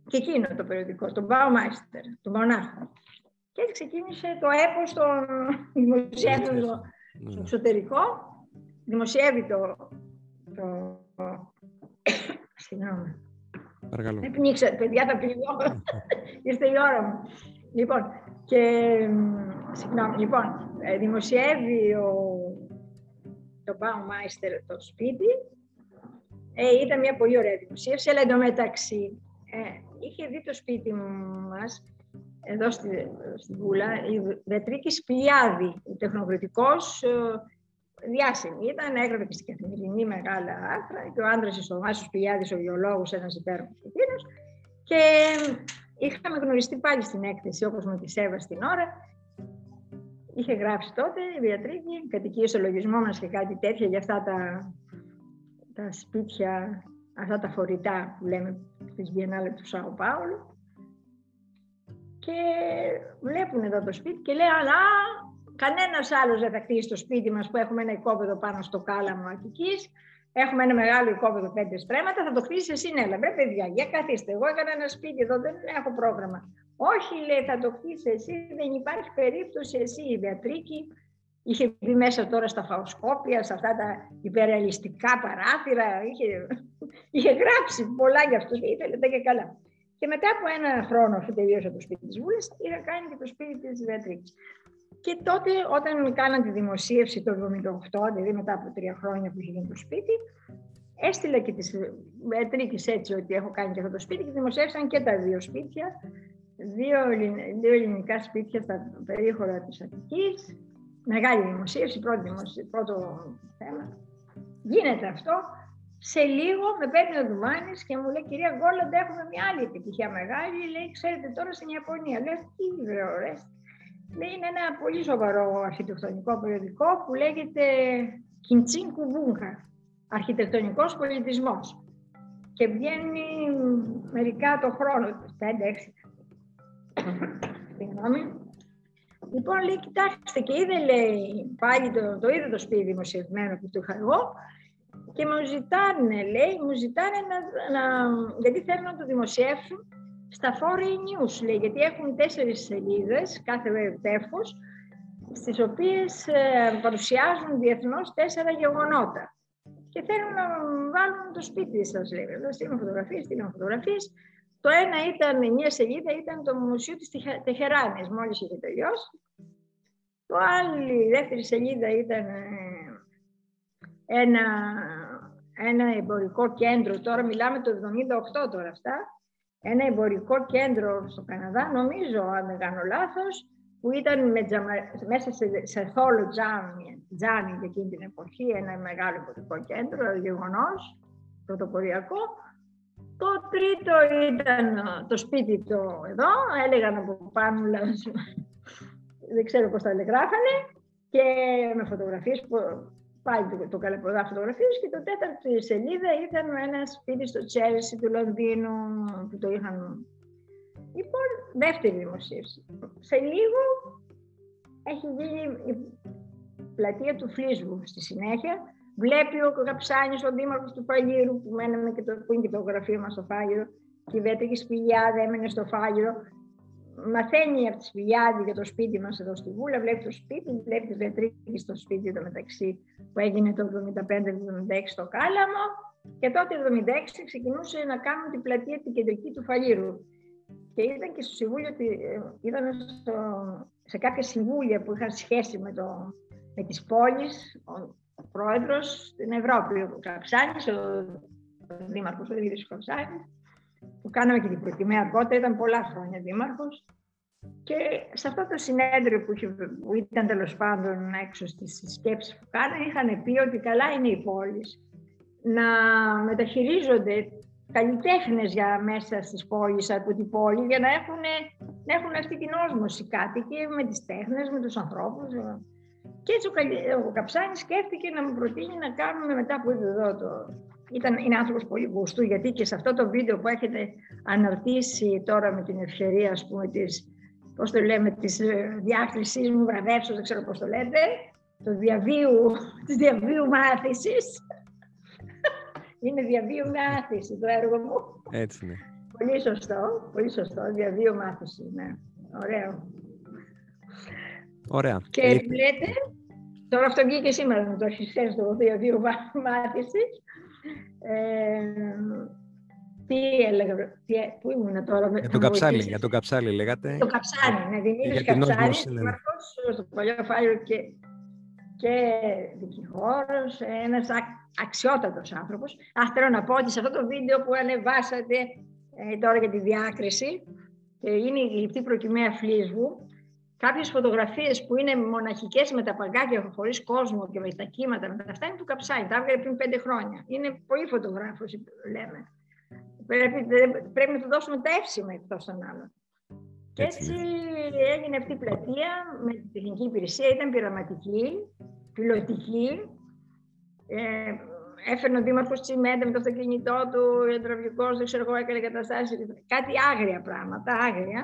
Και εκείνο το περιοδικό, τον Baumeister, τον Μονάχο. Και έτσι ξεκίνησε το έπος των δημοσιεύσεων στο ναι. εξωτερικό. Δημοσιεύει το... το... Συγγνώμη. Παρακαλώ. Δεν πνίξατε, παιδιά, θα πληγώ. Ήρθε η ώρα μου. Λοιπόν, και, συγγνώμη, λοιπόν, ε, δημοσιεύει ο, το Baumeister το σπίτι. Ε, ήταν μια πολύ ωραία δημοσίευση, αλλά εντωμεταξύ ε, είχε δει το σπίτι μας εδώ στη, στην Βούλα, η Βετρίκης Σπηλιάδη, ο τεχνοκριτικός ε, διάσημη. Ήταν, έγραφε και στην καθημερινή μεγάλα άρθρα και ο άντρας ο Μάσο Σπηλιάδης, ο βιολόγος, ένας υπέροχος εκείνος. Και είχαμε γνωριστεί πάλι στην έκθεση όπως με τη Σέβα στην ώρα. Είχε γράψει τότε η Βιατρίκη, κατοικίε στο λογισμό μας και κάτι τέτοια για αυτά τα, τα σπίτια, αυτά τα φορητά που λέμε στις Βιενάλε του Σάου Πάολου. Και βλέπουν εδώ το σπίτι και λέει αλλά κανένας άλλος δεν θα χτίσει το σπίτι μας που έχουμε ένα οικόπεδο πάνω στο κάλαμο Αττικής, έχουμε ένα μεγάλο οικόπεδο πέντε στρέμματα, θα το χτίσει εσύ, ναι, αλλά παιδιά, για καθίστε, εγώ έκανα ένα σπίτι εδώ, δεν έχω πρόγραμμα. Όχι, λέει, θα το χτίσει εσύ, δεν υπάρχει περίπτωση εσύ, η Βεατρίκη, είχε μπει μέσα τώρα στα φαοσκόπια, σε αυτά τα υπερεαλιστικά παράθυρα, είχε, είχε γράψει πολλά για αυτούς και ήθελε και καλά. Και μετά από ένα χρόνο, αφού τελείωσε το σπίτι της Βούλη, είχα κάνει και το σπίτι της Βεατρίκη. Και τότε, όταν κάναν τη δημοσίευση το 1978, δηλαδή μετά από τρία χρόνια που είχε γίνει το σπίτι, έστειλα και τη Βεατρίκη έτσι ότι έχω κάνει και αυτό το σπίτι και δημοσίευσαν και τα δύο σπίτια. Δύο, δύο ελληνικά σπίτια στα περίχωρα της Αττικής. Μεγάλη δημοσίευση, πρώτο, πρώτο θέμα. Γίνεται αυτό σε λίγο με παίρνει ο Δουμάνης και μου λέει κυρία Γκόλαντ έχουμε μια άλλη επιτυχία μεγάλη. Λέει ξέρετε τώρα στην Ιαπωνία. Λέω τι ωραίες. Λέει είναι ένα πολύ σοβαρό αρχιτεκτονικό περιοδικό που λέγεται Κιντσίν Κουβούγκα. Αρχιτεκτονικός πολιτισμός. Και βγαίνει μερικά το χρόνο, 5-6. Συγγνώμη. Λοιπόν, λέει, κοιτάξτε, και είδε, λέει, πάλι το, το είδε το σπίτι δημοσιευμένο που το είχα εγώ, και μου ζητάνε, λέει, μου ζητάνε να, να, γιατί θέλουν να το δημοσιεύσουν στα Foreign News, λέει, γιατί έχουν τέσσερις σελίδες κάθε τεύχος, στις οποίες ε, παρουσιάζουν διεθνώς τέσσερα γεγονότα. Και θέλουν να βάλουν το σπίτι σας, λέει. Εδώ στείλουν φωτογραφίες, στείλουν φωτογραφίες. Το ένα ήταν, μια σελίδα ήταν το Μουσείο της Τεχεράνης, μόλις είχε τελειώσει. Το άλλο, η δεύτερη σελίδα ήταν ε, ένα ένα εμπορικό κέντρο, τώρα μιλάμε το 78 τώρα αυτά, ένα εμπορικό κέντρο στο Καναδά, νομίζω, αν δεν κάνω λάθος, που ήταν με μέσα σε, σε θόλο τζάμι, τζάμι για εκείνη την εποχή, ένα μεγάλο υποτικό κέντρο, γεγονός πρωτοποριακό. Το τρίτο ήταν το σπίτι το εδώ, έλεγαν από πάνω, δεν ξέρω πώς τα γράφανε, και με φωτογραφίες που πάλι το, το καλαποδά φωτογραφίες και το τέταρτη σελίδα ήταν ένας σπίτι στο Τσέλσι του Λονδίνου που το είχαν Λοιπόν, δεύτερη δημοσίευση. Σε λίγο έχει γίνει η πλατεία του Φλίσβου στη συνέχεια. Βλέπει ο Καψάνης, ο δήμαρχος του Φαγύρου, που, μέναμε και το, που είναι και το γραφείο μας στο Φάγυρο, και η Βέτρικη Σπηλιάδη έμενε στο Φάγυρο. Μαθαίνει από τη Σπηλιάδη για το σπίτι μας εδώ στη Βούλα, βλέπει το σπίτι, βλέπει τη Βετρίκη στο σπίτι το μεταξύ που έγινε το 75-76 στο Κάλαμο και τότε το 76 ξεκινούσε να κάνουν την πλατεία την κεντρική του Φαλήρου. Και ήταν και στο Συμβούλιο, ε, ήταν στο, σε κάποια συμβούλια που είχαν σχέση με, το, με τις πόλεις, ο πρόεδρος στην Ευρώπη, ο Καψάνης, ο, ο δήμαρχος, ο Δήμαρχος Καψάνης, που κάναμε και την προκειμένη αργότερα, ήταν πολλά χρόνια δήμαρχος. Και σε αυτό το συνέδριο που, είχε, που ήταν τέλος πάντων έξω στις σκέψεις που κάνανε, είχαν πει ότι καλά είναι οι πόλεις να μεταχειρίζονται καλλιτέχνες για μέσα στις πόλεις από την πόλη για να έχουν, να έχουν αυτή την όσμωση κάτοικοι με τις τέχνες, με τους ανθρώπους. Και έτσι ο, ο Καψάνης σκέφτηκε να μου προτείνει να κάνουμε μετά που είδε εδώ το... Ήταν, είναι άνθρωπος πολύ γουστού γιατί και σε αυτό το βίντεο που έχετε αναρτήσει τώρα με την ευκαιρία ας πούμε της, πώς το λέμε, της ε, διάκρισης μου βραβεύσεως, δεν ξέρω πώς το λέτε, το διαβίου, της διαβίου μάθησης, είναι διαβίου μάθησης το έργο μου. Έτσι είναι. Πολύ σωστό, πολύ σωστό. Διαβίου μάθησης, ναι. Ωραίο. Ωραία. Και ε... λέτε, τώρα αυτό βγήκε σήμερα με το αρχιστές στο διαβίου μάθησης. Ε, τι έλεγα, τι, πού ήμουν τώρα. Για τον Καψάλη, για τον Καψάλη λέγατε. Το Καψάλη, ναι, Δημήτρης Καψάλης, στο παλιό φάιλο και, και δικηγόρος, ένας αξιότατος άνθρωπος. Α, θέλω να πω ότι σε αυτό το βίντεο που ανεβάσατε ε, τώρα για τη διάκριση, και είναι η γλυπτή προκυμαία φλίσβου, κάποιες φωτογραφίες που είναι μοναχικές με τα παγκάκια χωρίς κόσμο και με τα κύματα, με τα αυτά είναι του Καψάνη, τα έβγαλε πριν πέντε χρόνια. Είναι πολύ φωτογράφος, λέμε. Πρέπει, πρέπει να του δώσουμε τα εύσημα εκτός των άλλων. Και έτσι έγινε αυτή η πλατεία με την τεχνική υπηρεσία, ήταν πειραματική, πιλωτική, ε, έφερνε ο Δήμαρχος τσιμέντα με το αυτοκίνητό του, ο υδραυλικό, δεν ξέρω εγώ, έκανε καταστάσεις. Κάτι άγρια πράγματα, άγρια.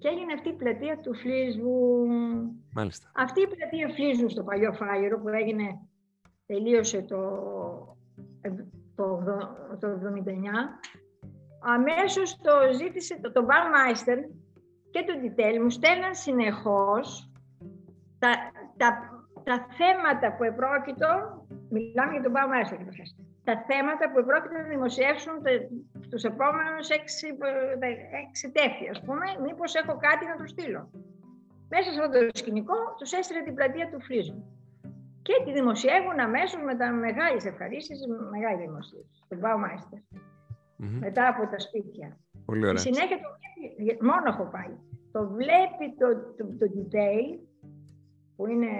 Και έγινε αυτή η πλατεία του Φλίσβου. Μάλιστα. Αυτή η πλατεία Φλίσβου στο παλιό Φάγερο που έγινε, τελείωσε το, το, το 79. Αμέσως το ζήτησε το, το Μάιστερ και το Ντιτέλ μου στέλναν συνεχώς τα, τα, τα θέματα που επρόκειτο Μιλάμε για τον Πάο Μάριστο Τα θέματα που πρόκειται να δημοσιεύσουν τους επόμενους έξι, έξι τέφη, ας πούμε, μήπως έχω κάτι να τους στείλω. Μέσα σε αυτό το σκηνικό τους έστειλε την πλατεία του Φλίζου. Και τη δημοσιεύουν αμέσως μετά μεγάλη ευχαρίστηση, μεγάλη δημοσίευση. Τον Πάο Μάιστο. Μετά από τα σπίτια. Πολύ ωραία. Στη συνέχεια το βλέπει, μόνο έχω πάει. Το βλέπει το, το, το detail, που είναι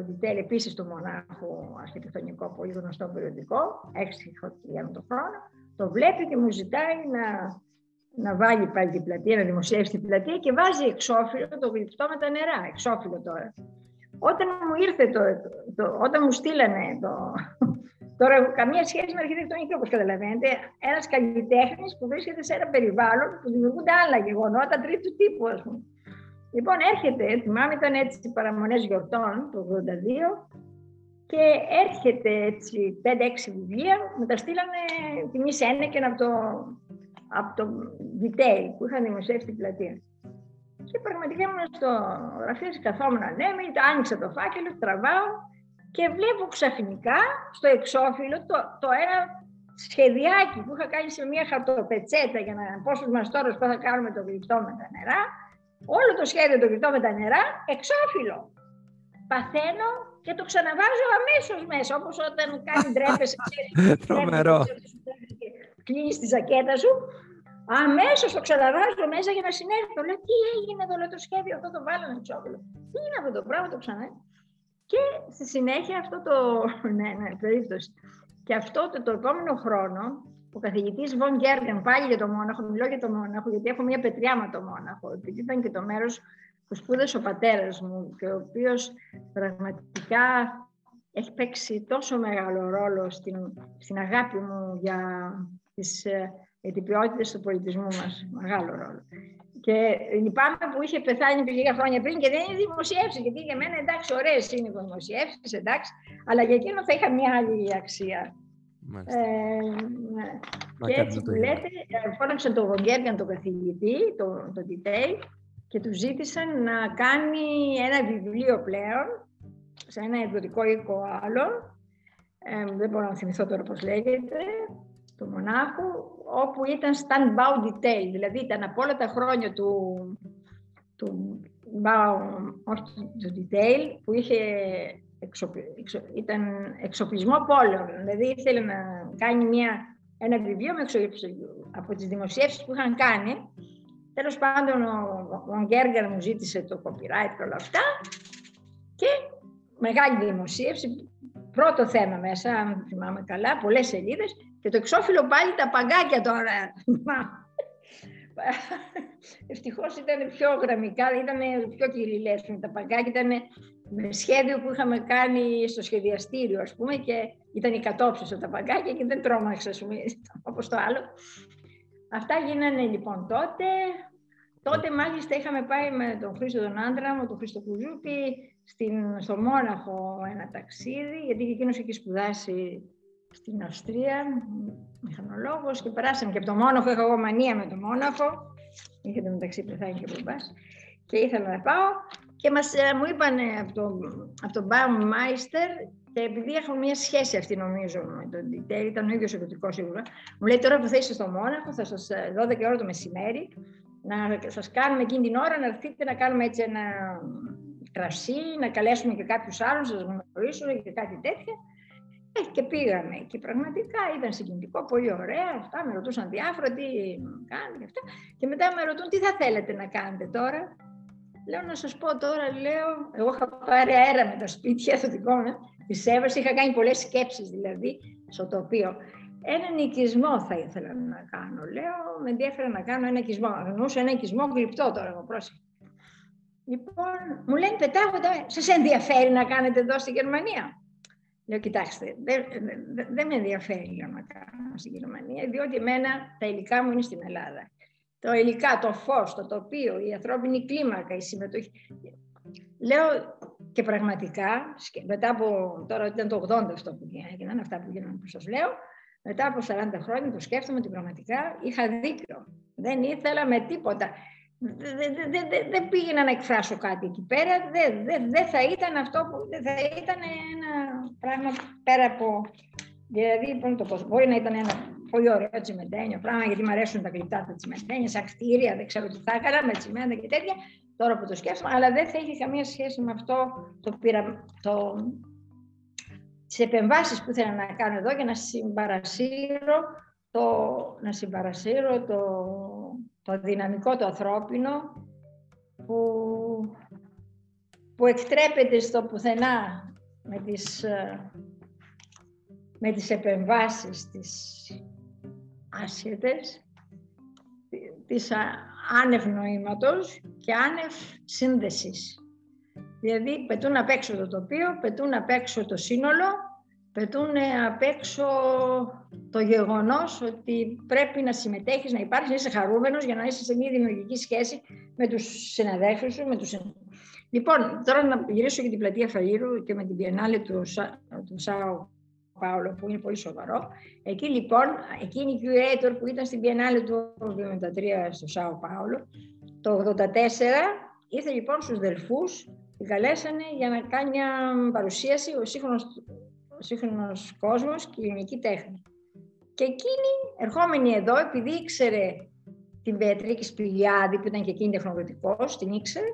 το Detail επίσης του μονάχου αρχιτεκτονικό, πολύ γνωστό περιοδικό, έξι για το χρόνο, το βλέπει και μου ζητάει να, να βάλει πάλι την πλατεία, να δημοσιεύσει την πλατεία και βάζει εξώφυλλο το γλυπτό με τα νερά, εξώφυλλο τώρα. Όταν μου ήρθε το, το, όταν μου στείλανε το, Τώρα, καμία σχέση με αρχιτεκτονική, όπως καταλαβαίνετε. Ένας καλλιτέχνης που βρίσκεται σε ένα περιβάλλον που δημιουργούνται άλλα γεγονότα τρίτου τύπου, ας πούμε. Λοιπόν, έρχεται, θυμάμαι ήταν έτσι παραμονές γιορτών το 82 και έρχεται έτσι 5-6 βιβλία, μου τα στείλανε τιμή ένεκεν από το, από το detail που είχαν δημοσιεύσει στην πλατεία. Και πραγματικά ήμουν στο γραφείο, καθόμουν ανέμι, το άνοιξα το φάκελο, τραβάω και βλέπω ξαφνικά στο εξώφυλλο το, το ένα σχεδιάκι που είχα κάνει σε μια χαρτοπετσέτα για να πόσους μας τώρα πώς θα κάνουμε το γλυπτό με τα νερά όλο το σχέδιο το κοιτώ με τα νερά, εξώφυλλο. Παθαίνω και το ξαναβάζω αμέσως μέσα, όπως όταν κάνει ντρέπεσαι. Τρομερό. Κλείνεις τη ζακέτα σου. Αμέσως το ξαναβάζω μέσα για να συνέλθω. Λέω τι έγινε εδώ, λέω, το σχέδιο αυτό το βάλανε τσόκολο. Τι είναι αυτό το πράγμα, το ξανά. Και στη συνέχεια αυτό το. ναι, ναι, περίπτωση. Και αυτό το, το επόμενο χρόνο, ο καθηγητής Βον Γκέρντεν, πάλι για το Μόναχο, μιλώ για το Μόναχο, γιατί έχω μια πετριά με το Μόναχο, επειδή ήταν και το μέρος που σπούδασε ο πατέρας μου και ο οποίος πραγματικά έχει παίξει τόσο μεγάλο ρόλο στην, στην αγάπη μου για τις, ε, για την ποιότητα του πολιτισμού μας. Μεγάλο ρόλο. Και λυπάμαι που είχε πεθάνει λίγα χρόνια πριν και δεν είναι δημοσιεύσεις. Γιατί για μένα εντάξει, ωραίες είναι οι δημοσιεύσεις, εντάξει, αλλά για εκείνο θα είχα μια άλλη αξία. Ε, ναι. Και έτσι που λέτε, ε, φώναξαν τον Βογκέργαν, τον καθηγητή, τον, τον Detail, και τους ζήτησαν να κάνει ένα βιβλίο πλέον σε ένα εκδοτικό οίκο άλλο, ε, δεν μπορώ να θυμηθώ τώρα πώς λέγεται, του μονάχου, όπου ήταν stand-bound detail, δηλαδή ήταν από όλα τα χρόνια του, του όχι του detail, που είχε ήταν εξοπλισμό πόλεων. Δηλαδή ήθελε να κάνει μια, ένα βιβλίο με από τις δημοσιεύσεις που είχαν κάνει. Τέλος πάντων, ο Γκέργερ μου ζήτησε το copyright και όλα αυτά και μεγάλη δημοσίευση, πρώτο θέμα μέσα, αν θυμάμαι καλά, πολλές σελίδες και το εξώφυλλο πάλι τα παγκάκια τώρα. Ευτυχώς ήταν πιο γραμμικά, ήταν πιο κυριλές. Τα παγκάκια ήταν με σχέδιο που είχαμε κάνει στο σχεδιαστήριο, ας πούμε, και ήταν η κατόψη τα παγκάκια και δεν τρόμαξα, ας πούμε, όπως το άλλο. Αυτά γίνανε λοιπόν τότε. Τότε μάλιστα είχαμε πάει με τον Χρήστο τον άντρα μου, τον Χρήστο Κουζούπη, στην, στο Μόναχο ένα ταξίδι, γιατί και εκείνος έχει σπουδάσει στην Αυστρία, μηχανολόγος και περάσαμε και από το Μόναχο, είχα εγώ μανία με το Μόναχο, είχε το μεταξύ πεθάνει και μπαμπάς και ήθελα να πάω και μας, ε, μου είπαν από, το, από τον Baumeister και επειδή έχουμε μια σχέση αυτή νομίζω με τον Detail, ήταν ο ίδιος εκδοτικός σίγουρα, μου λέει τώρα που θα είστε στο Μόναχο, θα σας 12 ε, ώρα το μεσημέρι, να σας κάνουμε εκείνη την ώρα να έρθετε να κάνουμε έτσι ένα κρασί, να καλέσουμε και κάποιους άλλους, να σας γνωρίσουν και κάτι τέτοια. Ε, και πήγαμε και πραγματικά ήταν συγκινητικό, πολύ ωραία. Αυτά με ρωτούσαν διάφορα τι κάνετε και αυτά. Και μετά με ρωτούν τι θα θέλετε να κάνετε τώρα; Λέω να σας πω τώρα, λέω, εγώ είχα πάρει αέρα με τα σπίτια στο δικό μου, τη Εύα, είχα κάνει πολλές σκέψεις δηλαδή στο τοπίο. Ένα οικισμό θα ήθελα να κάνω. Λέω, με ενδιαφέρει να κάνω ένα οικισμό. Αγνούσα ένα οικισμό γλυπτό τώρα, εγώ πρόσεχα. Λοιπόν, μου λένε πετάγοντα, σας ενδιαφέρει να κάνετε εδώ στη Γερμανία; Λέω, κοιτάξτε, δεν, δεν, με ενδιαφέρει να κάνω στη Γερμανία, διότι εμένα τα υλικά μου είναι στην Ελλάδα. Το υλικά, το φως, το τοπίο, η ανθρώπινη κλίμακα, η συμμετοχή. Λέω και πραγματικά, μετά από, τώρα ήταν το 80 αυτό που έγιναν, αυτά που γίνανε που σας λέω, μετά από 40 χρόνια το σκέφτομαι ότι πραγματικά είχα δίκιο. Δεν ήθελα με τίποτα δεν πήγαινα να εκφράσω κάτι εκεί πέρα, δεν θα ήταν αυτό που θα ήταν ένα πράγμα πέρα από... Δηλαδή, πώς το πω, μπορεί να ήταν ένα πολύ ωραίο τσιμεντένιο πράγμα, γιατί μου αρέσουν τα γλυπτά τα τσιμεντένια, σαν κτίρια, δεν ξέρω τι θα έκανα με τσιμέντα και τέτοια, τώρα που το σκέφτομαι, αλλά δεν θα είχε καμία σχέση με αυτό το, πειρα... το... τις επεμβάσεις που ήθελα να κάνω εδώ για να συμπαρασύρω το, να συμπαρασύρω το, το δυναμικό το ανθρώπινο που, που εκτρέπεται στο πουθενά με τις, με τις επεμβάσεις της άσχετες, της άνευ νοήματος και άνευ σύνδεσης. Δηλαδή πετούν απ' έξω το τοπίο, πετούν απ' έξω το σύνολο πετούν απ' έξω το γεγονός ότι πρέπει να συμμετέχεις, να υπάρχεις, να είσαι χαρούμενος για να είσαι σε μια δημιουργική σχέση με τους συναδέλφους σου. Με τους... Λοιπόν, τώρα να γυρίσω για την πλατεία Φαγύρου και με την πιενάλη του, του Σάου Πάολο που είναι πολύ σοβαρό. Εκεί λοιπόν, εκείνη η curator που ήταν στην πιενάλη του 1973 στο Σάου Πάολο, το 1984 ήρθε λοιπόν στους Δελφούς, την καλέσανε για να κάνει μια παρουσίαση ο σύγχρονος ο σύγχρονος κόσμος και η ελληνική τέχνη. Και εκείνη, ερχόμενη εδώ, επειδή ήξερε την Πετρίκη Σπηλιάδη, που ήταν και εκείνη τεχνοκρατικός, την ήξερε,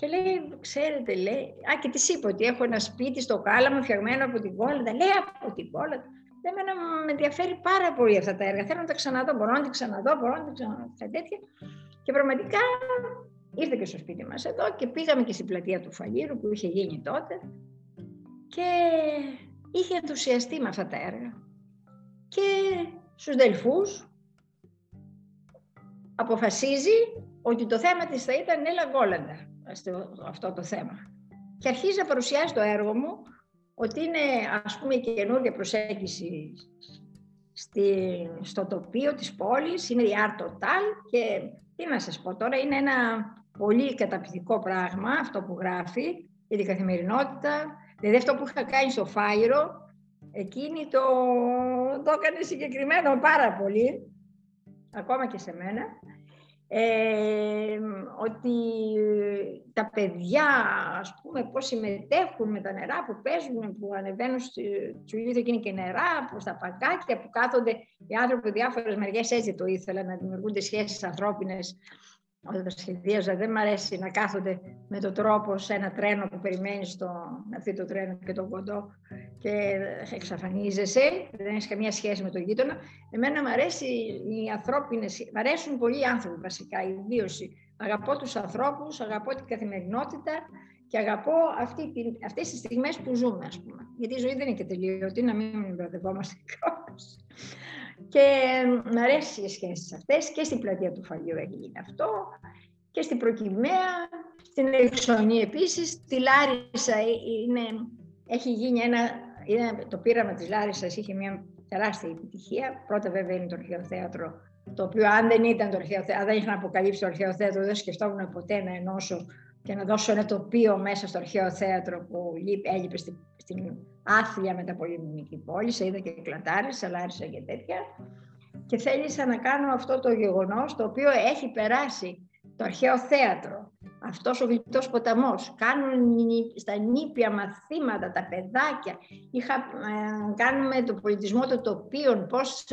και λέει, ξέρετε, λέει, α, και τη είπε ότι έχω ένα σπίτι στο Κάλαμο φτιαγμένο από την Κόλαντα. Λέει, από την Κόλαντα. Εμένα με ενδιαφέρει πάρα πολύ αυτά τα έργα. Θέλω να τα ξαναδώ, μπορώ να τα ξαναδώ, μπορώ να τα ξαναδώ, τέτοια. Και πραγματικά ήρθε και στο σπίτι μας εδώ και πήγαμε και στην πλατεία του Φαλήρου που είχε γίνει τότε και είχε ενθουσιαστεί με αυτά τα έργα. Και στους Δελφούς αποφασίζει ότι το θέμα της θα ήταν Έλα Γκόλαντα, αυτό το θέμα. Και αρχίζει να παρουσιάζει το έργο μου ότι είναι ας πούμε καινούργια προσέγγιση στη, στο τοπίο της πόλης, είναι η Art Total και τι να σας πω τώρα, είναι ένα πολύ καταπληκτικό πράγμα αυτό που γράφει για την καθημερινότητα. Δηλαδή αυτό που είχα κάνει στο Φάιρο, εκείνη το, το έκανε συγκεκριμένο πάρα πολύ, ακόμα και σε μένα ε, ότι τα παιδιά, ας πούμε, πώς συμμετέχουν με τα νερά που παίζουν, που ανεβαίνουν στη τσουλίδα εκείνη και νερά, προς τα παγκάκια που κάθονται οι άνθρωποι διάφορες μεριές έτσι το ήθελα να δημιουργούνται σχέσεις ανθρώπινες όταν το σχεδίαζα, δεν μου αρέσει να κάθονται με τον τρόπο σε ένα τρένο που περιμένεις στο, να έρθει το τρένο και τον κοντό και εξαφανίζεσαι, δεν έχεις καμία σχέση με τον γείτονα. Εμένα μου αρέσει οι ανθρώπινες, μ' αρέσουν πολύ οι άνθρωποι βασικά, η βίωση. Αγαπώ τους ανθρώπους, αγαπώ την καθημερινότητα και αγαπώ αυτή την, αυτές τις στιγμές που ζούμε, ας πούμε. Γιατί η ζωή δεν είναι και τελείωτη, να μην μπερδευόμαστε κιόλας. Και μ' αρέσει οι σχέσεις αυτές και στην πλατεία του Φαγείου έγινε αυτό και στην Προκυμαία, στην Ελξονή επίσης, στη Λάρισα είναι, έχει γίνει ένα, είναι, το πείραμα της Λάρισας είχε μια τεράστια επιτυχία. Πρώτα βέβαια είναι το αρχαίο θέατρο, το οποίο αν δεν ήταν το αρχαίο θέατρο, αν δεν είχαν αποκαλύψει το αρχαίο θέατρο, δεν σκεφτόμουν ποτέ να ενώσω και να δώσω ένα τοπίο μέσα στο αρχαίο θέατρο που έλειπε στην, στην άθλια μεταπολεμική πόλη, σε είδα και κλατάρες, σαλάρισα και τέτοια. Και θέλησα να κάνω αυτό το γεγονός το οποίο έχει περάσει το αρχαίο θέατρο, αυτός ο γλυπτός ποταμός. Κάνουν στα νήπια μαθήματα, τα παιδάκια. Είχα, ε, κάνουμε το πολιτισμό των τοπίων, πώς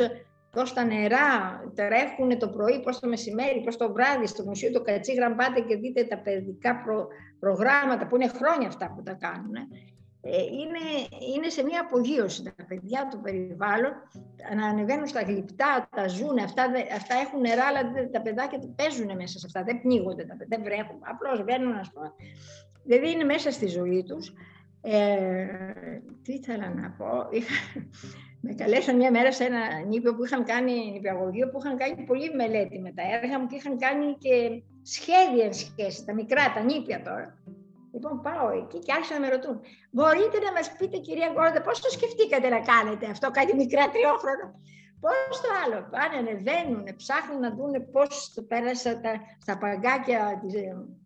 πώς τα νερά τρέχουν το πρωί, πώς το μεσημέρι, πώς το βράδυ. Στο Μουσείο του Κατσίγραμ πάτε και δείτε τα παιδικά προ, προγράμματα που είναι χρόνια αυτά που τα κάνουν. Ε, είναι, είναι σε μια απογείωση τα παιδιά του περιβάλλον, να ανεβαίνουν στα γλυπτά, τα ζουν, αυτά, αυτά έχουν νερά, αλλά τα παιδάκια παίζουν μέσα σε αυτά, δεν πνίγονται, δεν βρέχουν, απλώς βγαίνουν, ας πούμε. Δηλαδή είναι μέσα στη ζωή τους. Ε, τι ήθελα να πω, με καλέσαν μια μέρα σε ένα νήπιο που είχαν κάνει, νηπιαγωγείο, που είχαν κάνει πολύ μελέτη με τα έργα μου και είχαν κάνει και σχέδια σχέση, τα μικρά, τα νήπια τώρα. Λοιπόν, πάω εκεί και άρχισαν να με ρωτούν. Μπορείτε να μας πείτε, κυρία Γκόρντα, πώς το σκεφτήκατε να κάνετε αυτό, κάτι μικρά τριόχρονα. Πώς το άλλο. Πάνε, ανεβαίνουν, ψάχνουν να δουν πώς το πέρασα τα, στα παγκάκια,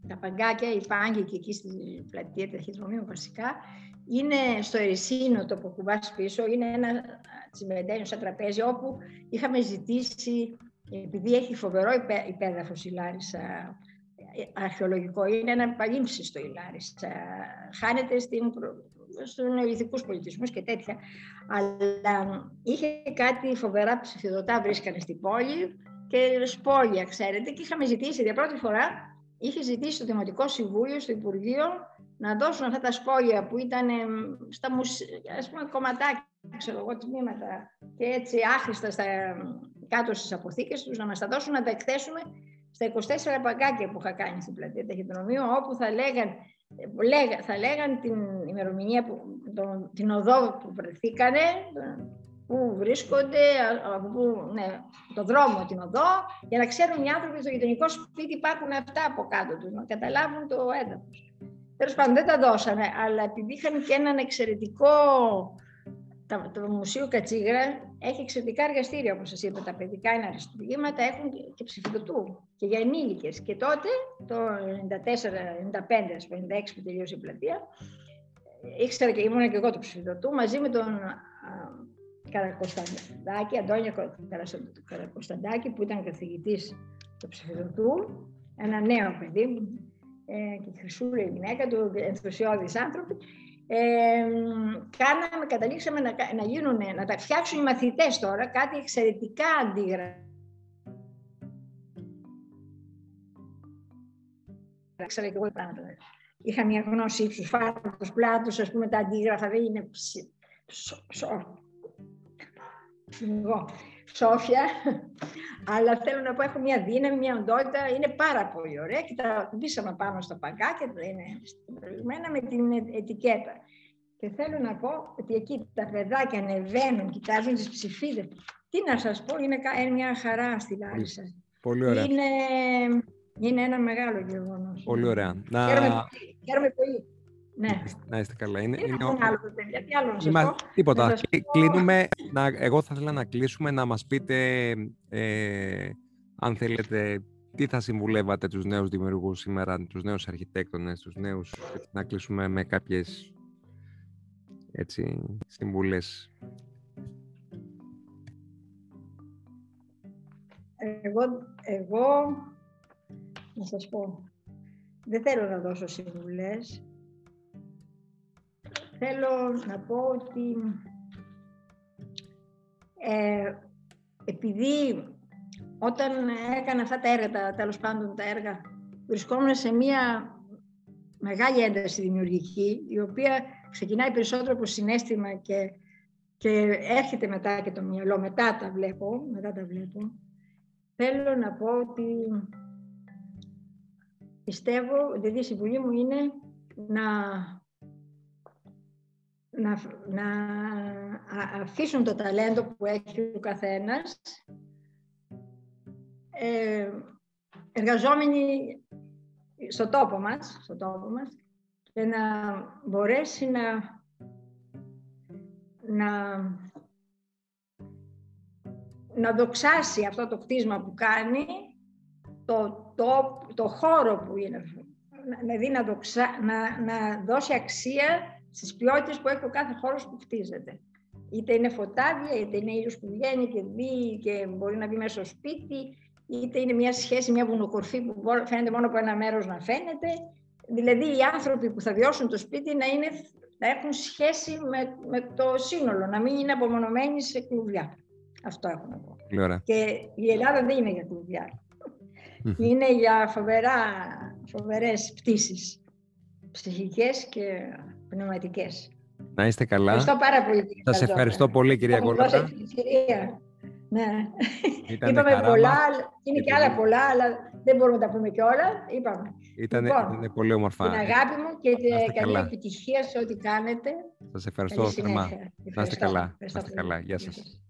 τα παγκάκια, οι πάγκοι και εκεί στην πλατεία ταχυδρομείου βασικά. Είναι στο Ερυσίνο το που κουβάς πίσω, είναι ένα τσιμεντένιο σαν τραπέζι όπου είχαμε ζητήσει, επειδή έχει φοβερό υπέδαφος η Λάρισα, αρχαιολογικό, είναι ένα παλίμψη η Λάρισα, χάνεται στην, στους νεολιθικούς πολιτισμούς και τέτοια, αλλά είχε κάτι φοβερά ψηφιδωτά βρίσκανε στην πόλη και σπόλια, ξέρετε, και είχαμε ζητήσει για πρώτη φορά, είχε ζητήσει το Δημοτικό Συμβούλιο, στο Υπουργείο, να δώσουν αυτά τα σπόλια που ήταν στα μουσ... ας πούμε, κομματάκια, ξέρω εγώ, τμήματα και έτσι άχρηστα στα... κάτω στις αποθήκες τους, να μας τα δώσουν να τα εκθέσουμε στα 24 παγκάκια που είχα κάνει στην πλατεία ταχυδρομείου, όπου θα λέγαν, λέγα, θα λέγαν την ημερομηνία, που, τον, την οδό που βρεθήκανε, πού βρίσκονται, που, ναι, το δρόμο, την οδό, για να ξέρουν οι άνθρωποι στο γειτονικό σπίτι υπάρχουν αυτά από κάτω τους, να καταλάβουν το έδαφος. Τέλος πάντων, δεν τα δώσαμε, αλλά επειδή είχαν και έναν εξαιρετικό. Το Μουσείο Κατσίγρα έχει εξαιρετικά εργαστήρια, όπως σας είπα. Τα παιδικά είναι αριστουργήματα, έχουν και ψηφιδωτού και για ενήλικες. Και τότε, το 94, 95, 96 που τελείωσε η πλατεία, ήξερα και ήμουν και εγώ του ψηφιδωτού μαζί με τον Καρακοσταντάκη, Αντώνιο Καρακοσταντάκη, που ήταν καθηγητής του ψηφιδωτού, ένα νέο παιδί, ε, και η Χρυσούλα η γυναίκα του, ενθουσιώδεις άνθρωποι, ε, κάναμε, καταλήξαμε να, να, γίνουν, να τα φτιάξουν οι μαθητές τώρα, κάτι εξαιρετικά αντίγραφα. Ξέρω και εγώ πράγματα. Είχα μια γνώση ύψους φάρμακος πλάτους, ας πούμε, τα αντίγραφα δεν είναι εγώ, Σόφια, αλλά θέλω να πω έχω μια δύναμη, μια οντότητα, είναι πάρα πολύ ωραία και τα μπήσαμε πάνω στο παγκάκι, είναι στριμμένα με την ετικέτα. Και θέλω να πω ότι εκεί τα παιδάκια ανεβαίνουν, κοιτάζουν τις ψηφίδες. Τι να σας πω, είναι μια χαρά στη Λάρισα. Πολύ ωραία. Είναι, είναι ένα μεγάλο γεγονός. Πολύ ωραία. Να... Χαίρομαι, χαίρομαι πολύ. Ναι. Να είστε καλά. Είναι, είναι, είναι άλλο, παιδιά. Τι άλλο να Είμα... Τίποτα. Κλείνουμε. Να, εγώ θα ήθελα να κλείσουμε να μας πείτε, ε, αν θέλετε, τι θα συμβουλεύατε τους νέους δημιουργούς σήμερα, τους νέους αρχιτέκτονες, τους νέους, να κλείσουμε με κάποιες έτσι, συμβουλές. Εγώ, εγώ, να σας πω, δεν θέλω να δώσω συμβουλές. Θέλω να πω ότι ε, επειδή όταν έκανα αυτά τα έργα, τέλος πάντων τα έργα, βρισκόμουν σε μια μεγάλη ένταση δημιουργική, η οποία ξεκινάει περισσότερο από συνέστημα και, και έρχεται μετά και το μυαλό, μετά τα βλέπω, μετά τα βλέπω. Θέλω να πω ότι πιστεύω, δηλαδή η συμβουλή μου είναι να, να, να αφήσουν το ταλέντο που έχει ο καθένας. Ε, εργαζόμενοι στο τόπο μας, στο τόπο μας και να μπορέσει να, να, να δοξάσει αυτό το κτίσμα που κάνει, το, το, το χώρο που είναι, δηλαδή να, να, να δώσει αξία στις ποιότητες που έχει ο κάθε χώρος που χτίζεται. Είτε είναι φωτάδια, είτε είναι ήλιος που βγαίνει και δει και μπορεί να μπει μέσα στο σπίτι, είτε είναι μια σχέση, μια βουνοκορφή που φαίνεται μόνο από ένα μέρος να φαίνεται. Δηλαδή οι άνθρωποι που θα βιώσουν το σπίτι να, είναι, να έχουν σχέση με, με το σύνολο, να μην είναι απομονωμένοι σε κλουβιά. Αυτό έχω να πω. Και η Ελλάδα δεν είναι για κλουβιά. είναι για φοβερά, φοβερές πτήσεις ψυχικές και πνευματικές. Να είστε καλά. Ευχαριστώ πάρα πολύ. Σας ευχαριστώ πολύ κυρία Κολότα. Ναι. Είπαμε πολλά, είναι και άλλα πολλά, αλλά δεν μπορούμε να τα πούμε και όλα. Είπαμε. Ήταν λοιπόν, πολύ όμορφα. Την αγάπη μου και καλή επιτυχία σε ό,τι κάνετε. Σας ευχαριστώ θερμά. Να είστε καλά. Να είστε καλά. Γεια σας.